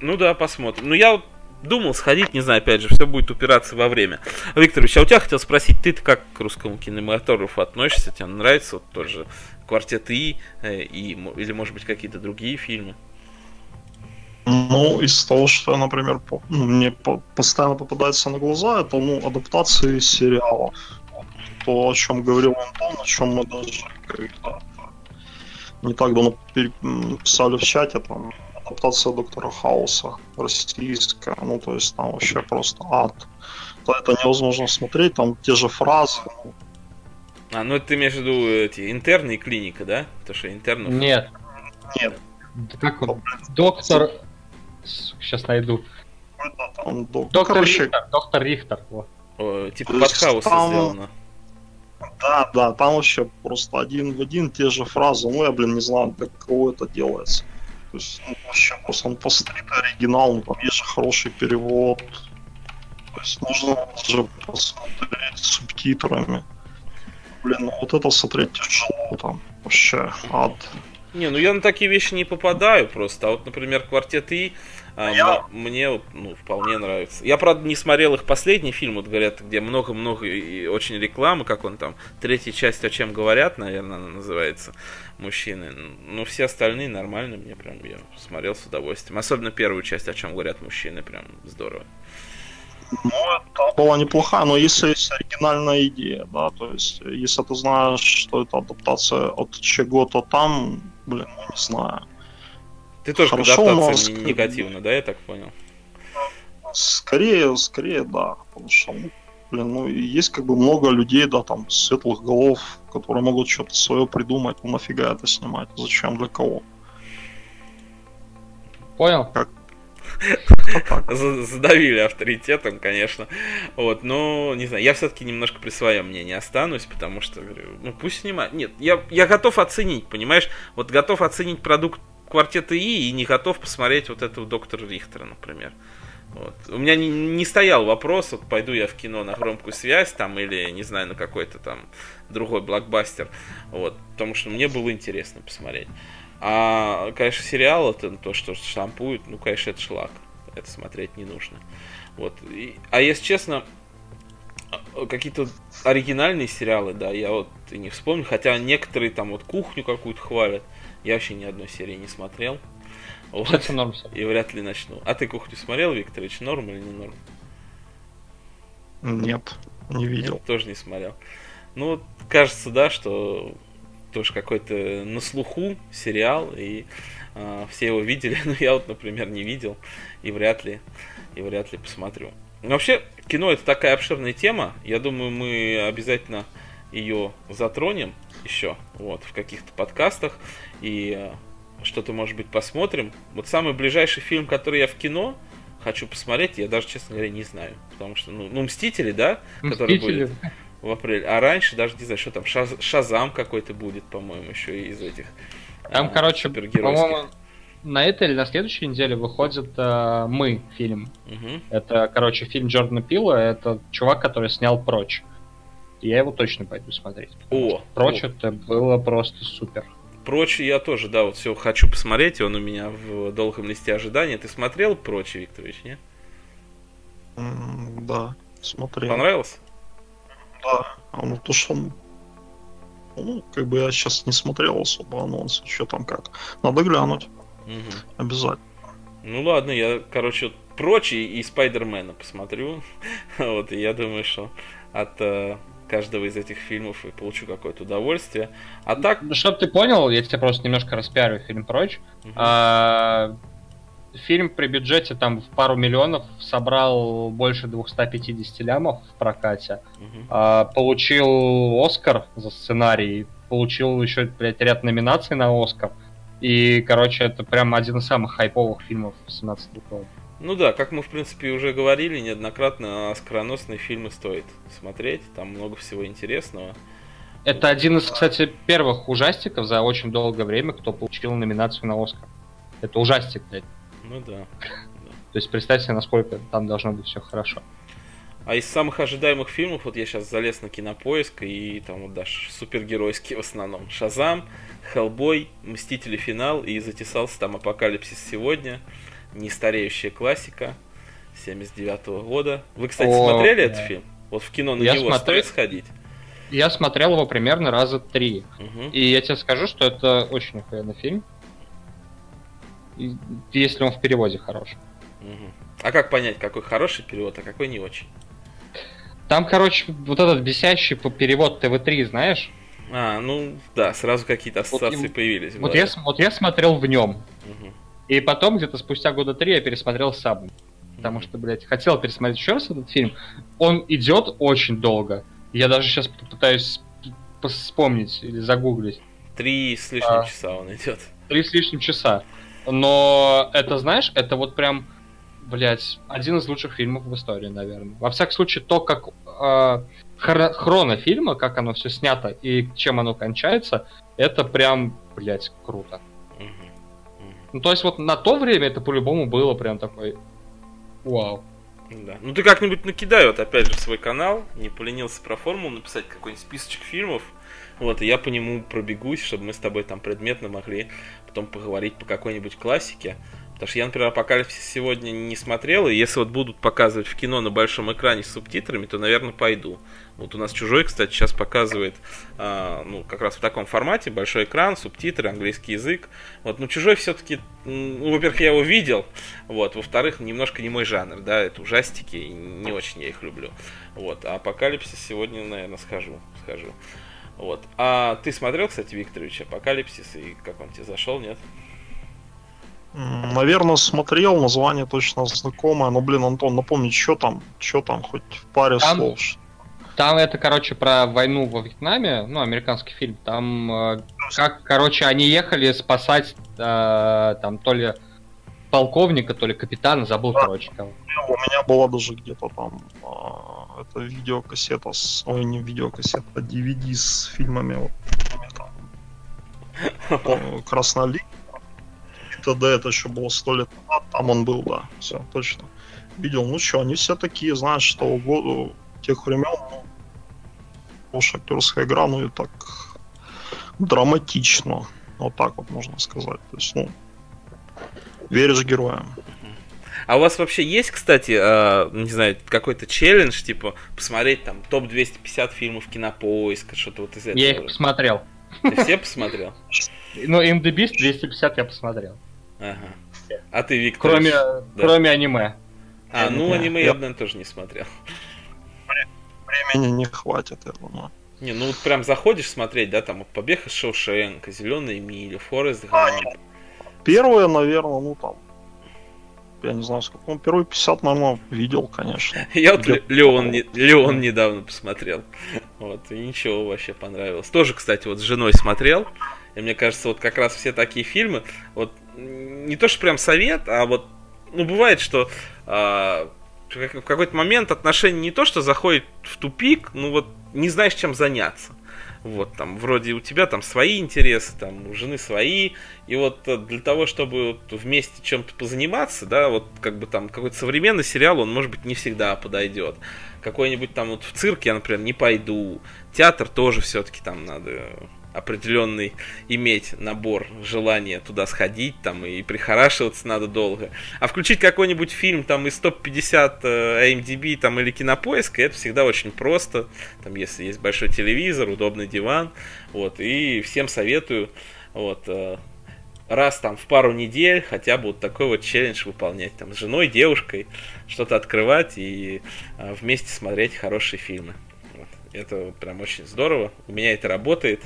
Ну да, посмотрим. Ну я думал сходить, не знаю, опять же, все будет упираться во время. Викторович, а у тебя хотел спросить, ты как к русскому кинематографу относишься? Тебе нравится вот тоже Квартет И, э, и или, может быть, какие-то другие фильмы? Ну, из того, что, например, по, ну, мне по, постоянно попадается на глаза, это ну, адаптации сериалов. То, о чем говорил Антон, о чем мы даже когда не так давно писали в чате, там, адаптация Доктора Хауса российская, ну, то есть там вообще просто ад. То это невозможно смотреть, там те же фразы, ну, а, ну это ты имеешь в виду эти интерны и клиника, да? То, что интернов... Нет. Нет. Как он? Доктор... Сейчас найду. Он док... Доктор Короче... Рихтер. Доктор Рихтер. Вот. О, типа под хаус там... сделано. Да, да, там вообще просто один в один те же фразы. Ну, я, блин, не знаю, для кого это делается. То есть, ну, вообще просто он посмотрит оригинал, ну, там есть же хороший перевод. То есть нужно же посмотреть с субтитрами блин, ну вот это смотреть тяжело там. Вообще ад. Не, ну я на такие вещи не попадаю просто. А вот, например, квартет И а, Я- м- мне вот, ну, вполне нравится. Я, правда, не смотрел их последний фильм, вот говорят, где много-много и очень рекламы, как он там, третья часть о чем говорят, наверное, она называется, мужчины. Ну, все остальные нормально, мне прям, я смотрел с удовольствием. Особенно первую часть, о чем говорят мужчины, прям здорово. Ну, это была неплохая, но если есть оригинальная идея, да, то есть, если ты знаешь, что это адаптация от чего-то там, блин, ну, не знаю. Ты тоже Хорошо, к адаптации но негативно, да, я так понял? Скорее, скорее, да, потому что, ну, блин, ну, и есть как бы много людей, да, там, светлых голов, которые могут что-то свое придумать, ну, нафига это снимать, зачем, для кого? Понял? За- Задавили авторитетом, конечно. Вот, но не знаю, я все-таки немножко при своем мнении останусь, потому что говорю, ну пусть снимают. Нет, я, я готов оценить, понимаешь? Вот готов оценить продукт квартета И и не готов посмотреть вот этого доктора Рихтера, например. Вот. У меня не, не стоял вопрос, вот пойду я в кино на громкую связь там или, не знаю, на какой-то там другой блокбастер. Вот, потому что мне было интересно посмотреть. А, конечно, сериал это то, что штампуют, ну, конечно, это шлак. Это смотреть не нужно. Вот. И- а если честно, какие-то оригинальные сериалы, да, я вот и не вспомню. Хотя некоторые там вот кухню какую-то хвалят. Я вообще ни одной серии не смотрел. Вот. Кстати, норм. И вряд ли начну. А ты кухню смотрел, Викторович, норм или не норм? Нет, не видел. Нет, тоже не смотрел. Ну, вот кажется, да, что тоже какой-то на слуху сериал, и а, все его видели, но я вот, например, не видел, и вряд ли, и вряд ли посмотрю. Но вообще, кино это такая обширная тема, я думаю, мы обязательно ее затронем еще, вот, в каких-то подкастах, и а, что-то, может быть, посмотрим. Вот самый ближайший фильм, который я в кино хочу посмотреть, я даже, честно говоря, не знаю, потому что, ну, ну Мстители, да, который Мстители. будет в апреле. А раньше даже не знаю, что там, Шаз- Шазам какой-то будет, по-моему, еще из этих. Там, а, короче, по-моему, на этой или на следующей неделе выходит э, «Мы» фильм. Мгм. Это, короче, фильм Джордана Пила. Это чувак, который снял «Прочь». Я его точно пойду смотреть. О, «Прочь» о. это было просто супер. Прочь я тоже, да, вот все хочу посмотреть, и он у меня в долгом листе ожидания. Ты смотрел Прочь, Викторович, не? М, Да, смотрел. Понравился? Да, а ну то, что он- ну, как бы я сейчас не смотрел особо анонсы, что там как. Надо глянуть, Мгм. обязательно. Ну ладно, я, короче, Прочь и, Спайдермена посмотрю. вот, и я думаю, что от э, каждого из этих фильмов и получу какое-то удовольствие. А так... Ну, Чтоб ты понял, я тебе просто немножко распиарю фильм «Прочь». мгм. А, Фильм при бюджете там в пару миллионов собрал больше 250 лямов в прокате. Мгм. А, Получил Оскар за сценарий. Получил еще, блядь, ряд номинаций на Оскар. И, короче, это прям один из самых хайповых фильмов 17 года. Ну да, как мы, в принципе, уже говорили неоднократно, оскароносные фильмы стоит смотреть. Там много всего интересного. Это один из, кстати, первых ужастиков за очень долгое время, кто получил номинацию на Оскар. Это ужастик, блядь. Ну да. То есть представь себе, насколько там должно быть все хорошо. А из самых ожидаемых фильмов, вот я сейчас залез на кинопоиск, и там вот даже супергеройские в основном. Шазам, Хеллбой, Мстители финал, и затесался там Апокалипсис сегодня, нестареющая классика 79 года. Вы, кстати, О, смотрели да. этот фильм? Вот в кино на Я него смотрел. стоит сходить? Я смотрел его примерно раза три. Мгм. И я тебе скажу, что это очень охуенный фильм. Если он в переводе хорош. А как понять, какой хороший перевод, а какой не очень? Там, короче, вот этот бесящий перевод ТВ-3, знаешь? А, ну да, сразу какие-то ассоциации им- появились. Вот я, вот я смотрел в нем. Мгм. И потом, где-то спустя года три, я пересмотрел сам. Потому что, блядь, хотел пересмотреть еще раз этот фильм. Он идет очень долго. Я даже сейчас пытаюсь вспомнить или загуглить. Три с лишним А. часа он идет. Три с лишним часа. Но это, знаешь, это вот прям, блядь, один из лучших фильмов в истории, наверное. Во всяком случае, то, как э, хро- хроно фильма, как оно все снято и чем оно кончается, это прям, блядь, круто. Ну, то есть вот на то время это по-любому было прям такой, вау. Да. Ну ты как-нибудь накидай вот опять же в свой канал, не поленился про формулу написать какой-нибудь списочек фильмов, Вот, и я по нему пробегусь, чтобы мы с тобой там предметно могли потом поговорить по какой-нибудь классике. Потому что я, например, Апокалипсис сегодня не смотрел, и если вот будут показывать в кино на большом экране с субтитрами, то, наверное, пойду. Вот у нас Чужой, кстати, сейчас показывает, а, ну, как раз в таком формате, большой экран, субтитры, английский язык. Вот, ну, Чужой все-таки, ну, во-первых, я его видел, вот, во-вторых, немножко не мой жанр, да, это ужастики, и не очень я их люблю. Вот, а Апокалипсис сегодня, наверное, схожу, схожу. Вот. А ты смотрел, кстати, Викторович, Апокалипсис, и как он тебе зашел, нет? Наверное, смотрел, название точно знакомое, но, блин, Антон, напомни, что там, что там, хоть в паре там, слов. Там это, короче, про войну во Вьетнаме, ну, американский фильм. Там, э, как, короче, они ехали спасать, э, там, то ли полковника, то ли капитана, забыл, да. короче, кого. У меня была даже где-то там, э, это видеокассета с, ой, не видеокассета, а DVD с фильмами, вот, там, Красная Лига, т.д. это еще было сто лет назад, там он был, да, все, точно. Видел, ну что, они все такие, знаешь, что году тех времен, ну, хорошая актерская игра, ну и так драматично, вот так вот можно сказать. То есть, ну, веришь героям. А у вас вообще есть, кстати, э, не знаю, какой-то челлендж, типа, посмотреть там топ-250 фильмов кинопоиска, что-то вот из этого? Я их посмотрел. Ты все посмотрел? Ну, МДБ 250 я посмотрел. Ага. А ты, Виктор? Кроме, да. кроме аниме. А, ну аниме я, я, наверное, тоже не смотрел. Времени не хватит, я думаю. Не, ну вот прям заходишь смотреть, да, там вот Побег из Шоушенка, Зеленая миля, Форест Гамп. Первое, наверное, ну там, я не знаю, сколько, ну, первые 50, наверное, видел, конечно. Я вот Леон, Леон недавно посмотрел. Вот, и ничего вообще понравилось. Тоже, кстати, вот с женой смотрел. И мне кажется, вот как раз все такие фильмы, вот не то, что прям совет, а вот, ну, бывает, что а, в какой-то момент отношения не то, что заходит в тупик, ну вот не знаешь, чем заняться. Вот, там, вроде у тебя там свои интересы, там, у жены свои, и вот э, для того, чтобы вместе чем-то позаниматься, да, вот как бы там какой-то современный сериал, он, может быть, не всегда подойдет. Какой-нибудь там вот в цирк я, например, не пойду. Театр тоже все-таки там надо определенный иметь набор желания туда сходить, там, и прихорашиваться надо долго. А включить какой-нибудь фильм там из топ-50 э, AMDB там, или кинопоиска, это всегда очень просто. Там, если есть большой телевизор, удобный диван. Вот, и всем советую вот, э, раз там в пару недель хотя бы вот такой вот челлендж выполнять. Там, с женой, девушкой что-то открывать и э, вместе смотреть хорошие фильмы. Это прям очень здорово. У меня это работает.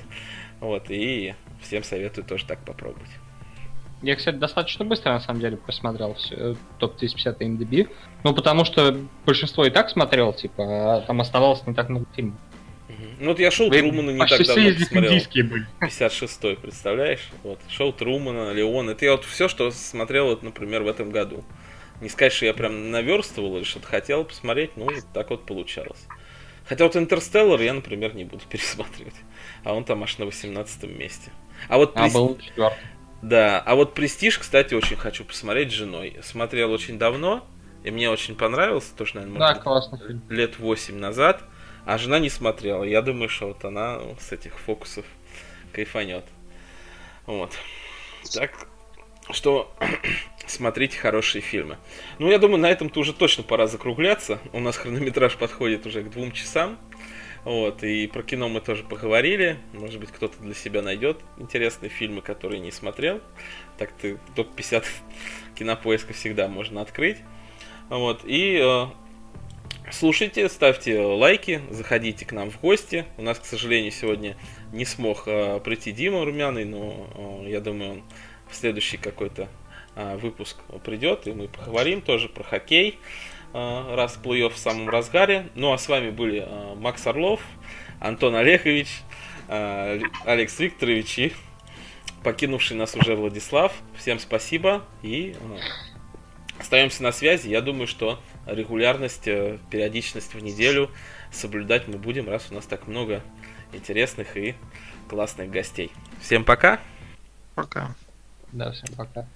Вот, и всем советую тоже так попробовать. Я, кстати, достаточно быстро, на самом деле, э, топ-350 MDB. Ну, потому что большинство и так смотрел, типа, а там оставалось не так много фильмов. Ну вот я шоу Вы Трумана не так давно посмотрел. были. 56-й, представляешь? Вот, шоу Трумана, Леон. Это я вот все, что смотрел, вот, например, в этом году. Не сказать, что я прям наверстывал или что-то хотел посмотреть, ну, так вот получалось. Хотя вот Интерстеллар я, например, не буду пересматривать. А он там аж на 18 месте. А вот а, был четвертый. Да, а вот Престиж, кстати, очень хочу посмотреть с женой. Смотрел очень давно, и мне очень понравился, тоже, наверное, да, классный фильм. лет 8 назад. А жена не смотрела. Я думаю, что вот она с этих фокусов кайфанет. Вот. Так что смотрите хорошие фильмы. Ну, я думаю, на этом-то уже точно пора закругляться. У нас хронометраж подходит уже к двум часам. Вот, и про кино мы тоже поговорили. Может быть, кто-то для себя найдет интересные фильмы, которые не смотрел. Так ты топ-50 кинопоиска всегда можно открыть. Вот, и э, слушайте, ставьте лайки, заходите к нам в гости. У нас, к сожалению, сегодня не смог э, прийти Дима Румяный, но э, я думаю, он в следующий какой-то а, выпуск придет, и мы поговорим тоже про хоккей, раз плей-офф в самом разгаре. Ну а с вами были а, Макс Орлов, Антон Олегович, Алекс Викторович и покинувший нас уже Владислав. Всем спасибо и остаемся на связи. Я думаю, что регулярность, э, периодичность в неделю соблюдать мы будем, раз у нас так много интересных и классных гостей. Всем пока! Пока! Да, всем пока.